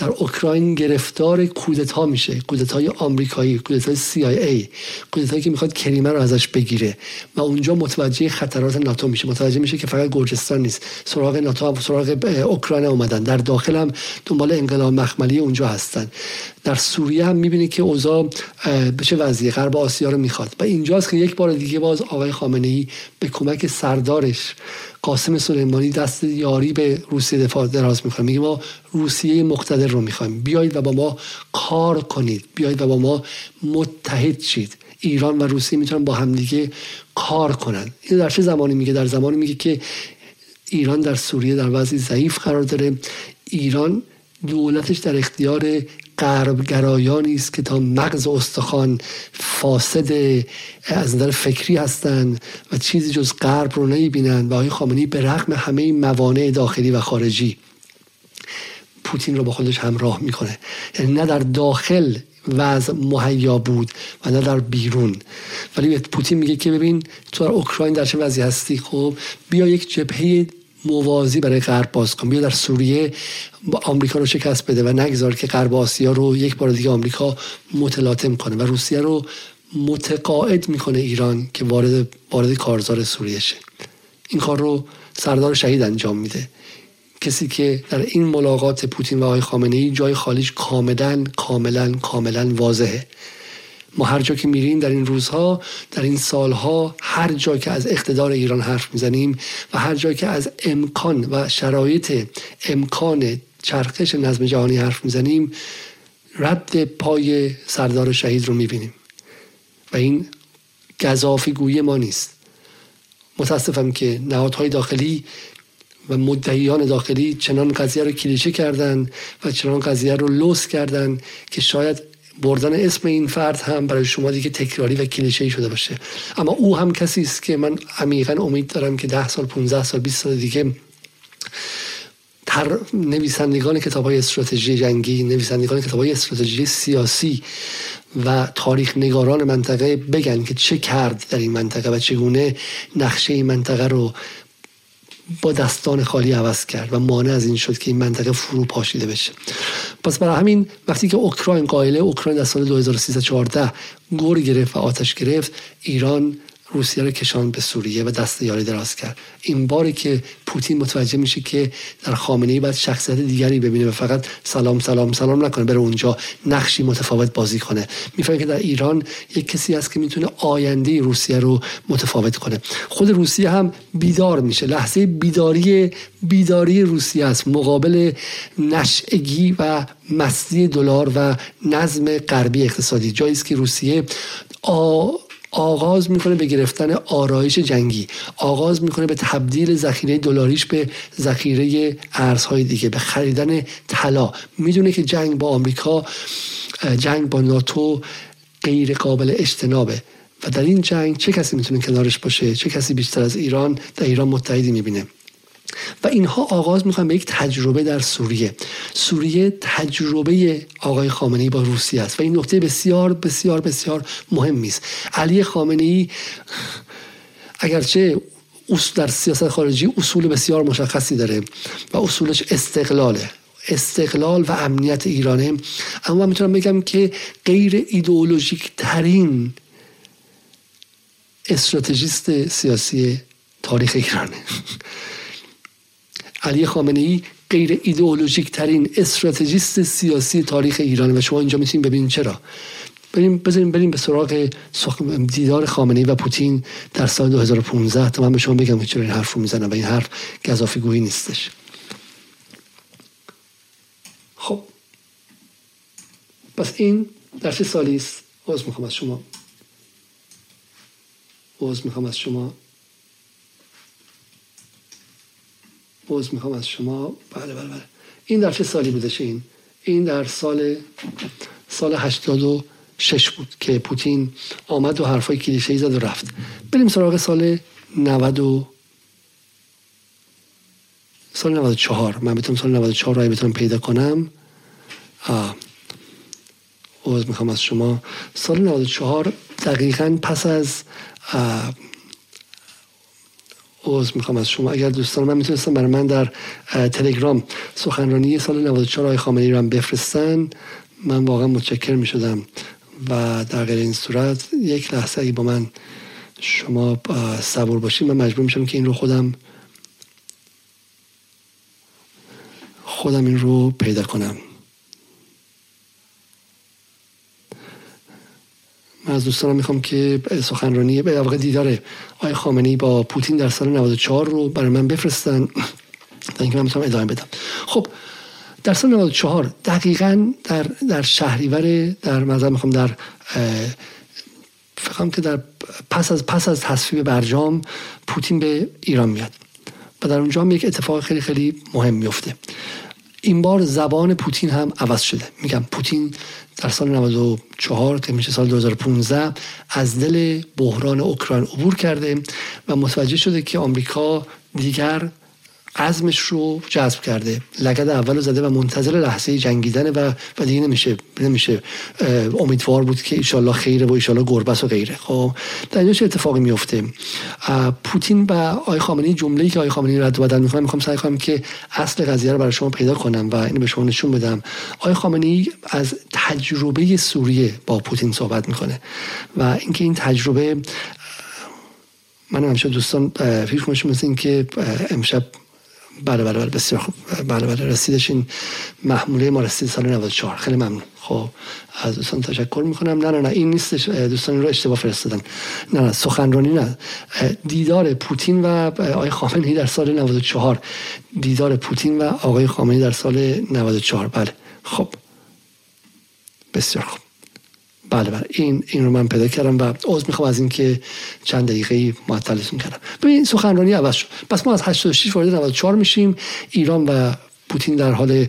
در اوکراین گرفتار کودتا میشه. کودتای آمریکایی کودتای CIA کودتایی که می‌خواد کریمه رو ازش بگیره. و اونجا متوجه خطرات ناتو میشه. متوجه میشه که فقط گرجستان نیست. سراغ ناتو سراغ اوکراین اومدن. در داخل هم دنبال انقلاب مخملی اونجا هستن. در سوریه هم می‌بینی که اوضاع به چه وضعیه؟ غرب آسیا رو می‌خواد. و اینجاست که یک بار دیگه باز آقای خامنه ای به کمک سردارش قاسم سلیمانی دست یاری به روسیه دفاع دراز می‌کنه. میگه ما روسیه مقتدر رو می‌خوایم. بیایید و با ما کار کنید. بیایید و با ما متحد شید. ایران و روسیه می‌تونن با همدیگه کار کنن. این در چه زمانی میگه؟ در زمانی میگه که ایران در سوریه در وضعی ضعیف قرار داره. ایران دولتش در اختیار غربگرایانی است که تا مغز استخوان فاسد از نظر فکری هستند و چیزی جز غرب رو نمی‌بینند و آقای خامنه‌ای به رغم همه موانع داخلی و خارجی پوتین رو با خودش همراه می‌کنه. یعنی نه در داخل وضع مهیا بود و نه در بیرون. ولی پوتین میگه که ببین تو در اوکراین در چه وضعی هستی؟ خب بیا یک جبهه موازی برای غرب باز کن بیا در سوریه آمریکا رو شکست بده و نگذار که غرب آسیا رو یک بار دیگه آمریکا متلاطم کنه و روسیه رو متقاعد می‌کنه ایران که وارد وارد کارزار سوریه شه. این کار رو سردار شهید انجام میده. کسی که در این ملاقات پوتین و آقای خامنه ای جای خالیش کاملا کاملا کاملا واضحه. ما هر جا که میریم در این روزها در این سالها هر جا که از اقتدار ایران حرف می‌زنیم و هر جا که از امکان و شرایط امکان چرخش نظم جهانی حرف می‌زنیم رد پای سردار شهید رو می‌بینیم. و این گذافی گویی ما نیست. متاسفم که نهادهای داخلی و مدعیان داخلی چنان قضیه رو کلیشه کردن و چنان قضیه رو لوس کردن که شاید بردن اسم این فرد هم برای شما دیگه تکراری و کلیشه شده باشه. اما او هم کسی است که من عمیقا امید دارم که ده سال 15 سال 20 سال دیگه تر نویسندگان کتاب های استراتژی جنگی نویسندگان کتاب های استراتژی سیاسی و تاریخ نگاران منطقه بگن که چه کرد در این منطقه و چگونه نقشه این منطقه رو با دستان خالی عوض کرد و مانع از این شد که این منطقه فرو پاشیده بشه. پس برای همین وقتی که اوکراین قائله اوکراین در سال 2013 گور گرفت و آتش گرفت ایران روسیه رو کشان به سوریه و دست یاری دراز کرد. این باری که پوتین متوجه میشه که در خامنه ای باید شخصیت دیگری ببینه و فقط سلام سلام سلام نکنه بره اونجا نقشی متفاوت بازی کنه. می‌فهمه که در ایران یک کسی هست که می‌تونه آینده روسیه رو متفاوت کنه. خود روسیه هم بیدار میشه. لحظه بیداری بیداری روسیه است. مقابل نشعگی و مستی دلار و نظم غربی اقتصادی. جایی که روسیه آغاز می‌کنه به گرفتن آرایش جنگی. آغاز می‌کنه به تبدیل ذخیره دلاریش به ذخیره ارزهای دیگه به خریدن طلا. می‌دونه که جنگ با آمریکا جنگ با ناتو غیر قابل اجتنابه. و در این جنگ چه کسی می‌تونه کنارش باشه؟ چه کسی بیشتر از ایران؟ در ایران متحدی می‌بینه. و اینها آغاز می‌کنن به یک تجربه در سوریه. سوریه تجربه آقای خامنه ای با روسیه است و این نکته بسیار بسیار بسیار مهمی است علی خامنه ای اگرچه در سیاست خارجی اصول بسیار مشخصی داره و اصولش استقلاله استقلال و امنیت ایرانه اما من می‌تونم بگم که غیر ایدئولوژیک ترین استراتژیست سیاسی تاریخ ایرانه. علی خامنه ای غیر ایدئولوژیک ترین استراتژیست سیاسی تاریخ ایران و شما اینجا می‌تونید ببینید چرا. بریم بذاریم بریم به سراغ دیدار خامنه ای و پوتین در سال 2015 تا من به شما بگم چرا این حرف رو می‌زنم و این حرف گذافی گویی نیستش. خب. پس این در چه سالی است. عوض می‌خوام از شما. می‌خوام از شما. عوض می‌خوام از شما. بله بله بله. این در چه سالی بودش این این در سال سال 86 بود که پوتین آمد و حرفای کلیشه زد و رفت. بریم سراغ سال 90 و سال 94 من بتونم سال 94 رو بتونم پیدا کنم. آه. عوض می‌خوام از شما. سال 94 دقیقا پس از عوض می‌خوام از شما. اگر دوستان من می‌تونستم برای من در تلگرام سخنرانی سال 94 آقای خامنه‌ای رو هم بفرستن. من واقعا متشکر می‌شدم. و در غیر این صورت یک لحظه اگه با من شما صبور باشید من مجبور میشم که این رو خودم خودم این رو پیدا کنم. من از دوستانم می‌خوام که سخنرانی به واقع دیدار آقای خامنه‌ای با پوتین در سال 94 رو برای من بفرستن تا اینکه من بتونم ادامه بدم. خب در سال 94 دقیقا در در شهریور در مثلا می‌خوام در فکرم که در پس از پس از تصویب برجام پوتین به ایران میاد. و در اونجا هم یک اتفاق خیلی خیلی مهم میفته. این بار زبان پوتین هم عوض شده. میگم پوتین در سال 94 که میشه سال 2015 از دل بحران اوکراین عبور کرده و متوجه شده که آمریکا دیگر عزمش رو جذب کرده. لگد اول زده و منتظر لحظه جنگیدن و و دیگه نمیشه نمیشه امیدوار بود که ایشالله خیره و ایشالله گربس و غیره. خب در اینجا چه اتفاقی میفته؟ پوتین و آقای خامنه‌ای جمله‌ای که آقای خامنه‌ای رد و بدل می‌کنه می‌خوام سعی کنم که اصل قضیه رو برای شما پیدا کنم و اینو به شما نشون بدم. آقای خامنه‌ای از تجربه سوریه با پوتین صحبت می‌کنه و اینکه این تجربه من همیشه دوستان فکر مثل این که امشب بله بله بله بسیار خوب. بله بله رسیدش این محموله ما رسید سال 94 خیلی ممنون. خب از دوستان تشکر می‌کنم. نه نه نه این نیستش. دوستان رو اشتباه فرستادن. نه نه سخنرانی نه. دیدار پوتین و آقای خامنه‌ای در سال 94 دیدار پوتین و آقای خامنه‌ای در سال 94 بله. خب. بسیار خوب. بله بله. این این رو من پیدا کردم و عذر می‌خوام از اینکه چند دقیقه معطلتون کردم. ببین سخنرانی عوض شد. پس ما از 86 وارد 94 میشیم. ایران و پوتین در حال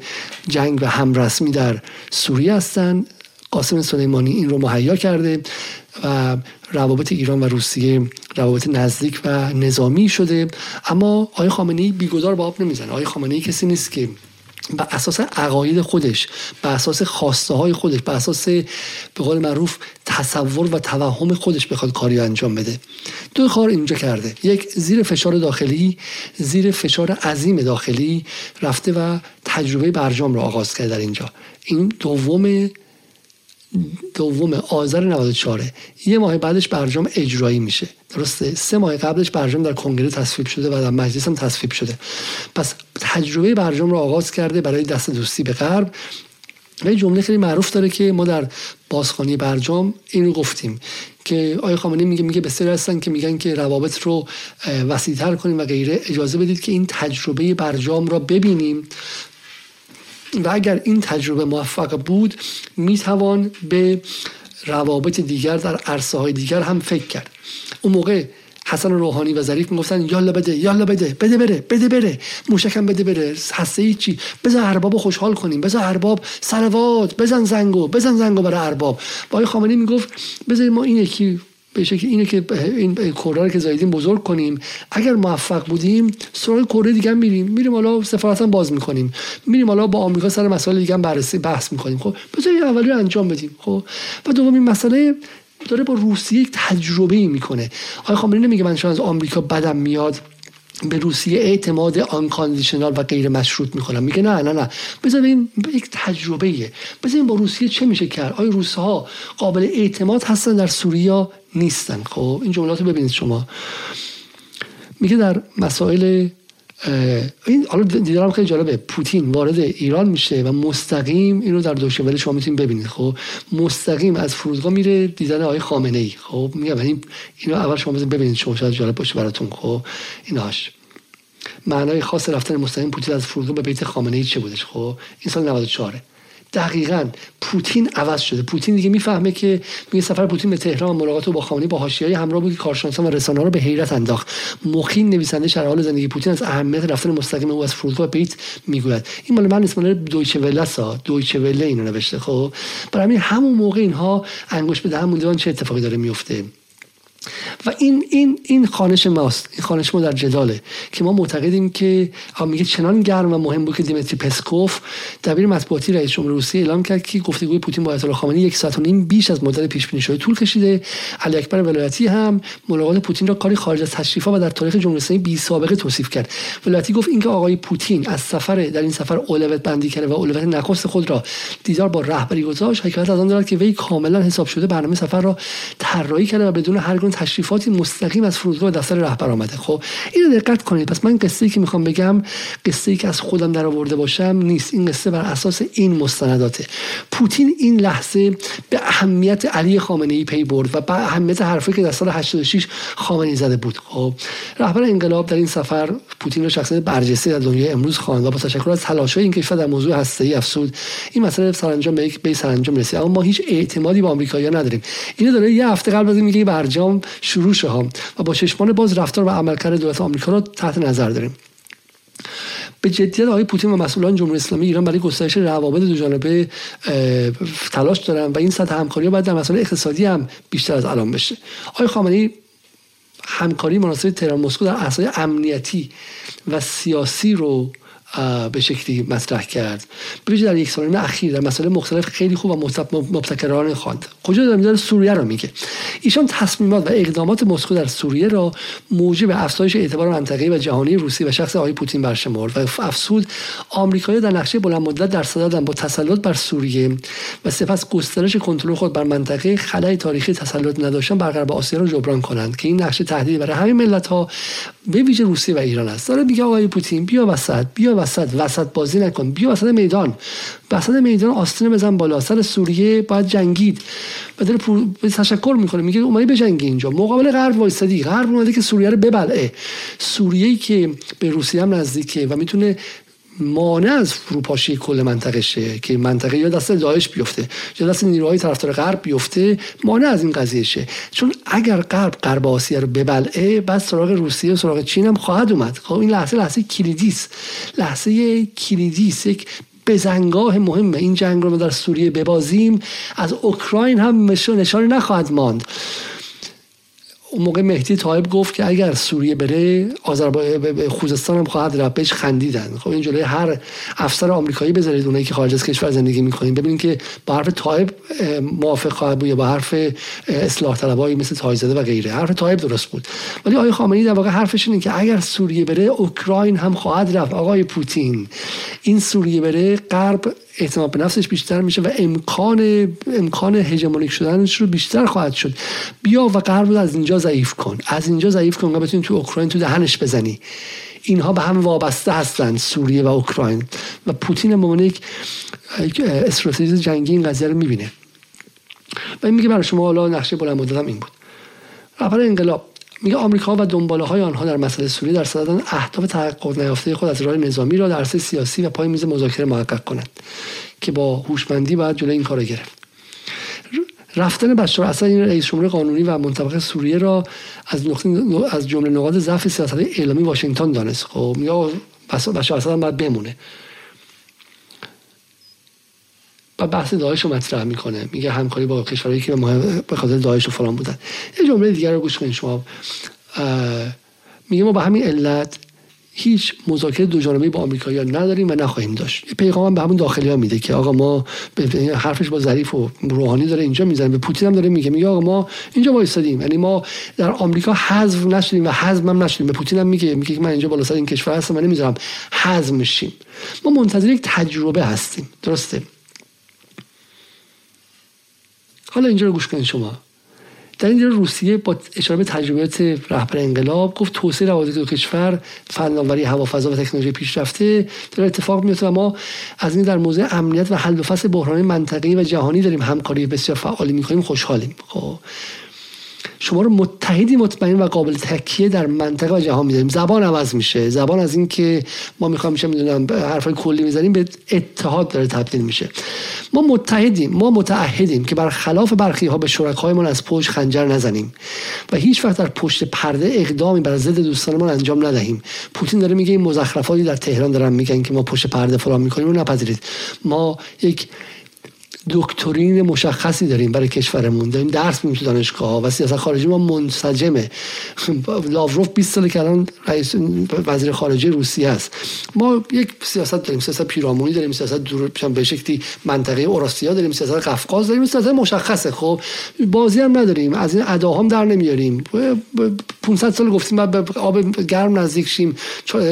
جنگ و همرسمی در سوریه هستن. قاسم سلیمانی این رو مهیا کرده و روابط ایران و روسیه روابط نزدیک و نظامی شده. اما آقای خامنه‌ای بیگدار به آب نمی‌زنه. آقای خامنه‌ای کسی نیست که بر اساس عقاید خودش بر اساس خواسته های خودش بر اساس به قول معروف تصور و توهم خودش بخواد کاری انجام بده. دو کار اینجا کرده. یک زیر فشار داخلی زیر فشار عظیم داخلی رفته و تجربه برجام را آغاز کرده در اینجا. این دوم دوم آذر 94 یه ماه بعدش برجام اجرایی میشه. درسته؟ سه ماه قبلش برجام در کنگره تصویب شده و در مجلس هم تصویب شده. پس تجربه برجام رو آغاز کرده برای دست دوستی به غرب. و جمله خیلی معروف داره که ما در بازخانی برجام اینو گفتیم که آقای خامنه‌ای میگه میگه بسیاری هستن که میگن که روابط رو وسیع‌تر کنیم و غیره. اجازه بدید که این تجربه برجام را ببینیم. و اگر این تجربه موفق بود می‌توان به روابط دیگر در عرصه های دیگر هم فکر کرد. اون موقع حسن روحانی و ظریف می‌گفتن یالا بده یالا بده بده بره بده بره موشکم بده بره هسته چی؟ بذار ارباب خوشحال کنیم بذار ارباب سلوات بزن زنگو بزن زنگو برای ارباب. و آقای خامنه‌ای می‌گفت بذارید ما این یکی به شکل اینه که این کره رو که زایدیم بزرگ کنیم. اگر موفق بودیم سراغ کره دیگه میریم. میریم حالا سفارت هم باز می‌کنیم. میریم حالا با آمریکا سر مسائل دیگه هم بررسی بحث می‌کنیم. خب بذارید اولی رو انجام بدیم. خب و دومین مسئله داره با روسیه یک تجربه می‌کنه. آقای خامنه‌ای نمیگه من از آمریکا بدم میاد. به روسیه اعتماد آن کاندیشنال و غیر مشروط می‌کنم میگه نه نه نه. بذار این یک تجربه ایه با روسیه چه میشه کرد؟ آیا روس ها قابل اعتماد هستن در سوریه نیستن؟ خب این جملات رو ببینید شما. میگه در مسائل این حالا دیدارم خیلی جالبه. پوتین وارد ایران میشه و مستقیم اینو در دوشنبه شما می‌تونید ببینید خب؟ مستقیم از فرودگاه میره دیدن آقای خامنه ای خب؟ میگم یعنی اینو اول شما ببینید شما شاید جالب باشه براتون خب؟ ایناش. معنای خاص رفتن مستقیم پوتین از فرودگاه به بیت خامنه ای چه بودش خب؟ این سال 94 دقیقا پوتین عوض شده. پوتین دیگه می‌فهمه که میگه سفر پوتین به تهران ملاقات با خامنه‌ای با حاشیه‌ای همراه بود که کارشناسان و رسانه‌ها رو به حیرت انداخت. مخین نویسنده شرح حال زندگی پوتین از اهمیت رفتن مستقیم او از فرودگاه بیت می‌گوید. این مال من مال دویچه وله سا دویچه وله اینو نوشته خب؟ برای همون موقع اینها انگوش به دهن مونده چه اتفاقی داره میفته و این این این خانش ماست. این خانش ما در جداله که ما معتقدیم که میگه چنان گرم و مهم بود که دیمتری پسکوف دبیر مطبوعاتی رئیس جمهور روسیه اعلام کرد که گفتگوی پوتین با آیت الله خامنه‌ای یک ساعت و نیم بیش از مدت پیش بینی شده طول کشیده. علی اکبر ولایتی هم ملاقات پوتین را کاری خارج از تشریفات و در تاریخ جمهوری اسلامی بی سابقه توصیف کرد. ولایتی گفت اینکه آقای پوتین از سفر در این سفر اولویت بندی کرده و اولویت نخست خود را دیدار با رهبری گذاشت. حکایت از آن دارد که وی کاملا حساب شده برنامه سفر را طراحی کرده و بدون هر تشریفاتی مستقیم از فرودگاه دفتر رهبر آمده. خب اینو دقت کنید. پس من قصه ای که می‌خوام بگم قصه ای که از خودم در آورده باشم نیست. این قصه بر اساس این مستنداته. پوتین این لحظه به اهمیت علی خامنه ای پی برد و به اهمیت حرفی که در سال 86 خامنه ای زده بود. خب رهبر انقلاب در این سفر پوتین رو شخصیت برجسته در دنیای امروز خواند و با تشکر از تلاش‌های این کشور در موضوع هسته‌ای افسود این مسئله سرانجام به یک به سرانجام رسید. اما ما هیچ اعتمادی به آمریکایی‌ها نداریم. اینو داره یه هفته قبل از میگه برجام شروع شه و با چشمان باز رفتار و عملکرد دولت آمریکا را تحت نظر داریم. به جدیت آقای پوتین و مسئولان جمهوری اسلامی ایران برای گسترش روابط دو جانبه تلاش دارن و این سطح همکاری باید در مسائل اقتصادی هم بیشتر از الان بشه. آقای خامنه‌ای همکاری مناسب تهران مسکو در اساس امنیتی و سیاسی رو به شکلی مطرح کرد. ببینید در یک سال اخیر در مسائل مختلف خیلی خوب و مبتکرانه خواند. کجا داره می‌ذاره سوریه رو میگه. ایشان تصمیمات و اقدامات مسکو در سوریه را موجب افزایش اعتبار منطقه‌ای و جهانی روسی و شخص آقای پوتین برشمرد و افسود آمریکایی در نقشه بلند مدت در صدادن با تسلط بر سوریه و سپس گسترش کنترل خود بر منطقه خلای تاریخی تسلط نداشتن برقرار با آسیا را جبران کنند که این نقشه تهدید برای همه ملت ها به ویژه روسیه و ایران است. داره میگه آقای پوتین بیا وسط بیا وسط وسط بازی نکن. بیا وسط میدان. وسط میدان آستین بزن بالا. سر سوریه باید جنگید. و داره تشکر می‌کنه. میگه اومدی به جنگ اینجا. مقابل غرب وایسادی. غرب اومده که سوریه رو ببلعه. سوریه که به روسیه هم نزدیکه و می‌تونه مانع از فروپاشی کل منطقه شه که منطقه یا دست داعش بیفته یا دست نیروهای طرفدار غرب بیفته مانع از این قضیه شه چون اگر غرب غرب آسیا رو ببلعه بعد سراغ روسیه و سراغ چین هم خواهد اومد. خب این لحظه لحظه کلیدی است لحظه کلیدی یک بزنگاه مهمه. این جنگ رو ما در سوریه ببازیم. از اوکراین هم نشانی نخواهد ماند. اون موقع مهدی طایب گفت که اگر سوریه بره خوزستان هم خواهد رفت. بهش خندیدن. خب این جلوی هر افسر آمریکایی بذارید اونایی که خارج از کشور زندگی می‌کنین. ببینید که با حرف طایب موافق خواهد بود یا با حرف اصلاح طلبایی مثل تایزاده و غیره. حرف طایب درست بود. ولی آقای خامنه‌ای در واقع حرفش اینه که اگر سوریه بره اوکراین هم خواهد رفت. آقای پوتین این سوریه بره غرب اعتماد به نفسش بیشتر میشه و امکان امکان هژمونیک شدنش رو بیشتر خواهد شد. بیا و غرب رو از اینجا ضعیف کن. از اینجا ضعیف کن بتونی تو اوکراین تو دهنش بزنی. اینها به هم وابسته هستند سوریه و اوکراین. و پوتین به یک استراتژی جنگی این قضیه رو می‌بینه. و این میگه برای شما حالا نقشه بلند مدتم این بود. رهبر انقلاب. میگه آمریکا و دنباله های آنها در مسئله سوریه در صدد اهداف تحقق نیافته خود از راه نظامی را در سیاسی و پای میز مذاکره محقق کنند که با هوشمندی باید جلوی این کار گرفت. رفتن بشار اسد این رئیس جمهور قانونی و منطبق سوریه را از از جمله نقاط ضعف سیاست اعلامی واشنگتن دانست. خب میگه بشار اسد باید بمونه. و بحث داعش رو مطرح می‌کنه. میگه همکاری با کشورهایی که به خاطر داعش و فلان بودن. یه جمله دیگر رو گوش کنید شما. میگه ما به همین علت هیچ مذاکره دو جانبه با آمریکایی‌ها نداریم و نخواهیم داشت. یه پیغام به همون داخلی ها میده که آقا ما حرفش با ظریف و روحانی داره اینجا می‌زنه. به پوتین هم داره میگه. میگه آقا ما اینجا وایسادیم یعنی ما در آمریکا حذف نشدیم و حذف هم نشدیم. به پوتین هم میگه. میگه من اینجا بالا سر این کشور هستم. و نمی‌ذارم حذف میشیم ما منتظر یک تجربه هستیم. درسته؟ حالا اینجا رو گوش کنید شما. در این روسیه با اشاره به تجربیات رهبر انقلاب گفت توسعه روابط دو کشور فناوری هوافضا و تکنولوژی پیشرفته داره اتفاق میفته و ما از این در موضوع امنیت و حل و فصل بحران منطقه‌ای و جهانی داریم همکاری بسیار فعالی می‌کنیم خوشحالیم. خب. شما رو متحدی مطمئن و قابل تکیه در منطقه و جهان میداریم. زبان عوض میشه. زبان از این که ما می‌خوام میشه می‌دونم حرفای کلی می‌زنیم به اتحاد داره تبدیل میشه. ما متحدیم ما متعهدیم که برخلاف برخی ها به شرکایمان از پشت خنجر نزنیم و هیچ وقت در پشت پرده اقدامی بر ضد دوستانمان انجام ندهیم. پوتین داره میگه این مزخرفاتی در تهران دارن میگن که ما پشت پرده فلان می‌کنیم و نپذیرید. ما یک دکترین مشخصی داریم برای کشورمون. داریم درس میدیم تو دانشگاه و سیاست خارجی ما منسجمه. لاوروف 20 ساله که الان رئیس وزیر خارجه روسیه است. ما یک سیاست داریم سیاست پیرامونی داریم سیاست دور به شکلی منطقه اوراسیا داریم سیاست قفقاز داریم سیاست مشخصه. خب بازی هم نداریم از این اداهام در نمیاریم. 500 سال گفتیم بعد به آب گرم نزدیک شیم.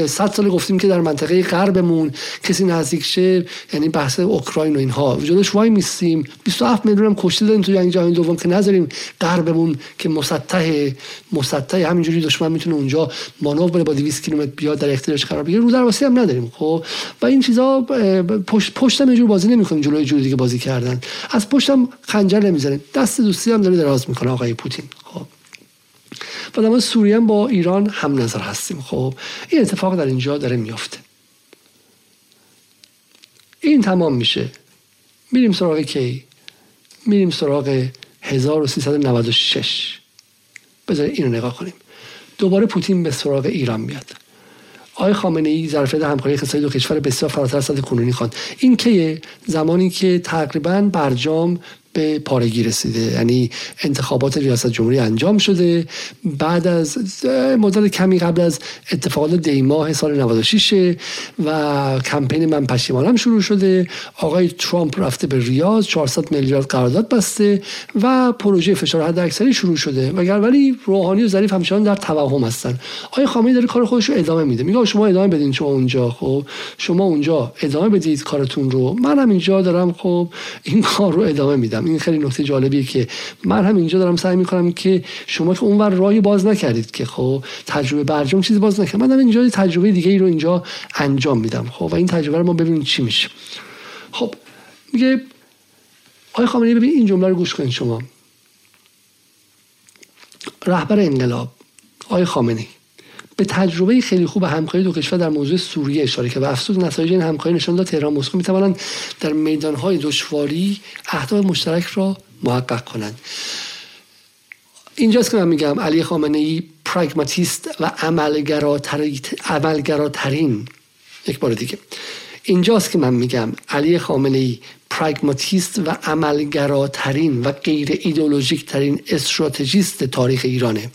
100 سال گفتیم که در منطقه غربمون کسی نزدیک شه یعنی بحث اوکراین و اینها. جلوش وای نیستیم. 27 میلیون هم کشته داریم تو جنگ جهانی دوم که نذاریم غربمون که مسطح مسطح همینجوری دشمن می‌تونه اونجا مانور بره با 200 کیلومتر بیاد در اختیارش قرار بگیره. رو درواسی هم نداریم خب؟ و این چیزا پشت پشتم یه جور بازی نمی‌کنیم جلوی جوری دیگه بازی کردن. از پشتم خنجر نمی‌زنیم دست دوستی هم داره دراز می‌کنه آقای پوتین خب؟ و در سوریه با ایران هم نظر هستیم خب؟ این اتفاق در اینجا داره میافته. این تمام میشه. میریم سراغ کی؟ میریم سراغ 1396 بذارید اینو نگاه کنیم. دوباره پوتین به سراغ ایران میاد. آقای خامنه ای ظرفیت همکاری اقتصادی دو کشور بسیار فراتر از کنونی خواند. این که زمانی که تقریبا برجام به پارگی رسیده. یعنی انتخابات ریاست جمهوری انجام شده. بعد از مدت کمی قبل از اتفاقات دیماه سال 96 و کمپین من پشیمانم شروع شده. آقای ترامپ رفته به ریاض 400 میلیارد قرارداد بسته و پروژه فشار حد اکثری شروع شده. وگر ولی روحانی و ظریف همچنان در توهم هستن. آقای خامنه‌ای داره کار خودش رو ادامه میده. میگه شما ادامه بدین. شما اونجا خب؟ شما اونجا ادامه بدید کارتون رو. منم اینجا دارم خب؟ این کار رو ادامه میدم. این خیلی نکته جالبیه که من هم اینجا دارم سعی می‌کنم که شما که اونور راهی باز نکردید که خب تجربه برجام چیزی باز نکرد. من اینجا تجربه دیگه ای رو اینجا انجام میدم. خب و این تجربه رو ما ببینیم چی میشه. خب میگه آقای خامنه‌ای ببین این جمله رو گوش کنید شما. رهبر انقلاب آقای خامنه‌ای. به تجربه خیلی خوب همکاری دو کشور در موضوع سوریه اشاره کرد و افسود نتایج این همکاری نشان داد تهران مسکو می‌توانند در میدانهای دشواری اهداف مشترک را محقق کنند. اینجاست که من میگم علی خامنه ای پراگماتیست و عملگراترین یک بار دیگه. اینجاست که من میگم علی خامنه ای پراگماتیست و عملگراترین و غیر ایدولوژیک ترین استراتژیست تاریخ ایرانه.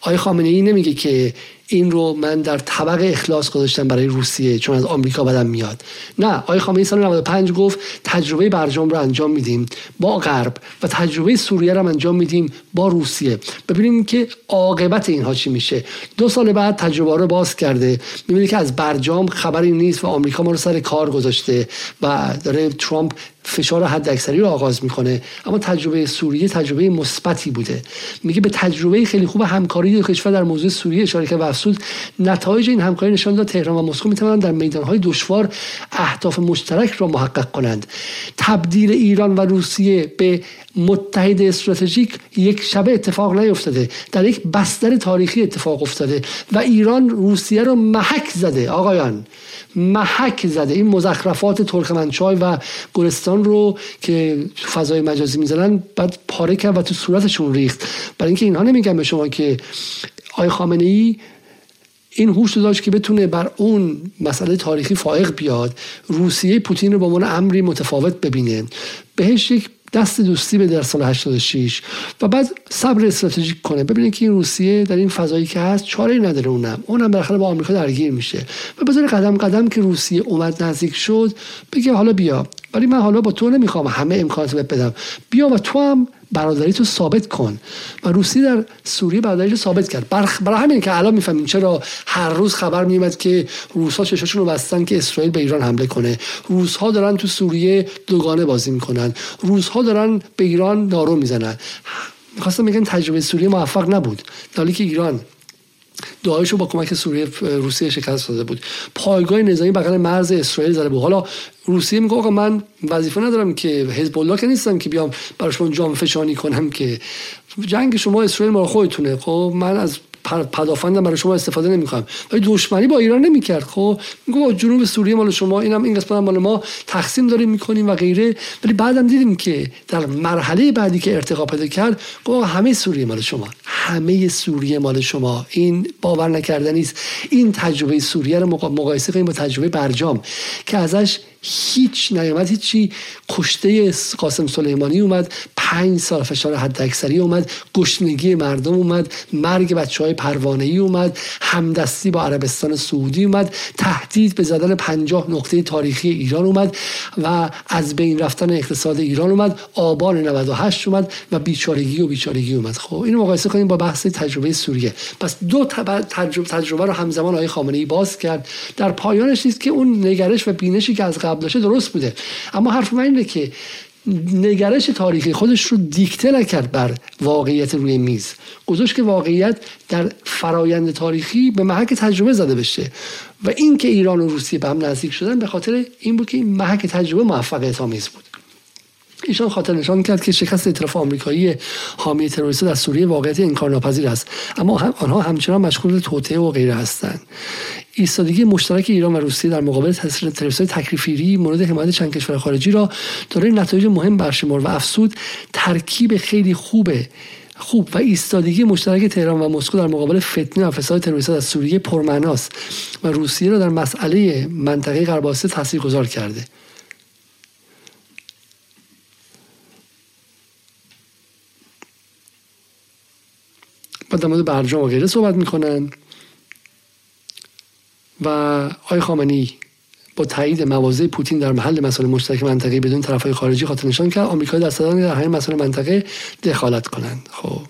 آقای خامنه ای نمیگه که این رو من در طبق اخلاص گذاشتم برای روسیه چون از آمریکا بدم میاد. نه آقای خامنه‌ای سال 95 گفت تجربه برجام رو انجام میدیم با غرب و تجربه سوریه رو انجام میدیم با روسیه. ببینیم که عاقبت اینها چی میشه. دو سال بعد تجربه رو باز کرده. می‌بینید که از برجام خبری نیست و آمریکا ما رو سر کار گذاشته و داره ترامپ فشار حد اکثری رو آغاز می‌کنه. اما تجربه سوریه تجربه مثبتی بوده. میگه به تجربه خیلی خوب همکاری دو کشور در موضوع سوریه اشاره کرد و افسود نتایج این همکاری نشان داد تهران و مسکو می‌توانند در میدانهای دشوار اهداف مشترک را محقق کنند. تبدیل ایران و روسیه به متحد استراتژیک یک شبه اتفاق نیفتاده. در یک بستر تاریخی اتفاق افتاده و ایران روسیه رو محک زده. آقایان محک زده. این مزخرفات ترکمنچای و گلستان رو که فضای مجازی می‌زنن بعد پاره کرد و تو صورتشون ریخت. برای اینکه اینها نمیگن به شما که آی خامنه ای این هوش داشت که بتونه بر اون مسئله تاریخی فائق بیاد روسیه پوتین رو به عنوان امری متفاوت ببینه. بهش یک دست دوستی به در سال 86 و بعد صبر استراتژیک کنه. ببینید که این روسیه در این فضایی که هست چاره نداره اونم. اونم بالاخره با آمریکا درگیر میشه. و بذاره قدم قدم که روسیه اومد نزدیک شد بگه حالا بیا. ولی من حالا با تو نمی‌خوام همه امکانات بدم. بیا و تو هم برادری تو ثابت کن. و روسی در سوریه برادری رو ثابت کرد. برای همین که الان می‌فهمیم چرا هر روز خبر میومد که روسا چشاشون رو بستن که اسرائیل به ایران حمله کنه. روسها دارن تو سوریه دوگانه بازی می‌کنن. روسها دارن به ایران دارو می‌زنن. می‌خواستم بگن تجربه سوریه موفق نبود. در که ایران داعش رو با کمک سوریه روسیه شکست داده بود. پایگاه نظامی بغل مرز اسرائیل زده بود. حالا روسیه میگه آقا من وظیفه ندارم که حزب الله که نیستم که بیام برای شما جام فشانی کنم که جنگ شما اسرائیل ما خودتونه. خب من از پدافندم برای شما استفاده نمی‌کنم. ولی دشمنی با ایران نمی‌کرد خب؟ میگه جنوب سوریه مال شما اینم این قسمت مال ما تقسیم داریم می‌کنیم و غیره. ولی بعدم دیدیم که در مرحله بعدی که ارتقا پیدا کرد گفت همه سوریه مال شما. همه سوریه مال شما. این باور نکردنی است. این تجربه سوریه رو مقایسه کنیم با تجربه برجام که ازش هیچ نیامد هیچی کشته قاسم سلیمانی اومد. پنج سال فشار حد اکثری اومد گشنگی مردم اومد مرگ بچه های پروانه ای اومد همدستی با عربستان سعودی اومد تهدید به زدن پنجاه نقطه تاریخی ایران اومد و از بین رفتن اقتصاد ایران اومد آبان 98 اومد و بیچارگی و بیچارگی اومد. خب اینو مقایسه کنیم با بحث تجربه سوریه. پس دو تجربه, تجربه رو همزمان آقای خامنه ای باز کرد. در پایانش نیست که اون نگرش و بینشی که از قبل داشته درست بوده. اما حرف من اینه که نگرش تاریخی خودش رو دیکته نکرد بر واقعیت روی میز. گذاشت که واقعیت در فرایند تاریخی به محک تجربه زده بشه. و این که ایران و روسیه به هم نزدیک شدن به خاطر این بود که این محک تجربه موفقیت آمیز بود. ایشان خاطر نشان کرد که شکست ائتلاف آمریکایی حامی تروریست در سوریه واقعیت انکارناپذیر است. اما آنها همچنان مشغول توطئه و غیره هستند. ایستادگی مشترک ایران و روسیه در مقابل تروریست تکریفیری مورد حمایت چند کشور خارجی را دارای نتایج مهم برشمرد و افسود ترکیب خیلی خوبه خوب و ایستادگی مشترک تهران و مسکو در مقابل فتنه و فساد تروریست از سوریه پرمعناست و روسیه را در مسئله منطقه غرب تاثیرگذار کرده. و در مورد برجام و غیره صحبت می‌کنن. و آی خامنی با تایید مواضع پوتین در محل مسائل مشترک منطقه بدون طرفهای خارجی خاطر نشان کرد آمریکا دست دادن در همین مسائل منطقه دخالت کنند. خب.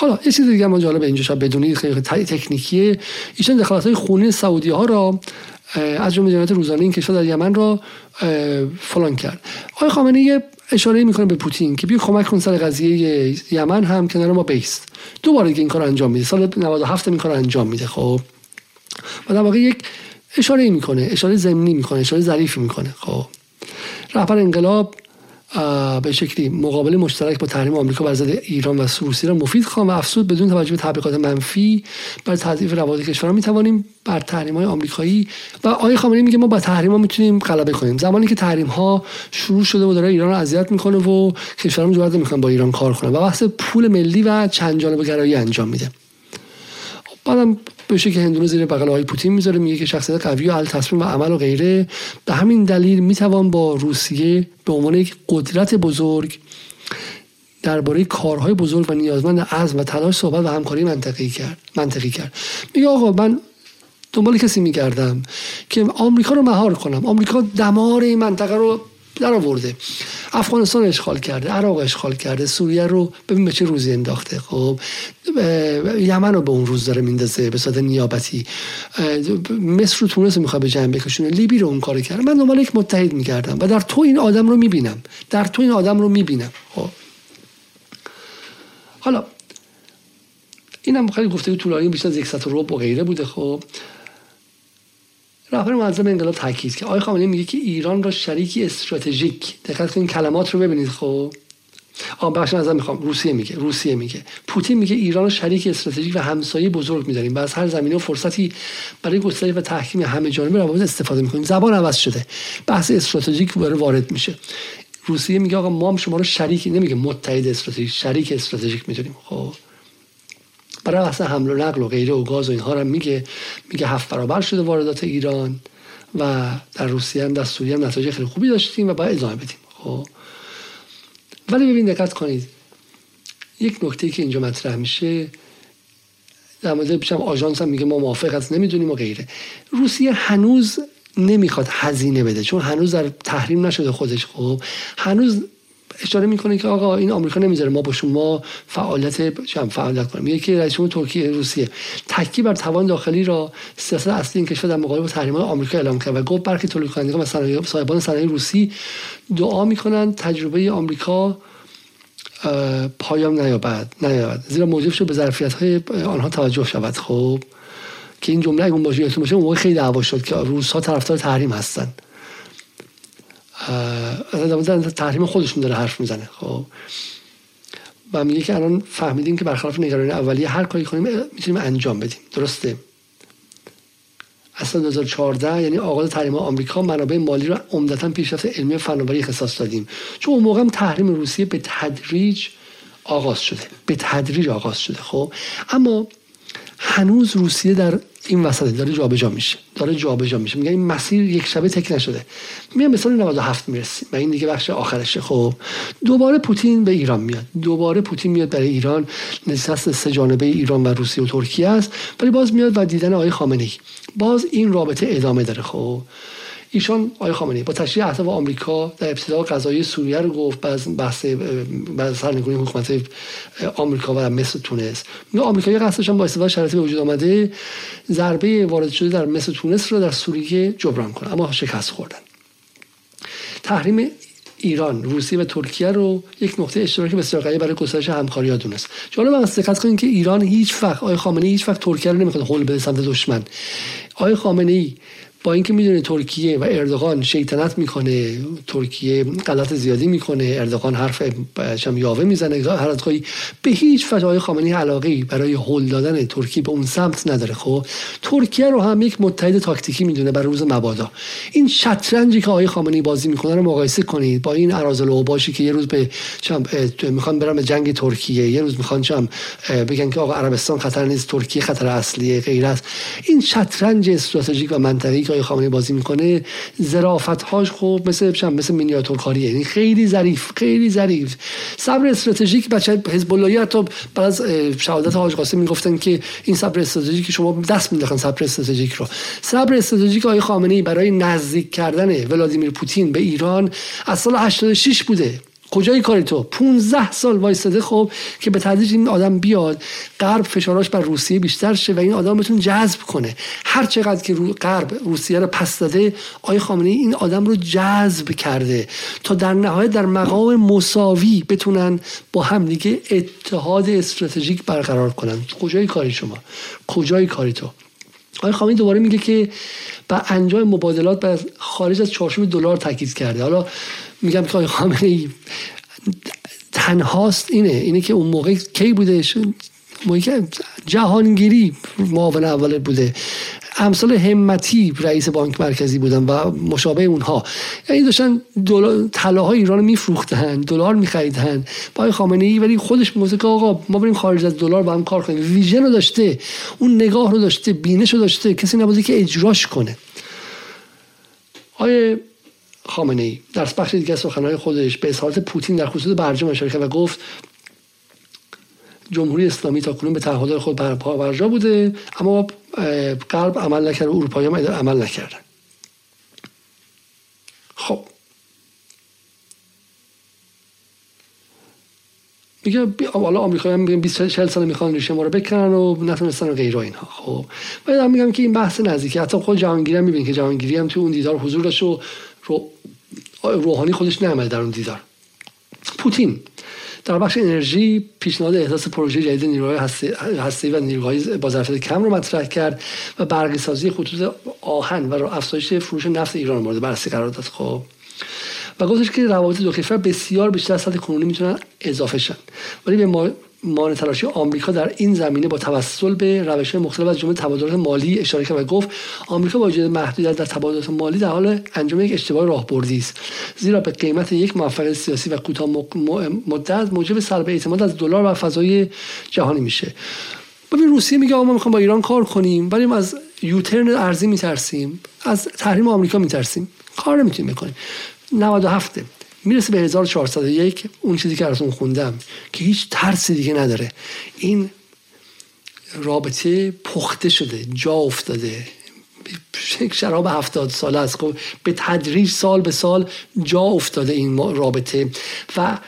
حالا یه چیز دیگه ما جالب اینجا شاید بدونید خیلی تکنیکیه. ایشان دخالت های خونی سعودی ها را از جمله جنایت روزانه این کشور در یمن را فلان کرد. آقای خامنه‌ای یه اشاره می‌کنه به پوتین که بیا کمک کن سر قضیه یمن هم کنار ما بیست. دوباره دیگه این کار انجام میده. سال 97 این کار انجام میده خب. و در واقع یک اشاره می‌کنه اشاره زمینی می‌کنه اشاره ظریفی می‌کنه خب. رهبر انقلاب به شکلی مقابل مشترک با تحریم آمریکا بر ضد ایران و روسیه را مفید خواهم و افسود بدون توجه به تبلیغات منفی بر تضعیف روابط کشورها می توانیم بر تحریم های آمریکایی و آقای خامنه‌ای میگه ما با تحریم ها می‌تونیم غلبه کنیم. زمانی که تحریم ها شروع شده و داره ایران رو اذیت می‌کنه و کشورها جرأت نمی‌کنن با ایران کار کنن و بحث پول ملی و چند جانبه گرایی انجام میده. بعدم بشه که هندونه زیر بغل های پوتین می‌ذاره میگه که شخصیت قوی و حل تصمیم و عمل و غیره. به همین دلیل می‌توان با روسیه به عنوان یک قدرت بزرگ درباره کارهای بزرگ و نیازمند عزم و تلاش صحبت و همکاری منطقی کرد منطقی کرد. میگه آقا من دنبال کسی میگردم که آمریکا رو مهار کنم. آمریکا دمار این منطقه رو در آورده افغانستان اشغال کرده عراق اشغال کرده سوریه رو ببین به چه روزی انداخته. خب یمن رو به اون روز داره میندازه به صورت نیابتی. مصر رو تونس رو می‌خواد به جنب بکشونه. لیبی رو اون کار کرده. من دنبال یک متحد میگردم و در تو این آدم رو می‌بینم. در تو این آدم رو می‌بینم. خب. حالا اینم خیلی گفته طولانی بیشتر از یک ساعت و غیره بوده. خب. رهبر معظم انقلاب تاکید که آقای خامنه‌ای میگه که ایران را شریکی استراتژیک. دقت کنید کلمات رو ببینید خب. آ بخش نظر می‌خوام. روسیه میگه روسیه میگه. پوتین میگه ایران رو شریک استراتژیک و همسایه بزرگ میداریم و از هر زمینه و فرصتی برای گسترش و تحکیم همه جانبه روابط استفاده می‌کنیم. زبان عوض شده. بحث استراتژیک وارد میشه. روسیه میگه آقا ما هم شما رو شریک نمیگه. متحد استراتژیک شریک استراتژیک می‌دونیم. خب. برای اصلا حمل و نقل و غیره و گاز و اینها رو میگه میگه هفت برابر شده واردات ایران و در روسیه هم در سوریه هم نتایج خیلی خوبی داشتیم و باید ادامه بدیم. خب. ولی ببین دقت کنید. یک نکته که اینجا مطرح میشه در مورد پیشم آژانس هم میگه ما موافق هست نمی‌دونیم و غیره. روسیه هنوز نمی‌خواد هزینه بده چون هنوز در تحریم نشده خودش. خب. هنوز اشاره می‌کنه که آقا این آمریکا نمی‌ذاره ما با شما فعالیت چم فعالیت کنیم. که رئیس جمهور ترکیه روسیه. تکی بر توان داخلی را سیاست اصلی این کشور در مقابل تحریم آمریکا اعلام کرد و گفت برخی تولید کنندگان و صاحبان صنایع روسی دعا می‌کنند تجربه آمریکا پایان نیابد نیابد. زیرا موجب شد به ظرفیت های آنها توجه شود. خب که این جمله اون باشه باشه اون خیلی دعوا شد که روس ها طرفدار تحریم هستن. از تحریم خودشون داره حرف می‌زنه. خب. و میگه که الان فهمیدیم که برخلاف نگرانی اولیه هر کاری کنیم می‌تونیم انجام بدیم. درسته. اصلا 2014 یعنی آغاز تحریم آمریکا منابع مالی رو عمدتا پیشرفت علمی فناوری اختصاص دادیم. چون اون موقع تحریم روسیه به تدریج آغاز شده. به تدریج آغاز شده. خب. اما هنوز روسیه در این وسط داره جابجا میشه. داره جابجا میشه. میگن این مسیر یک شبه تک نشده. میام مثال 97 می‌رسیم. و این دیگه بخش آخرشه. خب دوباره پوتین به ایران میاد. دوباره پوتین میاد برای ایران. نشست سه جانبه ایران و روسیه و ترکیه است. ولی باز میاد و دیدن آقای خامنه ای باز این رابطه ادامه داره. خب ایشان آقای خامنه‌ای با تشریح اهداف آمریکا در ابتدا قضایی سوریه رو گفت بعد بحث بعد سرنگونی حکومت آمریکا و مصر تونس. میگه آمریکایی قصدش با استفاده شرایطی به وجود آمده ضربه وارد شده در مصر تونس رو در سوریه جبران کنه اما شکست خوردن. تحریم ایران روسیه و ترکیه رو یک نقطه اشتراکی بسیار قوی برای گسترش همکاری ها دونست. جالب است دقت کنید که ایران هیچ وقت آقای خامنه هیچ وقت ترکیه رو نمی‌خواد هول بده سمت دشمن. آقای خامنه ای با اینکه می‌دونه ترکیه و اردوغان شیطنت می‌کنه ترکیه غلط زیادی می‌کنه اردوغان حرف چم یاوه می‌زنه هر به هیچ فتای خامنه‌ای علاقه برای هل دادن ترکیه به اون سمت نداره. خب ترکیه رو هم یک متحد تاکتیکی می‌دونه برای روز مبادا. این شطرنجی که آقای خامنه‌ای بازی می‌کنه رو مقایسه کنید با این ارازل باشی که یه روز به چم می‌خوان برن به جنگ ترکیه یه روز می‌خوان چم بگن که آقا عربستان خطر نیست ترکیه خطر اصلیه غیر است این شطرنج استراتژیک و منطقی که خامنه‌ای بازی می‌کنه ظرافت هاش خوب مثل بشم مثل مینیاتور کاریه یعنی خیلی ظریف خیلی ظریف. صبر استراتژیک بچه حزب اللهی حتی بعد از شهادت حاج قاسم می‌گفتن که این صبر استراتژیک شما دست مینداختن صبر استراتژیک رو. صبر استراتژیک آقای خامنه‌ای برای نزدیک کردن ولادیمیر پوتین به ایران از سال 86 بوده. کجای کاری تو؟ 15 سال وایستاده خب که به تدریج این آدم بیاد غرب فشاراش بر روسیه بیشتر شه و این آدم بتون جذب کنه. هر چقدر که رو غرب روسیه رو پس داده آقای خامنه‌ای این آدم رو جذب کرده تا در نهایت در مقام مساوی بتونن با هم دیگه اتحاد استراتژیک برقرار کنن. کجای کاری شما؟ کجای کاری تو؟ آقای خامنه‌ای دوباره میگه که با انجام مبادلات بر خارج از چارچوب دلار تاکید کرده. حالا میگم که آقای خامنه تنهاست اینه. اینه که اون موقع کی بوده؟ جهانگیری معاون اول بوده. امثال همتی رئیس بانک مرکزی بودن و مشابه اونها. یعنی داشتن طلاهای ایران میفروختن دلار میخریدن. با خامنه ای ولی خودش می‌گفت که آقا ما بریم خارج از دلار با هم کار کنیم. ویژن رو داشته اون نگاه رو داشته بینش رو داشته کسی نبوده که اجراش کنه. آیه خامنه ای. در بخش دیگه سخنهای خودش. به اظهارات پوتین در خصوص برجام اشاره کرد و گفت جمهوری اسلامی تا کنون به تعهدات خود برپا برجا بوده اما غرب عمل نکرده اروپایی هم عمل نکردن خب. میگه حالا آمریکایی هم میگن 20 40 سال می‌خوان ریشه ما رو بکنن و نتونستن و اینها. خب. ولی میگم که این بحث نزدیکی. حتی خود جهانگیری هم می‌بینید که جهانگیری هم تو اون دیدار حضور داشت و روحانی خودش نعمل در اون دیدار. پوتین در بخش انرژی پیشنهاد احداث پروژه جدید نیروهای هسته و نیروهای با ظرفیت کم رو مطرح کرد و برقی سازی خطوط آهن و افزایش فروش نفت ایران مورد بررسی قرار داد. خب. و گفتش که روابط دو کشور بسیار بیشتر از سطح کنونی می‌تونن اضافه شن. ولی به مان تلاشی آمریکا در این زمینه با توسل به روش مختلف از جمله تبادلات مالی اشاره کرد و گفت آمریکا با وجود محدودیت در تبادلات مالی در حال انجام یک اشتباه راهبردی است. زیرا به قیمت یک موفقیت سیاسی و کوتاه مدت موجب سلب اعتماد از دلار و فضای جهانی میشه. ببین روسیه میگه ما می‌خوام با ایران کار کنیم ولی از یوترن ارزی میترسیم از تحریم آمریکا میترسیم. کار نمی‌تونیم بکنیم. 97 می‌رسه به 1401 اون چیزی که ارسون خوندم که هیچ ترسی دیگه نداره. این رابطه پخته شده جا افتاده. شراب هفتاد ساله است. خب به تدریج سال به سال جا افتاده این رابطه. و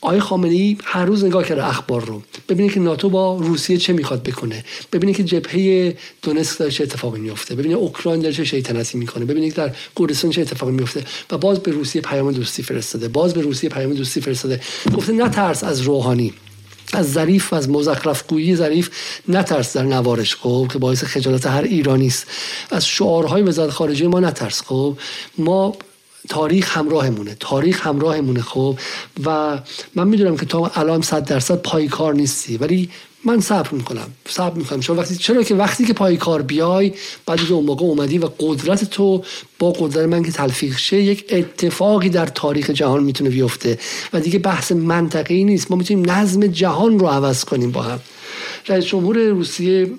آقای خامنه ای هر روز نگاه کرده اخبار رو. ببینید که ناتو با روسیه چه می‌خواد بکنه. ببینید که جبهه دونسک داره چه اتفاقی میفته. ببینید اوکراین داره چه شیطنتی می‌کنه. ببینید در کردستان چه اتفاقی میفته. و باز به روسیه پیام دوستی فرستاده. باز به روسیه پیام دوستی فرستاده. گفته نترس از روحانی از ظریف و از مزخرف گویی ظریف نترس در نوارش خب که باعث خجالت هر ایرانی است. از شعارهای وزارت خارجه ما نترس خب. ما تاریخ همراهمونه تاریخ همراهمونه خب و من می‌دونم که تا الان صد درصد پای کار نیستی ولی من صبر می‌کنم صبر می‌کنم. چون وقتی چرا که وقتی که پای کار بیای بعد از اون موقع اومدی و قدرت تو با قدرت من که تلفیق شه یک اتفاقی در تاریخ جهان می‌تونه بیفته و دیگه بحث منطقی نیست. ما می‌تونیم نظم جهان رو عوض کنیم با هم. رئیس جمهور روسیه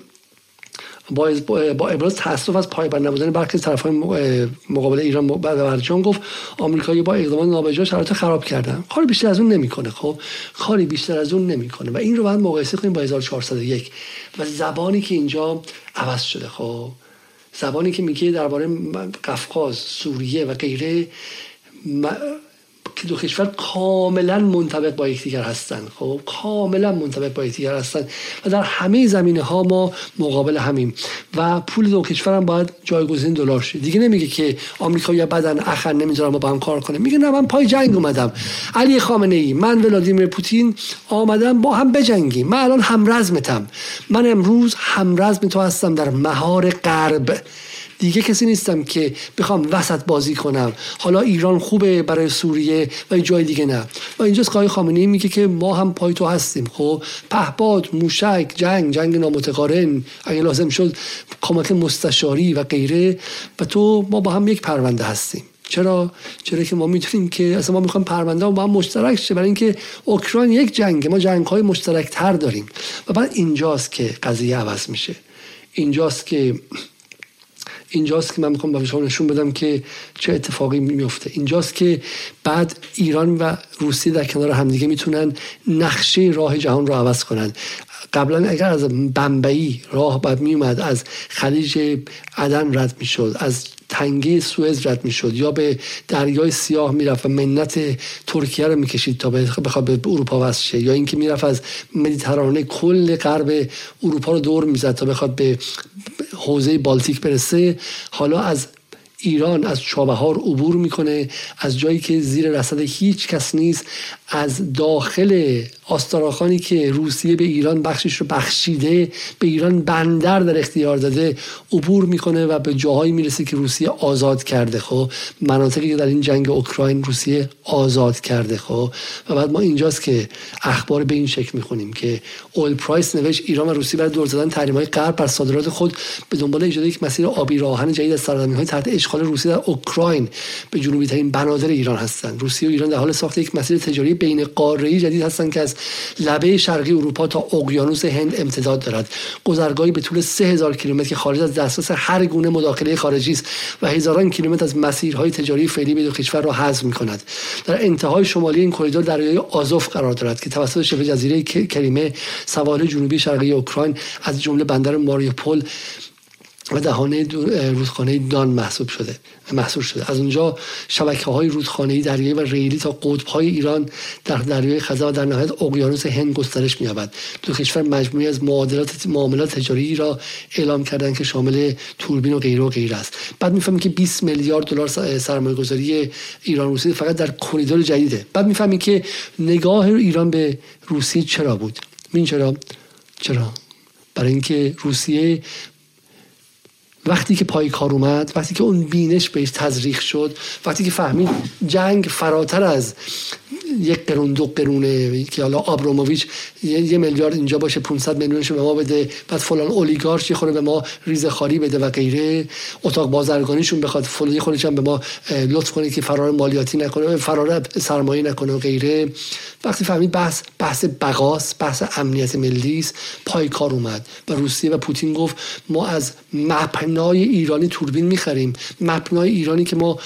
با, ابراز تاسف از پایبند نبودن برخی طرف مقابل ایران برجام گفت آمریکایی با اقدامات نابجا شرایط خراب کردن. کاری بیشتر از اون نمی‌کنه خب؟ کاری بیشتر از اون نمی‌کنه. و این رو باید مقایسه کنیم با 1401 و زبانی که اینجا عوض شده خب؟ زبانی که میگه درباره قفقاز سوریه و غیره که دو کشور کاملا منطبق با یکدیگر هستند خب کاملا منطبق با یکدیگر هستند و در همه زمینه ها ما مقابل همیم و پول دو کشور هم باید جایگزین دلار شه. دیگه نمیگه که آمریکا یا بدن اخر نمی‌ذارم با هم کار کنه. میگه نه من پای جنگ اومدم. علی خامنه ای من ولادیمیر پوتین آمدم با هم بجنگیم. من الان همرزمتم. من امروز همرزم تو هستم در مهار غرب. دیگه کسی نیستم که بخوام وسط بازی کنم. حالا ایران خوبه برای سوریه و جای دیگه نه. و اینجاست که خامنه‌ای میگه که ما هم پای تو هستیم. خب پهباد موشک جنگ جنگ نامتقارن اگه لازم شد کمک مستشاری و غیره. و تو ما با هم یک پرونده هستیم. چرا؟ چرا که ما می‌تونیم که اصلا ما می‌خوایم پرونده با هم مشترک شه. برای اینکه اوکراین یک جنگ ما جنگ های مشترک تر داریم. و بعد اینجاست که قضیه عوض میشه. اینجاست که اینجاست که من می‌خوام به شما نشون بدم که چه اتفاقی میفته اینجاست که بعد ایران و روسیه در کنار همدیگه می‌تونن نقشه راه جهان رو عوض کنن. قبلا اگر از بمبئی راه بعد میومد از خلیج عدن رد می‌شد از تنگه سوئز رد می‌شد یا به دریای سیاه می‌رفت و منت ترکیه رو می‌کشید تا بخواد به اروپا وصل شه یا اینکه می‌رفت از مدیترانه کل غرب اروپا رو دور می‌زد تا بخواد به حوزه بالتیک برسه. حالا از ایران از چابهار عبور می‌کنه از جایی که زیر رصد هیچ کس نیست از داخل آستاراخانی که روسیه به ایران بخشش رو بخشیده به ایران بندر در اختیار داده عبور می‌کنه و به جاهایی می‌رسه که روسیه آزاد کرده خب؟ مناطقی که در این جنگ اوکراین روسیه آزاد کرده خب؟ و بعد ما اینجاست که اخبار به این شکل می‌خونیم که اول پرایس نوشت ایران و روسیه برای دور زدن تحریم های غرب بر صادرات خود به دنبال ایجاد یک مسیر آبی راهن جدید از سرزمین های تحت اشغال روسیه در اوکراین به جنوبی ترین بنادر ایران هستند. روسیه و ایران در حال ساخت یک مسیر تجاری بین قاره جدید هستند که از لبه شرقی اروپا تا اقیانوس هند امتداد دارد. گذرگاهی به طول 3000 کیلومتر که خارج از دسترس هر گونه مداخله خارجی است و هزاران کیلومتر از مسیرهای تجاری فعلی به دو کشور را حذف می کند در انتهای شمالی این کریدور دریای آزوف قرار دارد که توسط شبه جزیره کریمه سواحل جنوبی شرقی اوکراین از جمله بندر ماریوپول و دهانه رودخانه دان محسوب شده. محصول شده. از اونجا شبکه های رودخانه دریایی و ریلی تا قطب های ایران در دریای خزر و در نهایت اقیانوس هند گسترش می‌یابد. دو کشور مجموعی از معادلات معاملات تجاری را اعلام کردند که شامل توربین و غیره و غیره است. بعد می‌فهمیم که 20 میلیارد دلار سرمایه گذاری ایران روسیه فقط در کریدور جدیده. بعد می‌فهمیم که نگاه ایران به روسیه چرا بود؟ این چرا؟ چرا؟ برای اینکه روسیه وقتی که پای کار اومد وقتی که اون بینش بهش تزریق شد وقتی که فهمید جنگ فراتر از یک قرون دو قرونه که حالا آبروموویچ یه, میلیارد اینجا باشه 500 میلیونش به ما بده. بعد فلان اولیگارش یه خوره به ما ریزه خاری بده و غیره. اتاق بازرگانیشون بخواد فلان خودش هم به ما لطف کنه که فرار مالیاتی نکنه فرار سرمایه نکنه و غیره. وقتی فهمید بحث بحث بقاس بحث امنیت ملی است پای کار اومد. و روسیه و پوتین گفت ما از مپنای ایرانی توربین می‌خریم. مپنای ایرانی که ما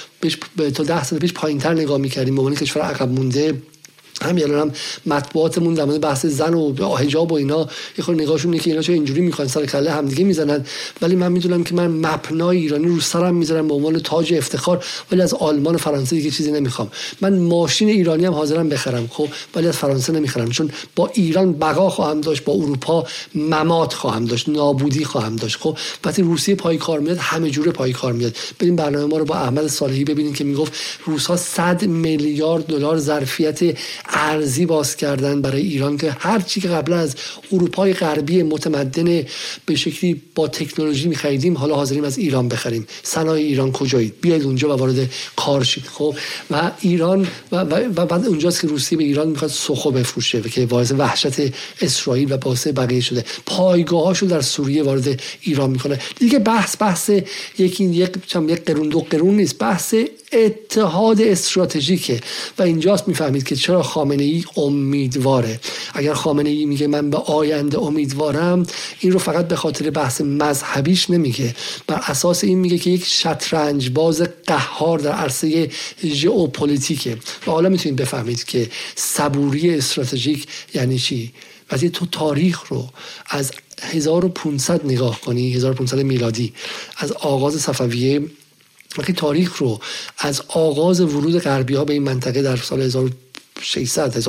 تا ده سال پیش پایینتر نگاه می‌کردیم به عنوان کشور عقب مونده. همین الان هم مطبوعاتمون در مورد بحث زن و حجاب و اینا یه خود نگاهشون اینه که اینا چه اینجوری می‌خوان سر کله همدیگه می‌زنن. ولی من می‌دونم که من مپنای ایرانی رو سرم می‌ذارم به عنوان تاج افتخار ولی از آلمان و فرانسه دیگه چیزی نمی‌خوام. من ماشین ایرانی هم حاضرم بخرم خب؟ ولی از فرانسه نمی‌خرم چون با ایران بقا خواهم داشت با اروپا ممات خواهم داشت نابودی خواهم داشت خب؟ وقتی روسیه پای کار میاد همه جوره پای کار میاد بریم برنامه ما رو با احمد صالحی ببینیم که می‌گفت روس ها 100 میلیارد دلار ظرفیت ارزی باز کردن برای ایران که هر چی که قبل از اروپای غربی متمدن به شکلی با تکنولوژی میخریدیم حالا حاضریم از ایران بخریم. صنایع ایران کجایید بیاید اونجا و وارد کار شید. خب و ایران و, و, بعد اونجاست که روسیه به ایران می‌خواد سخو بفروشه و که باعث وحشت اسرائیل و باعث بقیه شده. پایگاهاشو در سوریه وارد ایران می‌کنه. دیگه بحث بحث یکی یک یک قرون دو قرون نیست. بحث اتحاد استراتژیکه. و اینجاست می‌فهمید که چرا خامنه ای امیدواره. اگر خامنه ای میگه من به آینده امیدوارم این رو فقط به خاطر بحث مذهبیش نمیگه. بر اساس این میگه که یک شطرنج باز قهار در عرصه ژئوپلیتیکه. و حالا می‌تونید بفهمید که صبوری استراتژیک یعنی چی؟ وقتی تو تاریخ رو از 1500 نگاه کنی 1500 میلادی از آغاز صفویه وقتی تاریخ رو از آغاز ورود غربی ها به این منطقه در سال 1600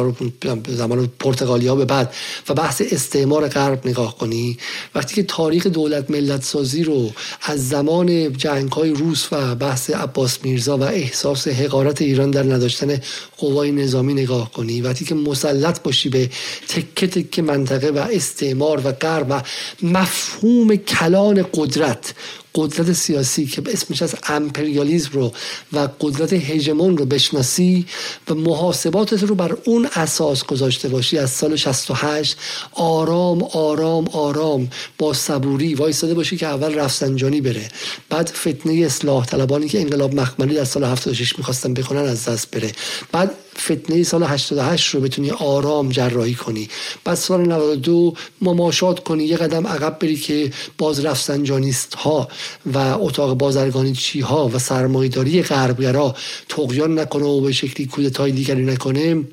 زمان پرتغالیا به بعد و بحث استعمار غرب نگاه کنی وقتی که تاریخ دولت ملت سازی رو از زمان جنگ های روس و بحث عباس میرزا و احساس حقارت ایران در نداشتن قوای نظامی نگاه کنی وقتی که مسلط باشی به تکه تکه منطقه و استعمار و غرب و مفهوم کلان قدرت قدرت سیاسی که اسمش از امپریالیزم رو و قدرت هژمون رو بشناسی و محاسباتت رو بر اون اساس گذاشته باشی. از سال 68 آرام آرام آرام با صبوری وایستاده باشی که اول رفسنجانی بره. بعد فتنه اصلاح طلبانی که انقلاب مخملی در سال 76 می‌خواستن بکنن از دست بره. بعد فتنه سال 88 رو بتونی آرام جراحی کنی. بعد سال 92 مماشات کنی. یه قدم عقب بری که باز رفسنجانیست ها و اتاق بازرگانی چی ها و سرمایداری غربگرا تقیان نکنه و به شکلی کودتای دیگری نکنه.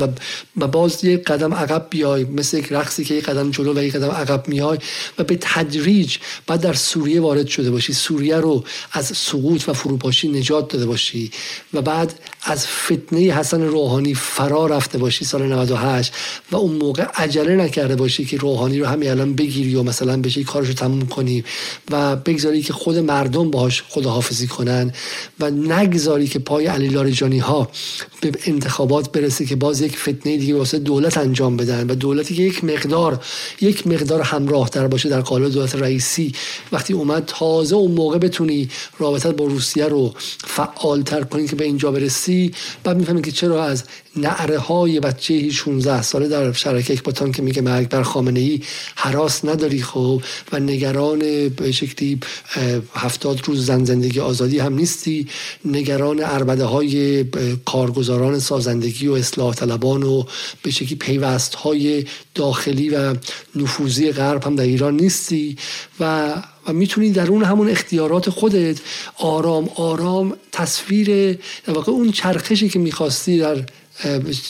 و, و باز یک قدم عقب بیای مثل یک رقصی که یک قدم جلو و یک قدم عقب میای و به تدریج بعد در سوریه وارد شده باشی. سوریه رو از سقوط و فروپاشی نجات داده باشی و بعد از فتنه حسن روحانی فرا رفته باشی سال 98 و اون موقع عجله نکرده باشی که روحانی رو همین الان بگیری و مثلا بشی کارشو تموم کنی و بگذاری که خود مردم باهاش خداحافظی کنن و نگذاری که پای علی لاریجانی ها به انتخابات برسه که باز یک فتنه دیگه واسه دولت انجام بدن و دولتی که یک مقدار یک مقدار همراه در باشه در قالب دولت رئیسی. وقتی اومد تازه اون موقع بتونی رابطت با روسیه رو فعالتر کنی که به اینجا برسی بعد می‌فهمی که چرا از نعره های بچه 16 ساله در شرکه با که میگه مرگ بر خامنه ای حراس نداری خب و نگران به شکلی هفتاد روز زن زندگی آزادی هم نیستی. نگران اربده های کارگزاران سازندگی و اصلاح طلبان و به شکلی پیوست های داخلی و نفوذی غرب هم در ایران نیستی و و می‌تونی در اون همون اختیارات خودت آرام آرام تصویر در واقع اون چرخشی که می‌خواستی در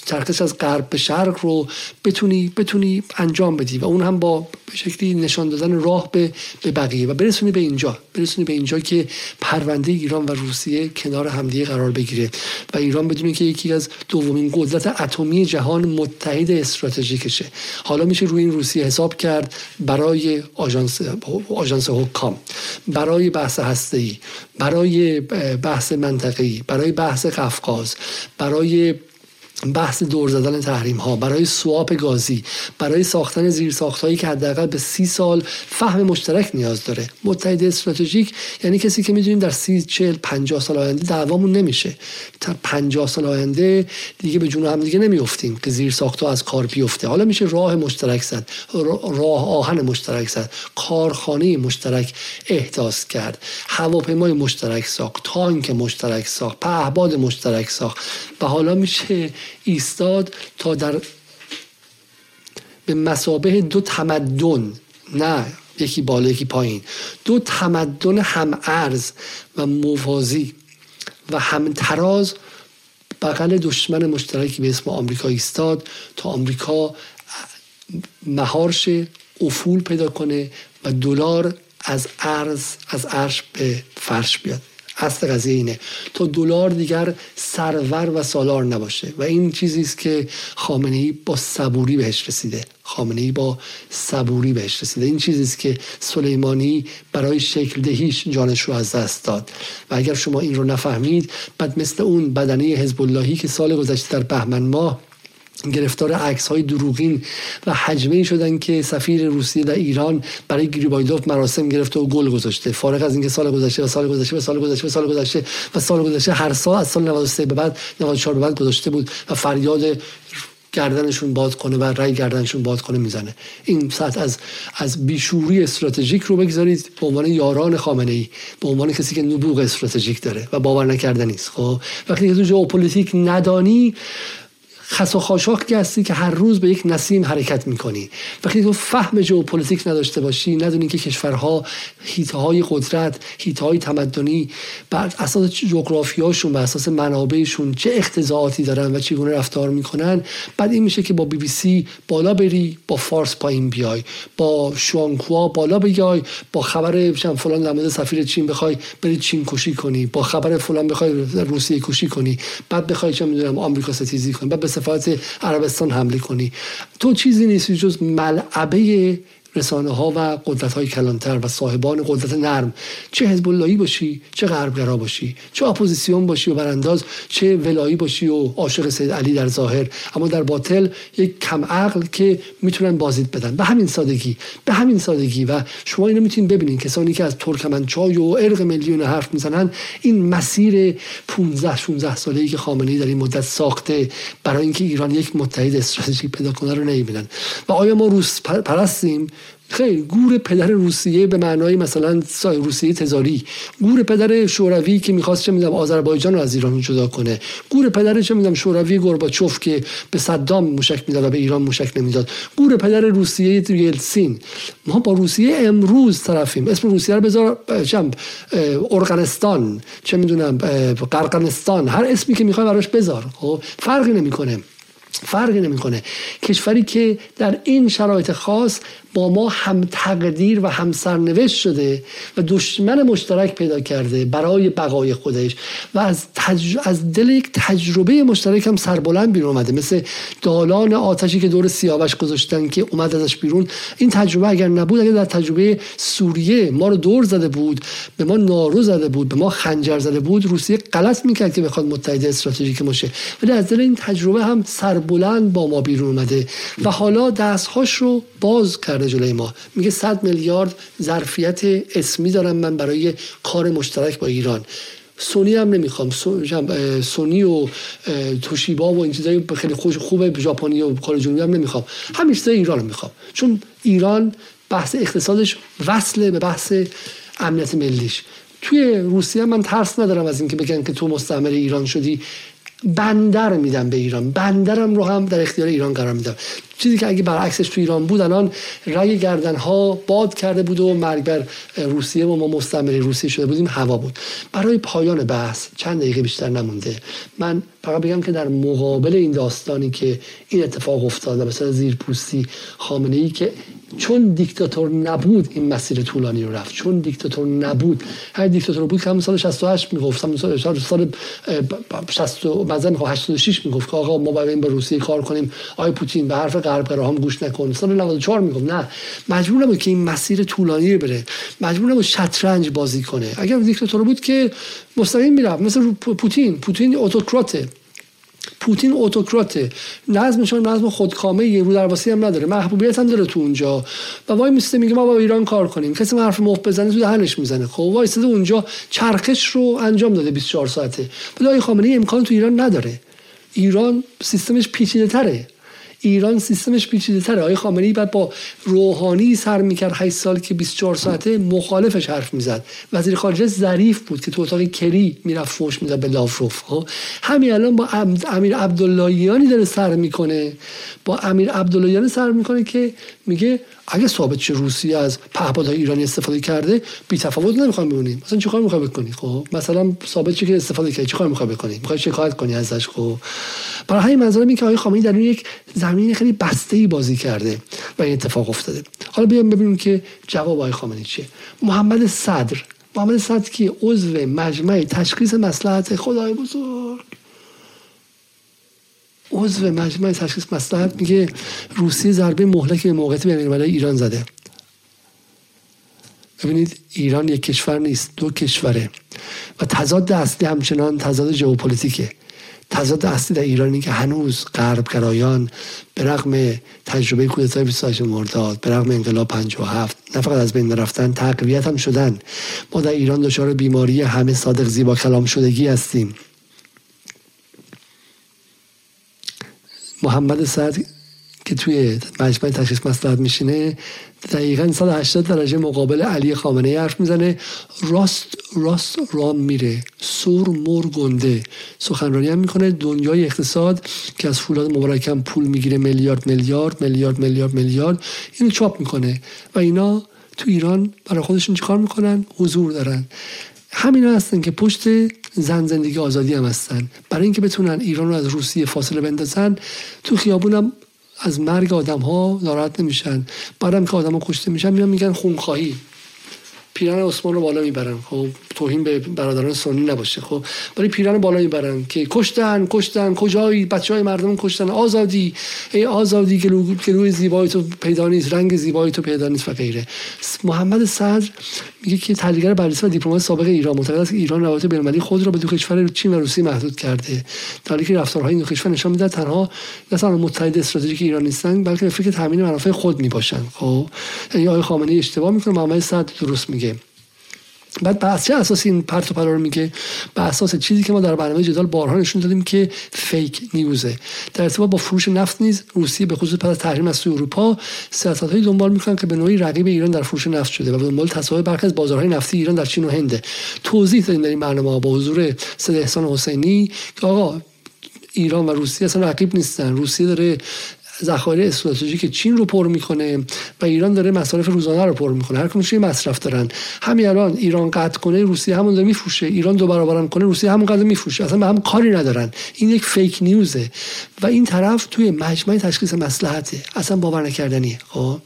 چرخش از غرب به شرق رو بتونی بتونی انجام بدی و اون هم با شکلی نشان دادن راه به به بقیه. و برسونی به اینجا. برسونی به اینجا که پرونده ایران و روسیه کنار همدیگه قرار بگیره. و ایران بدونی که یکی از دومین قدرت اتمی جهان متحد استراتژیکشه. حالا میشه روی این روسیه حساب کرد برای آژانس آژانس حکام. برای بحث هسته‌ای. برای بحث منطقه‌ای. برای بحث قفقاز. برای بحث دور زدن تحریم ها برای سواب گازی برای ساختن زیر هایی که حداقل به سی سال فهم مشترک نیاز داره. متحد استراتژیک یعنی کسی که می‌دونیم در سی چل پنجاه سال آینده دعوامون نمیشه. تا پنجاه سال آینده دیگه به جون هم دیگه نمیافتیم که زیر ها از کار بیفته. حالا میشه راه مشترک زد راه آهن مشترک زد کارخانه مشترک احداث کرد هواپیمای مشترک ساخت تانک مشترک ساخت پهباد مشترک ساخت. و حالا میشه ایستاد تا در به مسابه دو تمدن نه یکی بالا یکی پایین. دو تمدن هم ارز و موازی و هم تراز بغل دشمن مشترکی به اسم آمریکا ایستاد تا آمریکا مهارش افول پیدا کنه و دلار از ارز از عرش به فرش بیاد. اصل قضیه اینه. تا دلار دیگر سرور و سالار نباشه و این چیزی است که خامنه ای با صبوری بهش رسیده. خامنه ای با صبوری بهش رسیده. این چیزی است که سلیمانی برای شکل دهیش جانش رو از دست داد. و اگر شما این رو نفهمید بعد مثل اون بدنه حزب اللهی که سال گذشته در بهمن ماه گرفتار عکس های دروغین و حجمه شدن که سفیر روسیه در ایران برای گریبایدوف مراسم گرفته و گل گذاشته. فارغ از اینکه سال گذشته و سال گذشته و سال گذشته و سال گذشته و سال گذشته هر سال از سال 93 به بعد 94 به بعد گذاشته بود و فریاد گردنشون باد کنه و رای گردنشون باد کنه می‌زنه. این سطح از از بیشوری استراتژیک رو بگذارید به عنوان یاران خامنه ای به عنوان کسی که نبوغ استراتژیک داره و باور نکردنی است خب وقتی تو ژئوپلیتیک ندانی خس و خاشاک هستی که هر روز به یک نسیم حرکت می‌کنی. وقتی تو فهم ژئوپلیتیک نداشته باشی ندونی که کشورها حیطه های قدرت حیطه های تمدنی بر اساس جغرافیاشون بر اساس منابعشون چه اقتضائاتی دارن و چگونه رفتار می‌کنن بعد این میشه که با بی بی سی بالا بری با فارس پایین بیای با شینهوا بالا بیای با خبر فلان در سفیر چین بخوای بری چین کشی کنی با خبر فلان بخوای روسیه کشی کنی بعد بخوای چه می‌دونم آمریکا ستیزی کنی بعد سفارت عربستان حمله کنی. تو چیزی نیستی جز ملعبه رسانه ها و قدرت های کلانتر و صاحبان قدرت نرم. چه حزب اللهی باشی چه غربگرا باشی چه اپوزیسیون باشی و برانداز چه ولایی باشی و عاشق سید علی در ظاهر. اما در باطل یک کم عقل که می‌تونن بازید بدن. به همین سادگی به همین سادگی. و شما اینو می‌تونید ببینید کسانی که از ترکمنچای و ارق میلیون حرف می‌زنن این مسیر 15 16 ساله‌ای که خامنه‌ای در این مدت ساخته برای اینکه ایران یک متحد استراتژیک پیدا کنه رو نمی‌بینن. و آیا ما روس پرستیم؟ خیلی گور پدر روسیه به معنای مثلا روسیه تزاری. گور پدر شوروی که می‌خواست چه می‌دونم آذربایجان رو از ایران جدا کنه. گور پدر چه می‌دونم شوروی گورباچوف که به صدام موشک می‌داد و به ایران موشک نمی‌داد. گور پدر روسیه یلسین. ما با روسیه امروز طرفیم. اسم روسیه رو بذار چم ارغنستان چه می‌دونم قرقنستان. هر اسمی که می‌خوای براش بذار. خب فرقی نمی‌کنه. فرقی نمی‌کنه. کشوری که در این شرایط خاص با ما هم تقدیر و هم سرنوشت شده و دشمن مشترک پیدا کرده برای بقای خودش و از, از دل یک تجربه مشترک هم سربلند بیرون اومده. مثل دالان آتشی که دور سیاوش گذاشتن که اومد ازش بیرون. این تجربه اگر نبود اگر در تجربه سوریه ما رو دور زده بود به ما نارو زده بود به ما خنجر زده بود روسیه غلط می‌کرد که بخواد متحد استراتژیک باشه. ولی از دل این تجربه هم سر سربلند با ما بیرون اومده و حالا دستهاش رو باز کرده جلوی ما. میگه 100 میلیارد ظرفیت اسمی دارم من برای کار مشترک با ایران. سونی هم نمی‌خوام. سونی و توشیبا و این چیزای خیلی خوش خوبه ژاپنی و کار جنوبی هم نمی‌خوام. همین چیزای ایران رو می‌خوام. چون ایران بحث اقتصادش وصله به بحث امنیت ملیش. توی روسیه من ترس ندارم از اینکه بگن که تو مستعمر ایران شدی. بندر میدم به ایران. بندرم رو هم در اختیار ایران قرار میدم. چیزی که اگه برعکسش تو ایران بود الان رای گردن ها باد کرده بود و مرگ بر روسیه و ما مستعمره روسیه شده بودیم هوا بود. برای پایان بحث چند دقیقه بیشتر نمونده. من فقط بگم که در مقابل این داستانی که این اتفاق افتاد و مثلا زیرپوستی خامنه ای که چون دیکتاتور نبود این مسیر طولانی رو رفت چون دیکتاتور نبود. هر دیکتاتور بود که همون سال 68 می‌گفت همون سال سال 60 مثلا 86 می‌گفت که آقا ما باید با روسیه کار کنیم. آی پوتین به حرف غرب هم گوش نکن. سال 94 می‌گفت نه. مجبور نبود که این مسیر طولانی بره. مجبور نبود شطرنج بازی کنه. اگر دیکتاتور بود که مستقیم می‌رفت مثل پوتین. پوتین اتوکراته. پوتین اتوکراته. نظمش نظم خودکامه یه رو درواسی هم نداره. محبوبیت هم داره تو اونجا. و وای میسته میگه ما با ایران کار کنیم. کسی حرف مفت بزنه تو دهنش می‌زنه. خب وای اونجا چرخش رو انجام داده 24 ساعته. ولی آقای خامنه امکان تو ایران نداره. ایران سیستمش پیچیده تره ایران سیستمش پیچیده تره آقای خامنه ای بعد با روحانی سر می‌کرد 8 سال که 24 ساعته مخالفش حرف می‌زد. وزیر خارجه ظریف بود که تو اتاق کری می‌رفت فوش می‌زد به لاوروف خب؟ همین الان با امیر عبداللهیانی داره سر می‌کنه. با امیر عبداللهیانی سر می‌کنه که میگه اگه ثابت چه روسیه از پهپادهای ایرانی استفاده کرده بی تفاوت نمی‌خوام ببینیم. مثلا چیکار می‌خوای بکنی؟ خب مثلا ثابت چه که استفاده کرد چیکار می‌خوای بکنی؟ می‌خوای شکایت کنی ازش؟ خب. برای همین منظورم اینه که آقای خامنه‌ای در یک زمین خیلی بسته ای بازی کرده و این اتفاق افتاده. حالا بیام ببینیم که جواب آقای خامنه‌ای چیه. محمد صدر. محمد صدر که عضو مجمع تشخیص مصلحت خدای بزرگ. عضو مجمع تشخیص مصلحت میگه روسیه ضربه مهلک به موقعیت بین ایران زده. ببینید ایران یک کشور نیست دو کشوره. و تضاد اصلی همچنان تضاد ژئوپلیتیکه. تضاد اصلی در ایرانی که هنوز غرب گرایان به رغم تجربه کودتای 28 مرداد به رغم انقلاب 57 نه فقط از بین رفتن تقویت هم شدن. ما در ایران دچار بیماری همه صادق زیبا کلام شدگی هستیم. محمد سعد که توی مجمع تشخیص مسئلت میشینه دقیقا 180 درجه مقابل علی خامنه حرف می‌زنه. راست راست رام میره. سور مور گنده. سخنرانی هم می‌کنه. دنیای اقتصاد که از فولاد مبارکم پول می‌گیره میلیارد میلیارد میلیارد میلیارد میلیارد اینو چاپ می‌کنه. و اینا تو ایران برای خودشون چیکار می‌کنن؟ حضور دارن. همینا هستن که پشت زن زندگی آزادی هم هستن. برای اینکه بتونن ایران رو از روسیه فاصله بندازن تو خیابونم از مرگ آدم ها ناراحت نمیشن. بعدم که آدم ها کشته میشن میان میگن خونخواهی. پیران عثمان رو بالا می‌برن. خب توهین به برادران سنی نباشه. خب ولی پیران بالا می‌برن که کشتن کشتن. کجایی؟ بچه های مردم کشتن. آزادی. ای آزادی که روی زیبایی تو پیدا نیست. رنگ زیبایی تو پیدا نیست و غیره. محمد صدر میگه که تحلیلگر بررسی و دیپلمات سابق ایران معتقد است که ایران روابط بین‌المللی خود را به دو کشور چین و روسیه محدود کرده. در حالی که رفتارهای این دو کشور نشان میده تنها نه تنها متحد استراتژیک ایران نیستند بلکه به فکر تامین منافع خود می‌باشند. خب یعنی آقای خامنه‌ای اشتباه می‌کنه. محمد صدر درست میگه. بعد چه اساس این پرت و پلا رو میگه؟ بر اساس چیزی که ما در برنامه جدال بارها نشون دادیم که فیک نیوزه در ارتباط با فروش نفت نیز روسیه به خصوص پس از تحریم از سوی اروپا سیاست‌هایی دنبال می‌کنن که به نوعی رقیب ایران در فروش نفت شده و به دنبال تصاحب برخی از بازارهای نفتی ایران در چین و هنده توضیح دادیم در این برنامه با حضور سید احسان حسینی که آقا ایران و روسیه اصلا رقیب نیستن. روسیه داره ذخایر استراتژیک چین رو پر می‌کنه و ایران داره مصارف روزانه رو پر می‌کنه. هر کدومش مصرف دارن. همین الان ایران قطع کنه روسیه همون داره میفروشه. ایران دو برابرم کنه روسیه همون قدر میفروشه. اصلا به هم کاری ندارن. این یک فیک نیوزه و این طرف توی مجمع تشخیص مصلحته اصلا باور نکردنیه. خب؟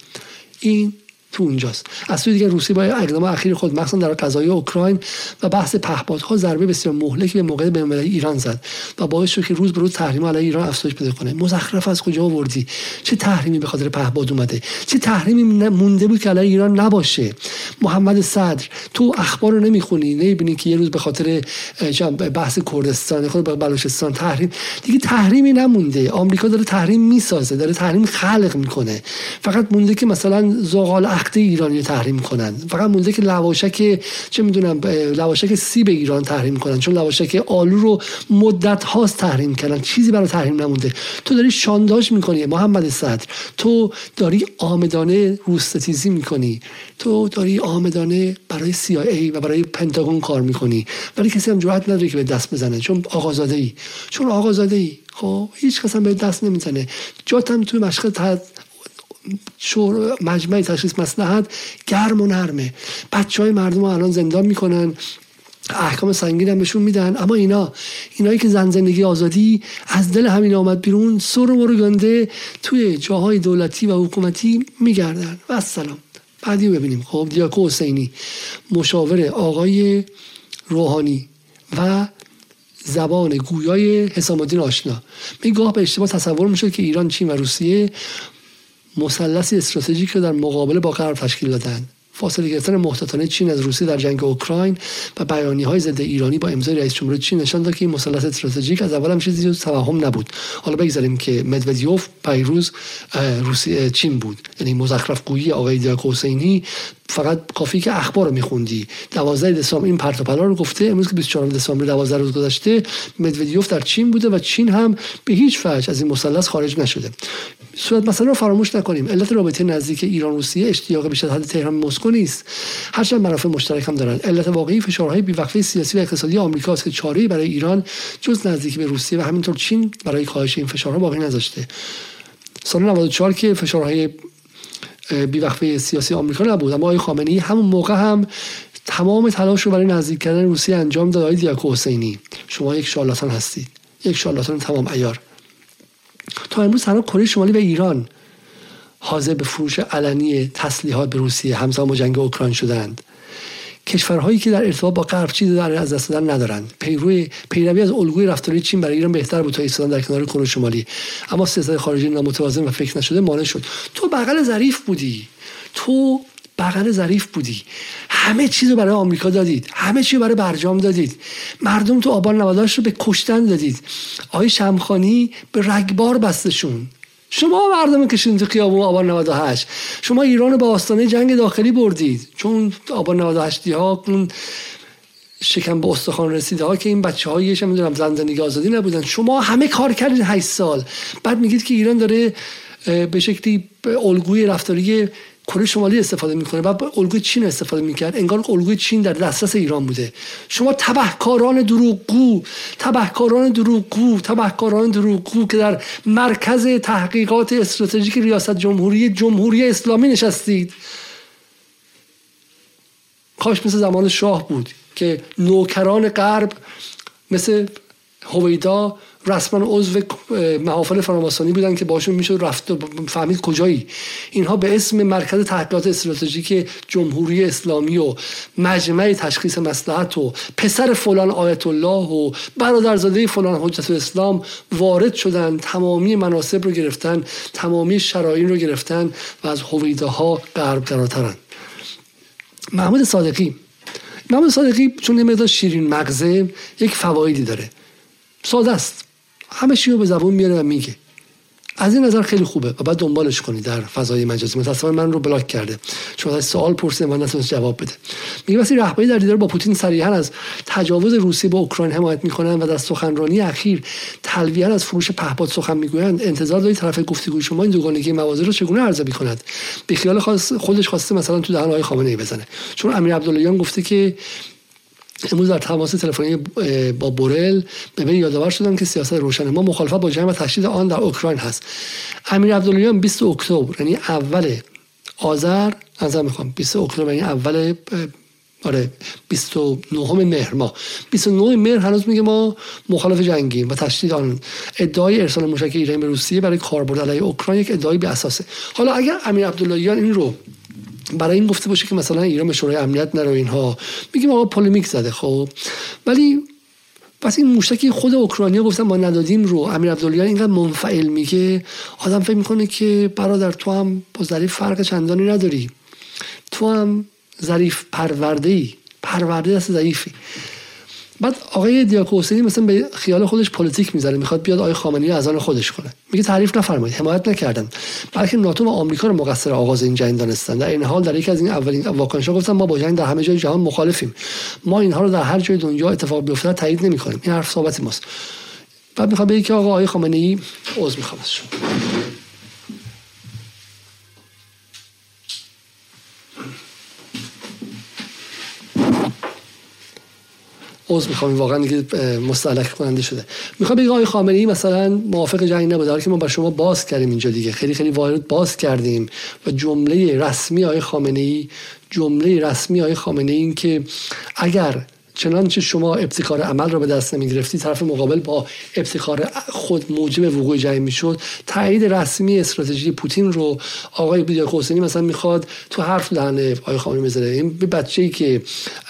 این تو اونجاست. از سوی دیگر روسیه با اقدام اخیر خود مخصوصا در قضایی اوکراین و بحث پهپادها ضربه بسیار مهلکی به موقع به ایران زد و باعث شد که روز به روز تحریم علیه ایران افزایش پیدا کنه. مزخرف از کجا آوردی؟ چه تحریمی به خاطر پهپاد اومده؟ چه تحریمی مونده بود که علیه ایران نباشه؟ محمد صدر تو اخبار رو نمی‌خونی؟ نمی‌بینی که یه روز به خاطر بحث کردستان خود بلوچستان تحریم؟ دیگه تحریمی نمونده. آمریکا داره تحریم می‌سازه داره تحریم خلق می‌کنه. فقط مونده که مثلا زغال اخته ایرانی تحریم کنن. فقط مونده که لواشک چه می‌دونم لواشک سیب ایران تحریم کنن. چون لواشک آلو رو مدت هاست تحریم کردن. چیزی برای تحریم نمونده. تو داری شانداش می‌کنی محمد صدر. تو داری آمدانه روستتیزی می‌کنی. تو داری آمدانه برای CIA و برای پنتاگون کار می‌کنی. ولی کسی هم جرأت نداره که به دست بزنه. چون آقازاده ای چون آقازاده ای خب هیچ کس هم به دست نمی‌زنه. جاتم توی مشق شور مجمع تشخیص مسلحت گرم و نرمه. بچه های مردم رو الان زندان می‌کنن احکام سنگین هم بهشون میدن. اما اینا اینایی که زن زندگی آزادی از دل همین آمد بیرون سر و گنده توی جاهای دولتی و حکومتی میگردن. و السلام. بعدی ببینیم. خب دیاکو حسینی مشاور آقای روحانی و زبان گویای حسام الدین آشنا. میگاه به اشتباه تصور می‌شد که ایران چین و روسیه مثلثی استراتژیک رو در مقابله با غرب تشکیل دادن. فاصله گرفتن محتاطانه چین از روسیه در جنگ اوکراین و بیانی های ضد ایرانی با امضای رئیس جمهور چین نشان داد که این مثلث استراتژیک از اول هم چیزی توهم نبود. حالا بگذاریم که مدودیوف پیروز روسیه چین بود. یعنی مزخرف گویی آقای دیاک حسینی فقط کافی که اخبار رو میخوندی. 12 دسامبر این پرت پلا رو گفته امروز که 24 دسامبر 12 روز گذشته مدودیوف در چین بوده و چین هم به هیچ وجه از این مثلث خارج نشده. صورت مثلا رو فراموش نکنیم. علت رابطه نزدیک ایران روسیه اشتیاق بیش از حد تهران مسکو نیست. هرچند منافع مشترک هم دارند. علت واقعی فشارهای بیوقفه سیاسی و اقتصادی آمریکا است که چاره برای ایران جز نزدیکی به روسیه و همینطور چین برای کاهش این فشارها باقی نذاشته. سال 94 که فشارهای بیوقفه سیاسی آمریکا نبود اما آقای خامنه‌ای همون موقع هم تمام تلاش رو برای نزدیک کردن روسیه انجام داد. آقای دیاکو حسینی شما یک شارلاتان هستید. یک شارلاتان تمام عیار. تا امروز تنها کره شمالی و ایران حاضر به فروش علنی تسلیحات به روسیه همزمان با جنگ اوکراین شدند. کشورهایی که در ارتباط با غرب چیزی در از دست دادن ندارند. پیروی پیروی از الگوی رفتاری چین برای ایران بهتر بود تا ایستادن در کنار کره شمالی. اما سیاست خارجی نامتوازن و فکر نشده مانع شد. تو بغل ظریف بودی. تو بغل ظریف بودی. همه چیز رو برای آمریکا دادید. همه چیز برای برجام دادید. مردم تو آبان 98 رو به کشتن دادید. آقای شمخانی به رگبار بستشون. شما مردم کشیدین تو خیابون آبان 98 شما ایران با آستانه جنگ داخلی بردید. چون آبان 98 ها اون شکم به استخوان رسیده ها که این بچه هایش می‌دونم زن زندگی آزادی نبودن. شما همه کار کردید 8 سال. بعد میگید که ایران داره به شکلی الگوی رفتاری کره شمالی استفاده می‌کنه و الگوی چین استفاده می‌کرد. انگار الگوی چین در دسترس ایران بوده. شما تبهکاران دروغگو تبهکاران دروغگو تبهکاران دروغگو که در مرکز تحقیقات استراتژیک ریاست جمهوری جمهوری اسلامی نشستید. کاش مثل زمان شاه بود که نوکران غرب مثل هویدا رسما عضو محافل فراماسونی بودن که باشون می‌شد رفت فهمید کجایی. اینها به اسم مرکز تحقیقات استراتژیک جمهوری اسلامی و مجمع تشخیص مصلحت و پسر فلان آیت الله و برادرزاده فلان حجت اسلام وارد شدن تمامی مناسب رو گرفتن تمامی شرایط رو گرفتن و از هویده ها غرب گراترن محمود صادقی محمود صادقی چون نمی‌داد شیرین مغزه یک فوایدی داره. ساده است. همه چی رو به زبون میاره و میگه. از این نظر خیلی خوبه و بعد دنبالش کنی در فضای مجازی. متاسفانه من رو بلاک کرده. چون از سوال پرسیدم من نتونست جواب بده. میگه واسه رهبری در دیدار با پوتین صریحا از تجاوز روسیه به اوکراین حمایت می‌کنن و در سخنرانی اخیر تلویحا از فروش پهپاد سخن می‌گویند. انتظار دارید طرف گفتگوی شما این دوگانگی موازی رو چگونه ارزیابی کند به خیال خودش خواسته مثلا تو دهن آقای خامنه ای بزنه. چون امیر عبداللهیان گفته که امروز در تماس تلفنی با بورل به من یادآور شدن که سیاست روشن ما مخالفت با جنگ و تشدید آن در اوکراین هست. امیر عبداللهیان 20 اکتبر یعنی اول آذر از می‌خوام 20 اکتبر یعنی اول آره 29 مهر ما 29 مهر هنوز میگه ما مخالف جنگیم و تشدید آن. ادعای ارسال موشک ایرانی به روسیه برای کاربرد علیه اوکراین یک ادعای بی اساسه. حالا اگر امیر عبداللهیان این رو برای این گفته باشه که مثلا ایران به شورای امنیت نره اینها. میگیم آقا پلیتیک زده خب. ولی پس این موشکی خود اوکراینیا گفتن ما ندادیم رو. امیر عبداللهیان اینقدر منفعل میگه. آدم فکر می‌کنه که برادر تو هم با ظریف فرق چندانی نداری. تو هم ظریف پرورده ای پرورده دست ظریفی. بعد آقای دیاکو حسینی مثلا به خیال خودش پلیتیک می‌ذاره می‌خواد بیاد آقای خامنه‌ای از آن خودش کنه. میگه تعریف نفرمایید. حمایت نکردن بلکه ناتو و آمریکا رو مقصر آغاز این جنگ دانستن. در این حال در یکی از این اولین واکنش‌ها گفتن ما با جنگ در همه جای جهان مخالفیم. ما اینها رو در هر جای دنیا اتفاق بیفته تایید نمی‌کنیم. این حرف ثابت ماست. بعد می‌خواد بگه که آقا آقای خامنه‌ای عذر می‌خوام ازشون. عذر می‌خوام. واقعا دیگه مستعلق کننده شده. می‌خوام بگم آقای خامنه ای مثلا موافق جنگ نبوده که ما با شما باز کردیم اینجا دیگه. خیلی خیلی وارد باز کردیم. و جمله رسمی آقای خامنه ای جمله رسمی آقای خامنه ای این که اگر چنانچه شما ابتکار عمل را به دست نمی گرفتی طرف مقابل با ابتکار خود موجب وقوع جنگ می‌شد. تایید رسمی استراتژی پوتین رو آقای بیدار حسینی مثلا می‌خواد تو حرف دهن آقای خامنه‌ای بذاره این بچه ای که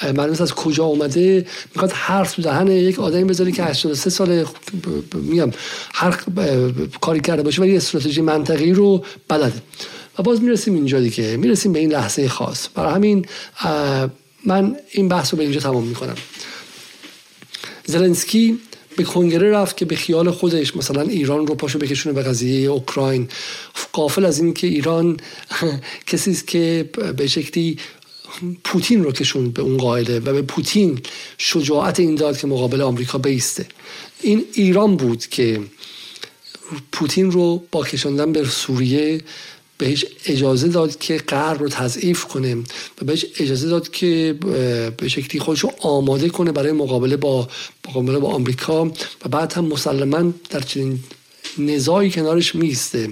معلوم از کجا اومده می‌خواد حرف دهن یک آدمی بذاره که 83 سال میگم هر کاری کرده باشه ولی استراتژی منطقی رو بلده. و باز می‌رسیم اینجا دیگه. می‌رسیم به این لحظه خاص. برای همین من این بحث رو به اینجا تمام می‌کنم. زلنسکی به کنگره رفت که به خیال خودش مثلا ایران رو پاشو بکشونه به قضیه اوکراین. قافل از این که ایران کسی است که به شکلی پوتین رو کشون به اون قاعده و به پوتین شجاعت این داد که مقابل آمریکا بیسته. این ایران بود که پوتین رو با کشاندن به سوریه بهش اجازه داد که غرب رو تضعیف کنه و بهش اجازه داد که به شکلی خودش رو آماده کنه برای مقابله با مقابله با آمریکا و بعد هم مسلما در چنین نزاعی کنارش میسته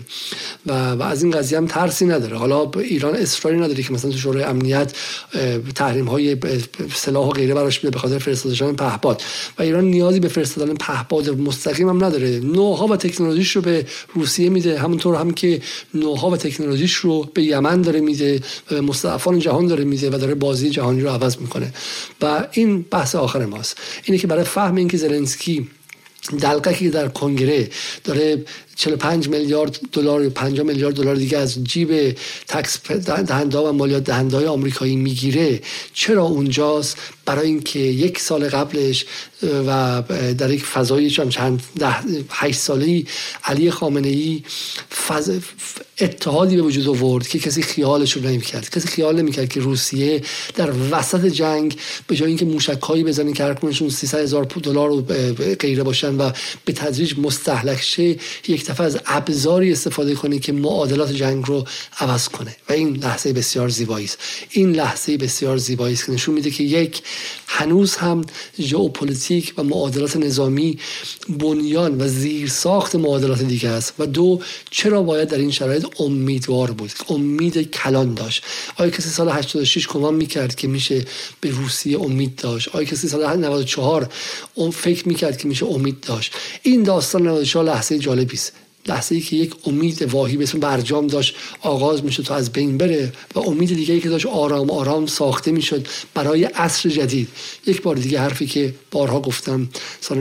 و, و از این قضیه هم ترسی نداره. حالا ایران اصراری نداره که مثلا تو شورای امنیت تحریم های سلاح و غیره براش بیده به خاطر فرستادن پهپاد. و ایران نیازی به فرستادن پهپاد مستقیم هم نداره. نوها و تکنولوژیش رو به روسیه میده. همونطور هم که نوها و تکنولوژیش رو به یمن داره میده و به مستضعفان جهان داره میده و داره بازی جهانی رو عوض می‌کنه. و این بحث آخر ماست. اینه که برای فهم اینکه زلنسکی دلقکی در کنگره داره 45 میلیارد دلار 50 میلیارد دلار دیگه از جیب تکس دهنده و مالیات دهنده های آمریکایی می‌گیره. چرا اونجاست؟ برای اینکه یک سال قبلش و در یک فضای چند ده هشت سالی علی خامنه ای فض... اتحادی به وجود آورد که کسی خیالش رو نمی‌کرد. کسی خیال نمی‌کرد که روسیه در وسط جنگ به جای اینکه موشکهایی بزنن که هر 300 هزار دلار رو غیره باشن و به تدریج مستحلک شه یک دفعه از ابزاری استفاده کنه که معادلات جنگ رو عوض کنه. و این لحظه بسیار زیبایی است. این لحظه بسیار زیبایی است که نشون میده که یک هنوز هم ژئوپلیتیک و معادلات نظامی بنیان و زیر ساخت معادلات دیگه است. و دو چرا باید در این شرایط امیدوار بود؟ امید کلان داشت. آیا کسی سال 86 کمان می‌کرد که میشه به روسیه امید داشت. آیا کسی سال 94 اون فکر می‌کرد که میشه امید داشت. این داستان 94 لحظه جالبی است. لحظه ای که یک امید واهی به اسم برجام داشت آغاز می‌شد تا از بین بره و امید دیگه ای که داشت آرام آرام ساخته می‌شد برای عصر جدید. یک بار دیگه حرفی که بارها گفتم سال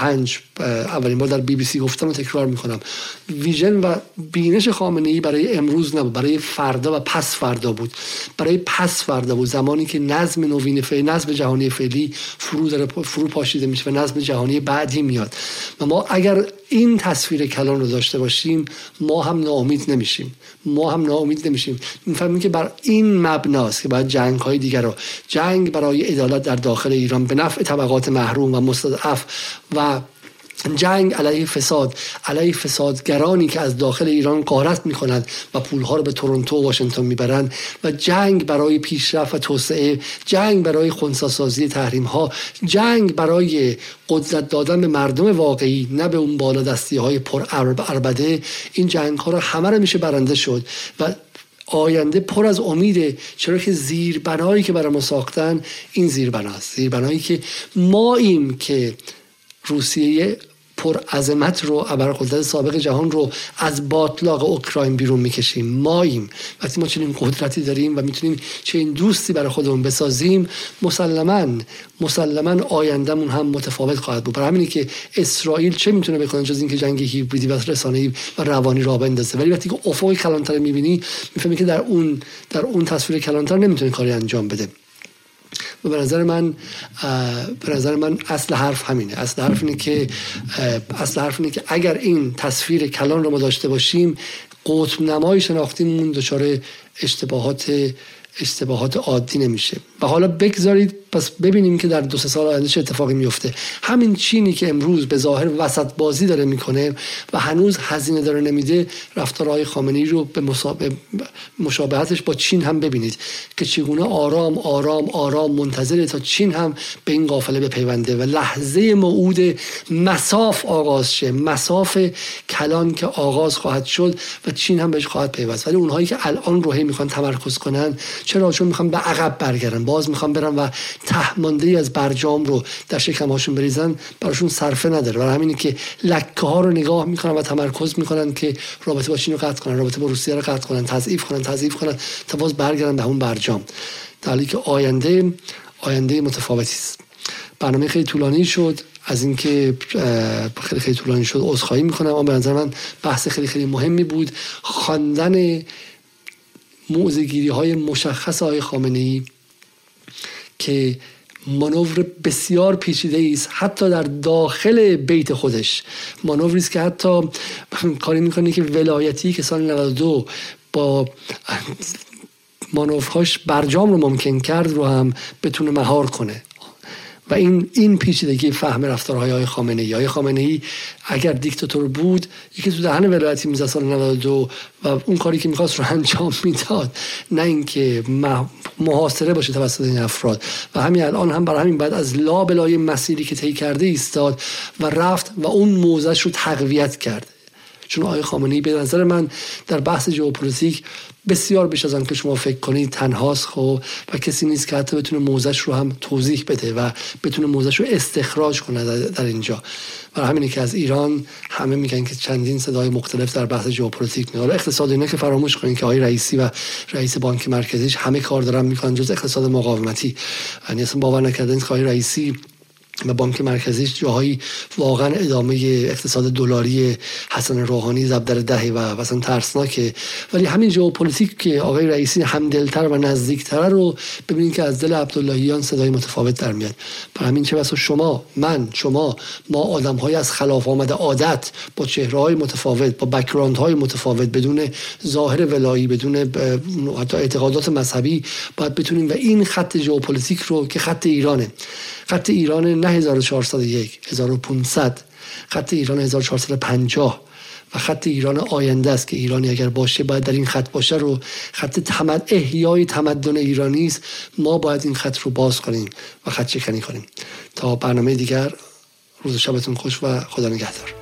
95 اولین بار در بی بی سی گفتم و تکرار می‌کنم. ویژن و بینش خامنه ای برای امروز نبود برای فردا و پس فردا بود. برای پس فردا بود زمانی که نظم نوین فعلی نظم جهانی فعلی فرو فرو پاشیده میشه و نظم جهانی بعدی میاد. و ما اگر این تصویر کلان رو داشته باشیم ما هم ناامید نمیشیم. ما هم ناامید نمیشیم. می‌فهمیم که بر این مبناست که باید جنگ های دیگر رو جنگ برای عدالت در داخل ایران به نفع طبقات محروم و مستضعف و جنگ علیه فساد علیه فسادگرانی که از داخل ایران قارت می‌کنند و پولها رو به تورنتو و واشنگتن می‌برند و جنگ برای پیشرفت و توسعه جنگ برای خونساسازی تحریم ها جنگ برای قدرت دادن به مردم واقعی نه به اون بالا دستی های پر اربده این جنگ ها رو همه رو میشه برنده شد و آینده پر از امیده. چرا که زیربنایی که برای ما ساختن این زیربناست. زیربنایی که ما ایم که روسیه پرعظمت رو ابرقدرت سابق جهان رو از باطلاق اوکراین بیرون می‌کشیم. ماییم. وقتی ما چنین قدرتی داریم و می‌تونیم چنین دوستی برای خودمون بسازیم مسلما مسلما آیندهمون هم متفاوت خواهد بود. برای همینی که اسرائیل چه می‌تونه بکنه جز اینکه جنگ هیبریدی و رسانه‌ای و روانی راه بندازه؟ ولی وقتی که افق کلانتر می‌بینی می‌فهمی که در اون در اون تصویر کلانتر نمی‌تونه کاری انجام بده. و به نظر من به نظر من اصل حرف همینه. اصل حرف اینه که اصل حرف اینه که اگر این تصویر کلان رو ما داشته باشیم قطب نمای شناختیمون دچار اشتباهات اشتباهات عادی نمیشه. و حالا بگذارید پس ببینیم که در دو سه سال آینده چه اتفاقی میفته. همین چینی که امروز به ظاهر وسط بازی داره می‌کنه و هنوز هزینه داره نمیده رفتارهای خامنه‌ای رو به مشابهتش با چین هم ببینید که چگونه آرام آرام آرام منتظره تا چین هم به این قافله بپیونده و لحظه موعود مساف آغاز شه. مساف کلان که آغاز خواهد شد و چین هم بهش خواهد پیوست. ولی اونهایی که الان رو می‌خوان تمرکز کنن چرا؟ چون می‌خوان به عقب برگردن. باز می‌خوان برن و تهمانده از برجام رو در شکم هاشون بریزن براشون صرفه نداره. برای همینه که لکه ها رو نگاه می‌کنن و تمرکز می‌کنن که رابطه با چین رو قطع کنن رابطه با روسیه رو قطع کنن تضعیف کنن تضعیف کنن تا باز برگردن به اون برجام. در حالی که آینده آینده متفاوتی است. برنامه خیلی طولانی شد. از اینکه خیلی خیلی طولانی شد عذرخواهی می‌کنم اما به نظر من بحث خیلی خیلی مهمی بود. خواندن موزگیری های مشخص های خامنه ای که مانور بسیار پیچیده است حتی در داخل بیت خودش. مانوری است که حتی کاری می‌کنه که ولایتی که سال 92 با مانورهاش برجام رو ممکن کرد رو هم بتونه مهار کنه. و این این پیچیدگی فهم رفتارهای های خامنه ای های خامنه ای اگر دیکتاتور بود یکی تو دهن ولایتی می‌زد سال 92 و اون کاری که می‌خواست رو انجام می‌داد نه اینکه محاصره باشه توسط این افراد. و همین الان هم برای همین بعد از لابلای مسیری که طی کرده ایستاد و رفت و اون موضعش رو تقویت کرد. چون آقای خامنه ای به نظر من در بحث ژئوپلیتیک بسیار بیش از که شما فکر کنید تنهاست خب و کسی نیست که حتی بتونه موضعش رو هم توضیح بده و بتونه موضعش رو استخراج کنه در اینجا. و همینه که از ایران همه میگن که چندین صدای مختلف در بحث ژئوپلیتیک حالا اقتصاد اینا که فراموش کنین که آقای رئیسی و رئیس بانک مرکزیش همه کار دارن می‌کنن جز اقتصاد مقاومتی. یعنی اصلا باور نکردن که آقای رئیسی و بانک مرکزیش جاهایی واقعا ادامه اقتصاد دلاری حسن روحانی ضربدر دهی و مثلا ترسناکه. ولی همین ژئوپلیتیک که آقای رئیسی همدلتر و نزدیکتر رو ببینید که از دل عبداللهیان صدای متفاوت در میاد. برای همین چه بسا شما من شما ما آدم های از خلاف آمده عادت با چهره های متفاوت با background های متفاوت بدون ظاهر ولایی بدون حتی اعتقادات مذهبی باید بتونیم. و این خط ژئوپلیتیک رو که خط ایرانه. خط ایران نه 1401 1500 خط ایران 1450 و خط ایران آینده است که ایرانی اگر باشه باید در این خط باشه رو خط تمد احیای تمدن ایرانی است. ما باید این خط رو باز کنیم و خط شکنی کنیم. تا برنامه دیگر روز شبتون خوش و خدا نگهدار.